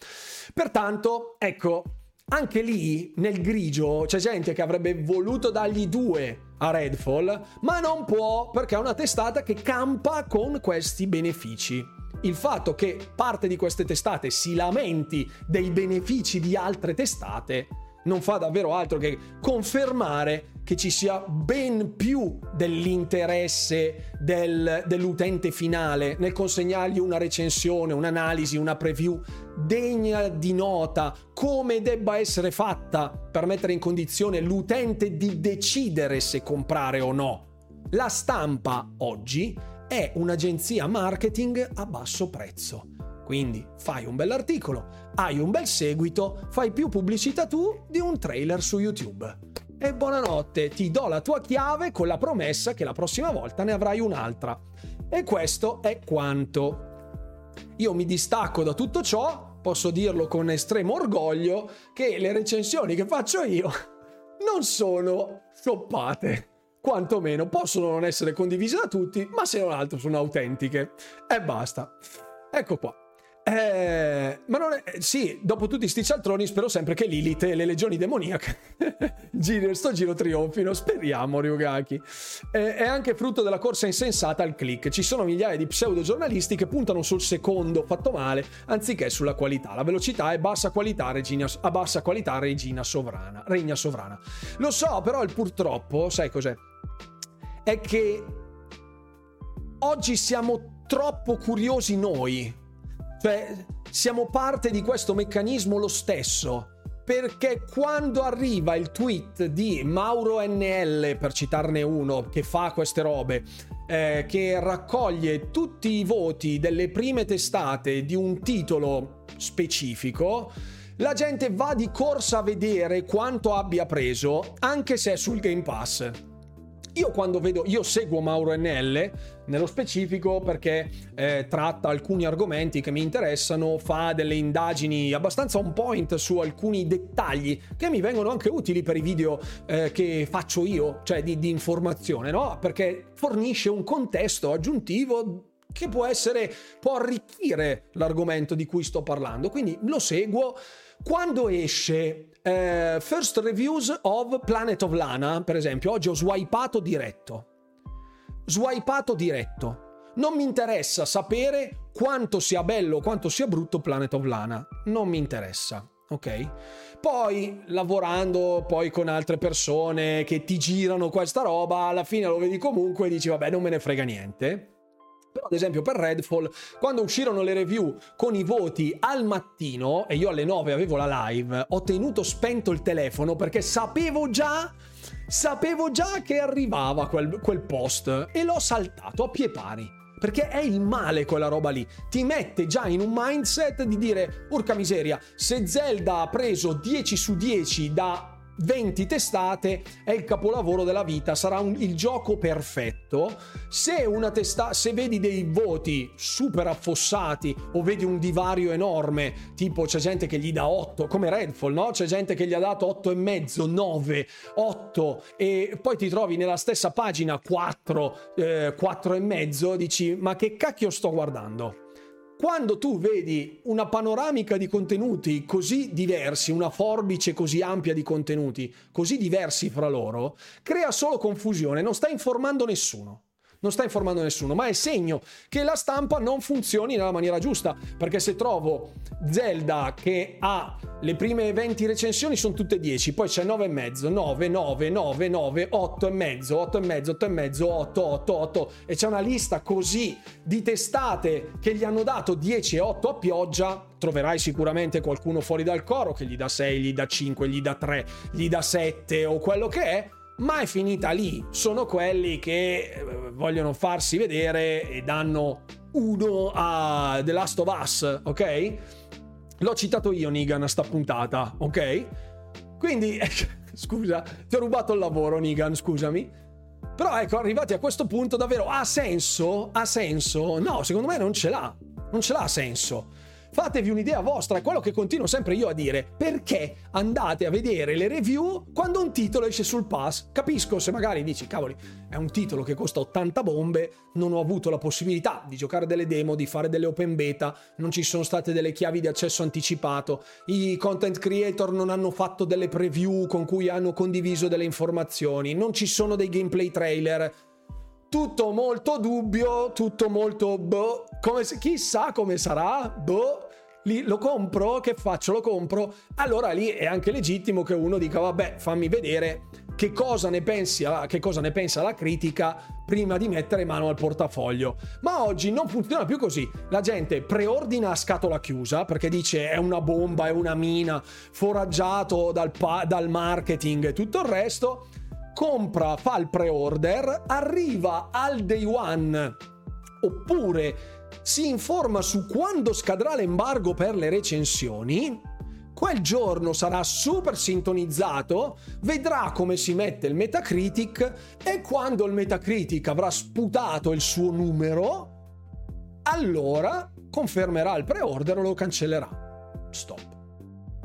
Pertanto, ecco, anche lì nel grigio c'è gente che avrebbe voluto dargli due a Redfall, ma non può perché è una testata che campa con questi benefici. Il fatto che parte di queste testate si lamenti dei benefici di altre testate non fa davvero altro che confermare che ci sia ben più dell'interesse del, dell'utente finale nel consegnargli una recensione, un'analisi, una preview degna di nota, come debba essere fatta per mettere in condizione l'utente di decidere se comprare o no. La stampa oggi è un'agenzia marketing a basso prezzo. Quindi fai un bell'articolo, hai un bel seguito, fai più pubblicità tu di un trailer su YouTube. E buonanotte, ti do la tua chiave con la promessa che la prossima volta ne avrai un'altra. E questo è quanto. Io mi distacco da tutto ciò, posso dirlo con estremo orgoglio, che le recensioni che faccio io non sono soppate. Quantomeno possono non essere condivise da tutti, ma se non altro sono autentiche. E basta. Ecco qua. Eh, ma non è, sì, dopo tutti sti cialtroni spero sempre che Lilith e le legioni demoniache giro, sto giro trionfino, speriamo Ryugaki. Eh, è anche frutto della corsa insensata al click. Ci sono migliaia di pseudo giornalisti che puntano sul secondo fatto male anziché sulla qualità. La velocità è bassa qualità, regina, a bassa qualità regina sovrana, regna sovrana. Lo so, però il purtroppo, sai cos'è? È che oggi siamo troppo curiosi noi cioè, siamo parte di questo meccanismo lo stesso. Perché quando arriva il tweet di Mauro NL, per citarne uno, che fa queste robe, eh, che raccoglie tutti i voti delle prime testate di un titolo specifico, la gente va di corsa a vedere quanto abbia preso, anche se è sul Game Pass. Io quando vedo, io seguo Mauro NL nello specifico perché eh, tratta alcuni argomenti che mi interessano, fa delle indagini abbastanza on point su alcuni dettagli che mi vengono anche utili per i video eh, che faccio io, cioè di, di informazione, no? Perché fornisce un contesto aggiuntivo che può essere, può arricchire l'argomento di cui sto parlando. Quindi lo seguo. Quando esce eh, First Reviews of Planet of Lana, per esempio, oggi ho swipato diretto. Swipato diretto. Non mi interessa sapere quanto sia bello o quanto sia brutto Planet of Lana. Non mi interessa, ok? Poi lavorando poi con altre persone che ti girano questa roba, alla fine lo vedi comunque e dici vabbè non me ne frega niente. Però, ad esempio, per Redfall, quando uscirono le review con i voti al mattino, e io alle 9 avevo la live, ho tenuto spento il telefono perché sapevo già. Sapevo già che arrivava quel, quel post e l'ho saltato a pie pari. Perché è il male quella roba lì. Ti mette già in un mindset di dire, urca miseria, se Zelda ha preso 10 su 10 da 20 testate è il capolavoro della vita, sarà un, il gioco perfetto. Se, testa, se vedi dei voti super affossati o vedi un divario enorme, tipo c'è gente che gli dà 8, come Redfall, no? C'è gente che gli ha dato 8 e mezzo, 9, 8 e poi ti trovi nella stessa pagina 4, eh, 4 e mezzo, dici ma che cacchio sto guardando? Quando tu vedi una panoramica di contenuti così diversi, una forbice così ampia di contenuti, così diversi fra loro, crea solo confusione, non sta informando nessuno. Non sta informando nessuno, ma è segno che la stampa non funzioni nella maniera giusta, perché se trovo Zelda che ha le prime 20 recensioni sono tutte 10, poi c'è 9,5, 9, 9, 9, 9, 8,5, 8,5, 8,5, 8, 8, 8 e c'è una lista così di testate che gli hanno dato 10 e 8 a pioggia, troverai sicuramente qualcuno fuori dal coro che gli dà 6, gli dà 5, gli dà 3, gli dà 7 o quello che è, ma è finita lì. Sono quelli che eh, vogliono farsi vedere e danno uno a The Last of Us, ok? L'ho citato io, Nigan, a sta puntata, ok? Quindi, scusa, ti ho rubato il lavoro, Nigan, scusami. Però ecco, arrivati a questo punto davvero ha senso? Ha senso? No, secondo me non ce l'ha. Non ce l'ha senso. Fatevi un'idea vostra, è quello che continuo sempre io a dire. Perché andate a vedere le review quando un titolo esce sul pass? Capisco se magari dici, cavoli, è un titolo che costa 80 bombe, non ho avuto la possibilità di giocare delle demo, di fare delle open beta, non ci sono state delle chiavi di accesso anticipato, i content creator non hanno fatto delle preview con cui hanno condiviso delle informazioni, non ci sono dei gameplay trailer tutto molto dubbio, tutto molto boh, come se, chissà come sarà, boh, lì lo compro, che faccio, lo compro, allora lì è anche legittimo che uno dica vabbè fammi vedere che cosa ne, pensi, che cosa ne pensa la critica prima di mettere mano al portafoglio. Ma oggi non funziona più così. La gente preordina a scatola chiusa perché dice è una bomba, è una mina, foraggiato dal, pa- dal marketing e tutto il resto compra, fa il pre-order, arriva al day one oppure si informa su quando scadrà l'embargo per le recensioni, quel giorno sarà super sintonizzato, vedrà come si mette il Metacritic e quando il Metacritic avrà sputato il suo numero, allora confermerà il pre-order o lo cancellerà. Stop.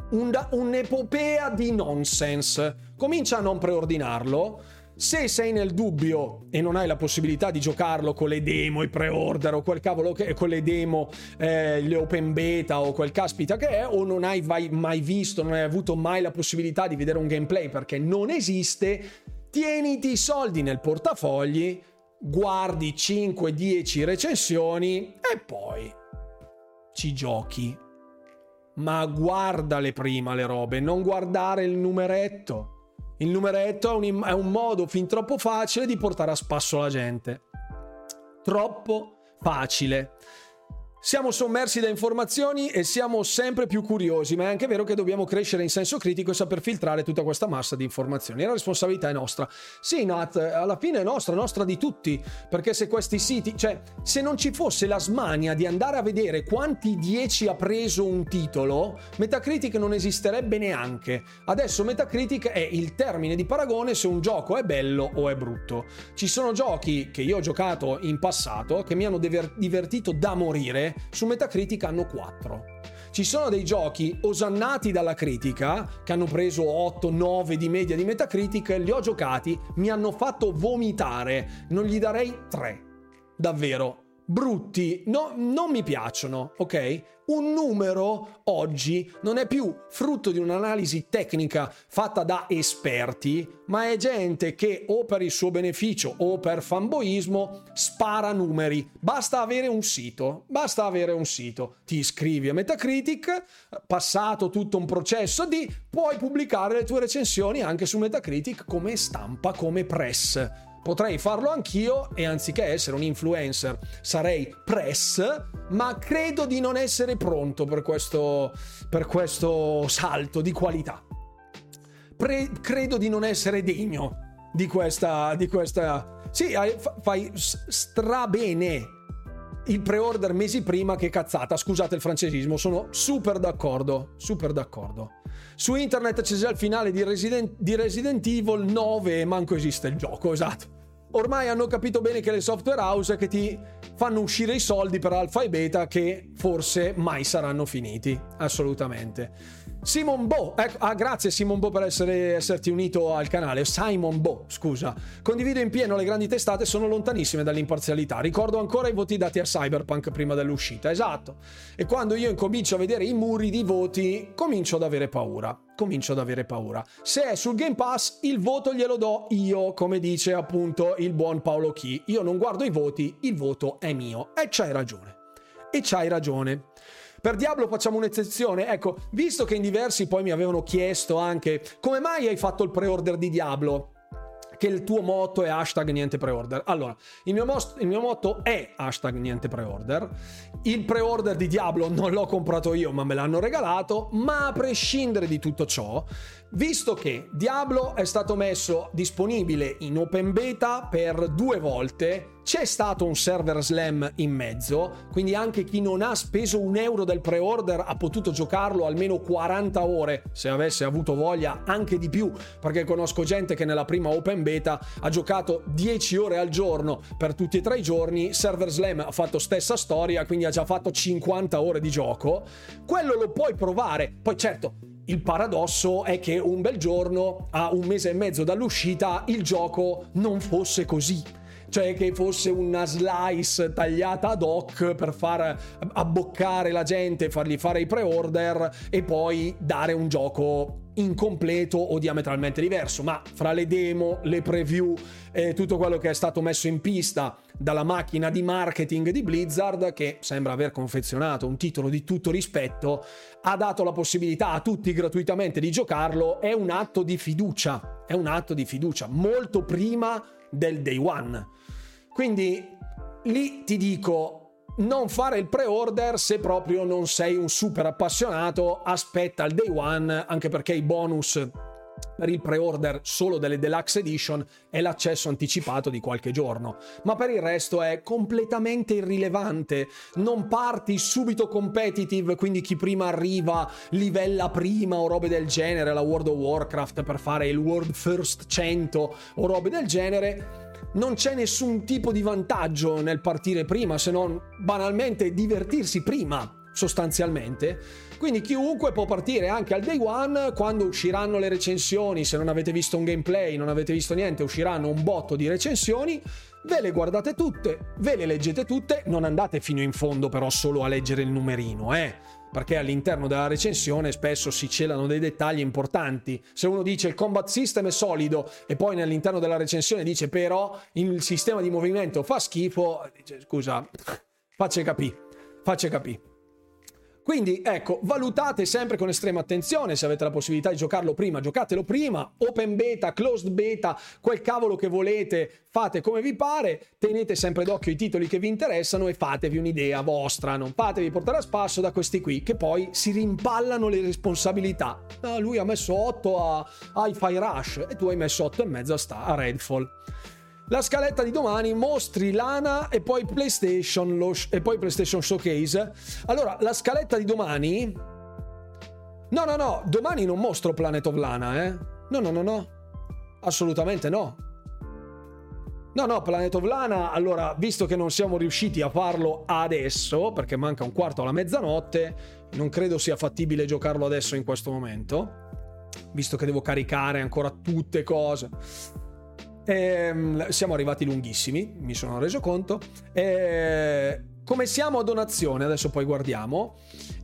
Un, un'epopea di nonsense comincia a non preordinarlo. Se sei nel dubbio e non hai la possibilità di giocarlo con le demo, i pre-order o quel cavolo che con le demo, eh, le open beta o quel caspita che è, o non hai mai visto, non hai avuto mai la possibilità di vedere un gameplay perché non esiste, tieniti i soldi nel portafogli, guardi 5-10 recensioni e poi ci giochi. Ma guardale prima le robe, non guardare il numeretto. Il numeretto è un, è un modo fin troppo facile di portare a spasso la gente. Troppo facile. Siamo sommersi da informazioni e siamo sempre più curiosi, ma è anche vero che dobbiamo crescere in senso critico e saper filtrare tutta questa massa di informazioni. La responsabilità è nostra. Sì, Nat, alla fine è nostra, nostra di tutti, perché se questi siti, cioè, se non ci fosse la smania di andare a vedere quanti 10 ha preso un titolo, Metacritic non esisterebbe neanche. Adesso Metacritic è il termine di paragone se un gioco è bello o è brutto. Ci sono giochi che io ho giocato in passato che mi hanno divertito da morire su Metacritic hanno 4. Ci sono dei giochi osannati dalla critica, che hanno preso 8-9 di media di Metacritic, li ho giocati, mi hanno fatto vomitare, non gli darei 3. Davvero, brutti, no, non mi piacciono, ok? Un numero oggi non è più frutto di un'analisi tecnica fatta da esperti, ma è gente che o per il suo beneficio o per fanboismo spara numeri. Basta avere un sito, basta avere un sito. Ti iscrivi a Metacritic, passato tutto un processo di puoi pubblicare le tue recensioni anche su Metacritic come stampa, come press Potrei farlo anch'io e anziché essere un influencer sarei press, ma credo di non essere pronto per questo, per questo salto di qualità. Pre- credo di non essere degno di questa... Di questa... Sì, fai strabene il pre-order mesi prima che cazzata, scusate il francesismo, sono super d'accordo, super d'accordo. Su internet c'è già il finale di Resident, di Resident Evil 9 e manco esiste il gioco, esatto ormai hanno capito bene che le software house che ti fanno uscire i soldi per alfa e beta che forse mai saranno finiti, assolutamente. Simon Bo, ecco, ah, grazie Simon Bo per essere, esserti unito al canale. Simon Bo, scusa. Condivido in pieno le grandi testate sono lontanissime dall'imparzialità. Ricordo ancora i voti dati a Cyberpunk prima dell'uscita, esatto. E quando io incomincio a vedere i muri di voti, comincio ad avere paura. Comincio ad avere paura. Se è sul Game Pass, il voto glielo do io, come dice appunto il buon Paolo Chi. Io non guardo i voti, il voto è mio. E c'hai ragione. E c'hai ragione. Per Diablo facciamo un'eccezione. Ecco, visto che in diversi poi mi avevano chiesto anche come mai hai fatto il pre-order di Diablo? che il tuo motto è hashtag niente pre-order. Allora, il mio, most- il mio, motto è hashtag niente pre-order. Il pre-order di Diablo non l'ho comprato io, ma me l'hanno regalato. Ma a prescindere di tutto ciò, visto che Diablo è stato messo disponibile in open beta per due volte, c'è stato un server slam in mezzo, quindi anche chi non ha speso un euro del pre-order ha potuto giocarlo almeno 40 ore, se avesse avuto voglia anche di più, perché conosco gente che nella prima open beta ha giocato 10 ore al giorno per tutti e tre i giorni, server slam ha fatto stessa storia, quindi ha già fatto 50 ore di gioco, quello lo puoi provare, poi certo il paradosso è che un bel giorno, a un mese e mezzo dall'uscita, il gioco non fosse così. Cioè che fosse una slice tagliata ad hoc per far abboccare la gente, fargli fare i pre-order e poi dare un gioco incompleto o diametralmente diverso, ma fra le demo, le preview e tutto quello che è stato messo in pista dalla macchina di marketing di Blizzard, che sembra aver confezionato un titolo di tutto rispetto, ha dato la possibilità a tutti gratuitamente di giocarlo, è un atto di fiducia, è un atto di fiducia, molto prima del day one. Quindi lì ti dico, non fare il pre-order se proprio non sei un super appassionato, aspetta il day one, anche perché i bonus per il pre-order solo delle deluxe edition è l'accesso anticipato di qualche giorno, ma per il resto è completamente irrilevante. Non parti subito competitive, quindi chi prima arriva livella prima o robe del genere, la World of Warcraft per fare il World First 100 o robe del genere non c'è nessun tipo di vantaggio nel partire prima, se non banalmente divertirsi prima, sostanzialmente. Quindi chiunque può partire anche al day one quando usciranno le recensioni, se non avete visto un gameplay, non avete visto niente, usciranno un botto di recensioni, ve le guardate tutte, ve le leggete tutte, non andate fino in fondo però solo a leggere il numerino, eh perché all'interno della recensione spesso si celano dei dettagli importanti. Se uno dice il combat system è solido e poi all'interno della recensione dice però il sistema di movimento fa schifo, dice scusa, faccia capire, faccia capire. Quindi ecco, valutate sempre con estrema attenzione se avete la possibilità di giocarlo prima, giocatelo prima, open beta, closed beta, quel cavolo che volete, fate come vi pare, tenete sempre d'occhio i titoli che vi interessano e fatevi un'idea vostra, non fatevi portare a spasso da questi qui che poi si rimpallano le responsabilità. Ah, lui ha messo 8 a Hi-Fi Rush e tu hai messo 8 e mezzo a, sta- a Redfall. La scaletta di domani mostri Lana e poi PlayStation, lo, e poi PlayStation Showcase. Allora, la scaletta di domani... No, no, no, domani non mostro Planet of Lana, eh. No, no, no, no. Assolutamente no. No, no, Planet of Lana, allora, visto che non siamo riusciti a farlo adesso, perché manca un quarto alla mezzanotte, non credo sia fattibile giocarlo adesso in questo momento, visto che devo caricare ancora tutte cose. Ehm, siamo arrivati lunghissimi, mi sono reso conto. Eh, come siamo a donazione, adesso poi guardiamo.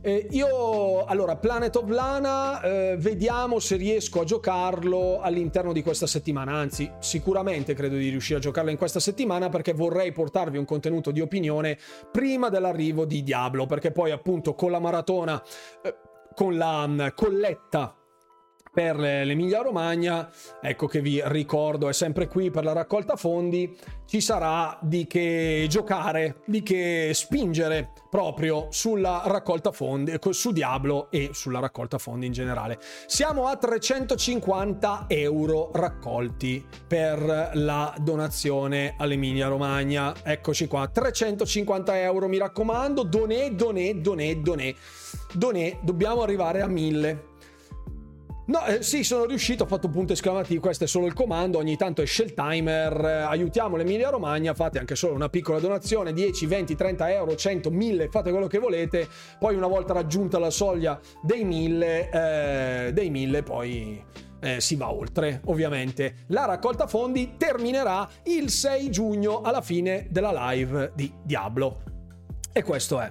Eh, io, allora, Planet of Lana, eh, vediamo se riesco a giocarlo all'interno di questa settimana. Anzi, sicuramente credo di riuscire a giocarlo in questa settimana perché vorrei portarvi un contenuto di opinione prima dell'arrivo di Diablo. Perché poi, appunto, con la maratona, eh, con la um, colletta per l'Emilia Romagna, ecco che vi ricordo, è sempre qui per la raccolta fondi, ci sarà di che giocare, di che spingere proprio sulla raccolta fondi, su Diablo e sulla raccolta fondi in generale. Siamo a 350 euro raccolti per la donazione all'Emilia Romagna. Eccoci qua, 350 euro, mi raccomando, donè, donè, donè, donè. Donè, dobbiamo arrivare a 1000 No, eh, sì, sono riuscito, ho fatto punto esclamativo, questo è solo il comando, ogni tanto esce il timer, eh, aiutiamo l'Emilia Romagna, fate anche solo una piccola donazione, 10, 20, 30 euro, 100, 1000, fate quello che volete, poi una volta raggiunta la soglia dei 1000, eh, dei 1000 poi eh, si va oltre, ovviamente. La raccolta fondi terminerà il 6 giugno alla fine della live di Diablo. E questo è.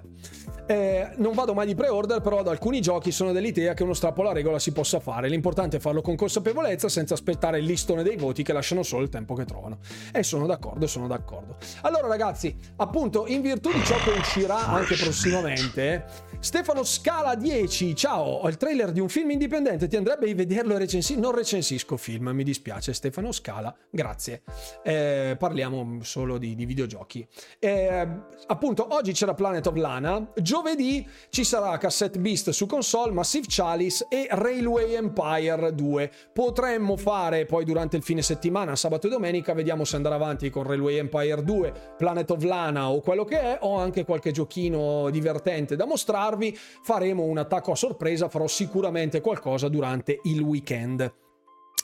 Eh, non vado mai di pre-order, però ad alcuni giochi sono dell'idea che uno strappo alla regola si possa fare. L'importante è farlo con consapevolezza senza aspettare il listone dei voti che lasciano solo il tempo che trovano. E sono d'accordo, sono d'accordo. Allora ragazzi, appunto, in virtù di ciò che uscirà anche prossimamente, Stefano Scala 10, ciao, ho il trailer di un film indipendente, ti andrebbe di vederlo e recensire? Non recensisco film, mi dispiace Stefano Scala, grazie. Eh, parliamo solo di, di videogiochi. Eh, appunto, oggi c'era Planet of Lana, Giovedì ci sarà Cassette Beast su console, Massive Chalice e Railway Empire 2. Potremmo fare poi durante il fine settimana, sabato e domenica, vediamo se andare avanti con Railway Empire 2, Planet of Lana o quello che è, o anche qualche giochino divertente da mostrarvi. Faremo un attacco a sorpresa, farò sicuramente qualcosa durante il weekend.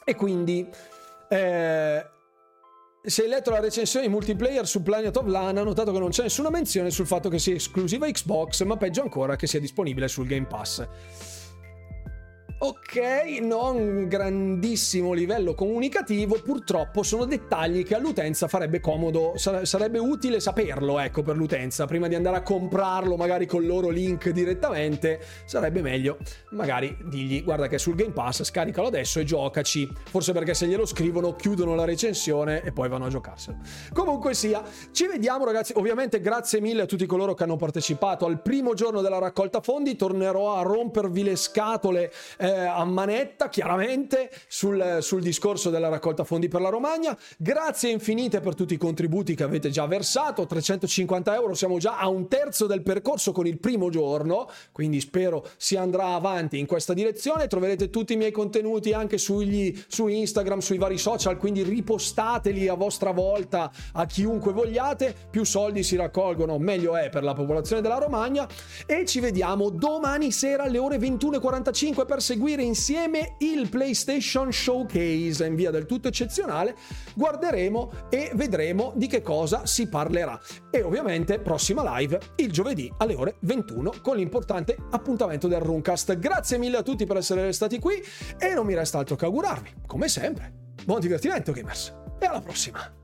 E quindi... Eh, se hai letto la recensione di multiplayer su Planet of Lana, ha notato che non c'è nessuna menzione sul fatto che sia esclusiva Xbox, ma peggio ancora che sia disponibile sul Game Pass. Ok, non grandissimo livello comunicativo, purtroppo sono dettagli che all'utenza farebbe comodo, sarebbe utile saperlo, ecco, per l'utenza, prima di andare a comprarlo magari con il loro link direttamente, sarebbe meglio magari dirgli guarda che è sul Game Pass, scaricalo adesso e giocaci, forse perché se glielo scrivono chiudono la recensione e poi vanno a giocarselo. Comunque sia, ci vediamo ragazzi, ovviamente grazie mille a tutti coloro che hanno partecipato al primo giorno della raccolta fondi, tornerò a rompervi le scatole. Eh, eh, a manetta, chiaramente, sul, sul discorso della raccolta fondi per la Romagna. Grazie infinite per tutti i contributi che avete già versato, 350 euro, siamo già a un terzo del percorso con il primo giorno, quindi spero si andrà avanti in questa direzione. Troverete tutti i miei contenuti anche sugli, su Instagram, sui vari social, quindi ripostateli a vostra volta a chiunque vogliate. Più soldi si raccolgono, meglio è per la popolazione della Romagna. E ci vediamo domani sera alle ore 21.45 per seguire seguire insieme il PlayStation Showcase in via del tutto eccezionale, guarderemo e vedremo di che cosa si parlerà. E ovviamente prossima live il giovedì alle ore 21 con l'importante appuntamento del Runcast. Grazie mille a tutti per essere stati qui e non mi resta altro che augurarvi, come sempre, buon divertimento gamers e alla prossima!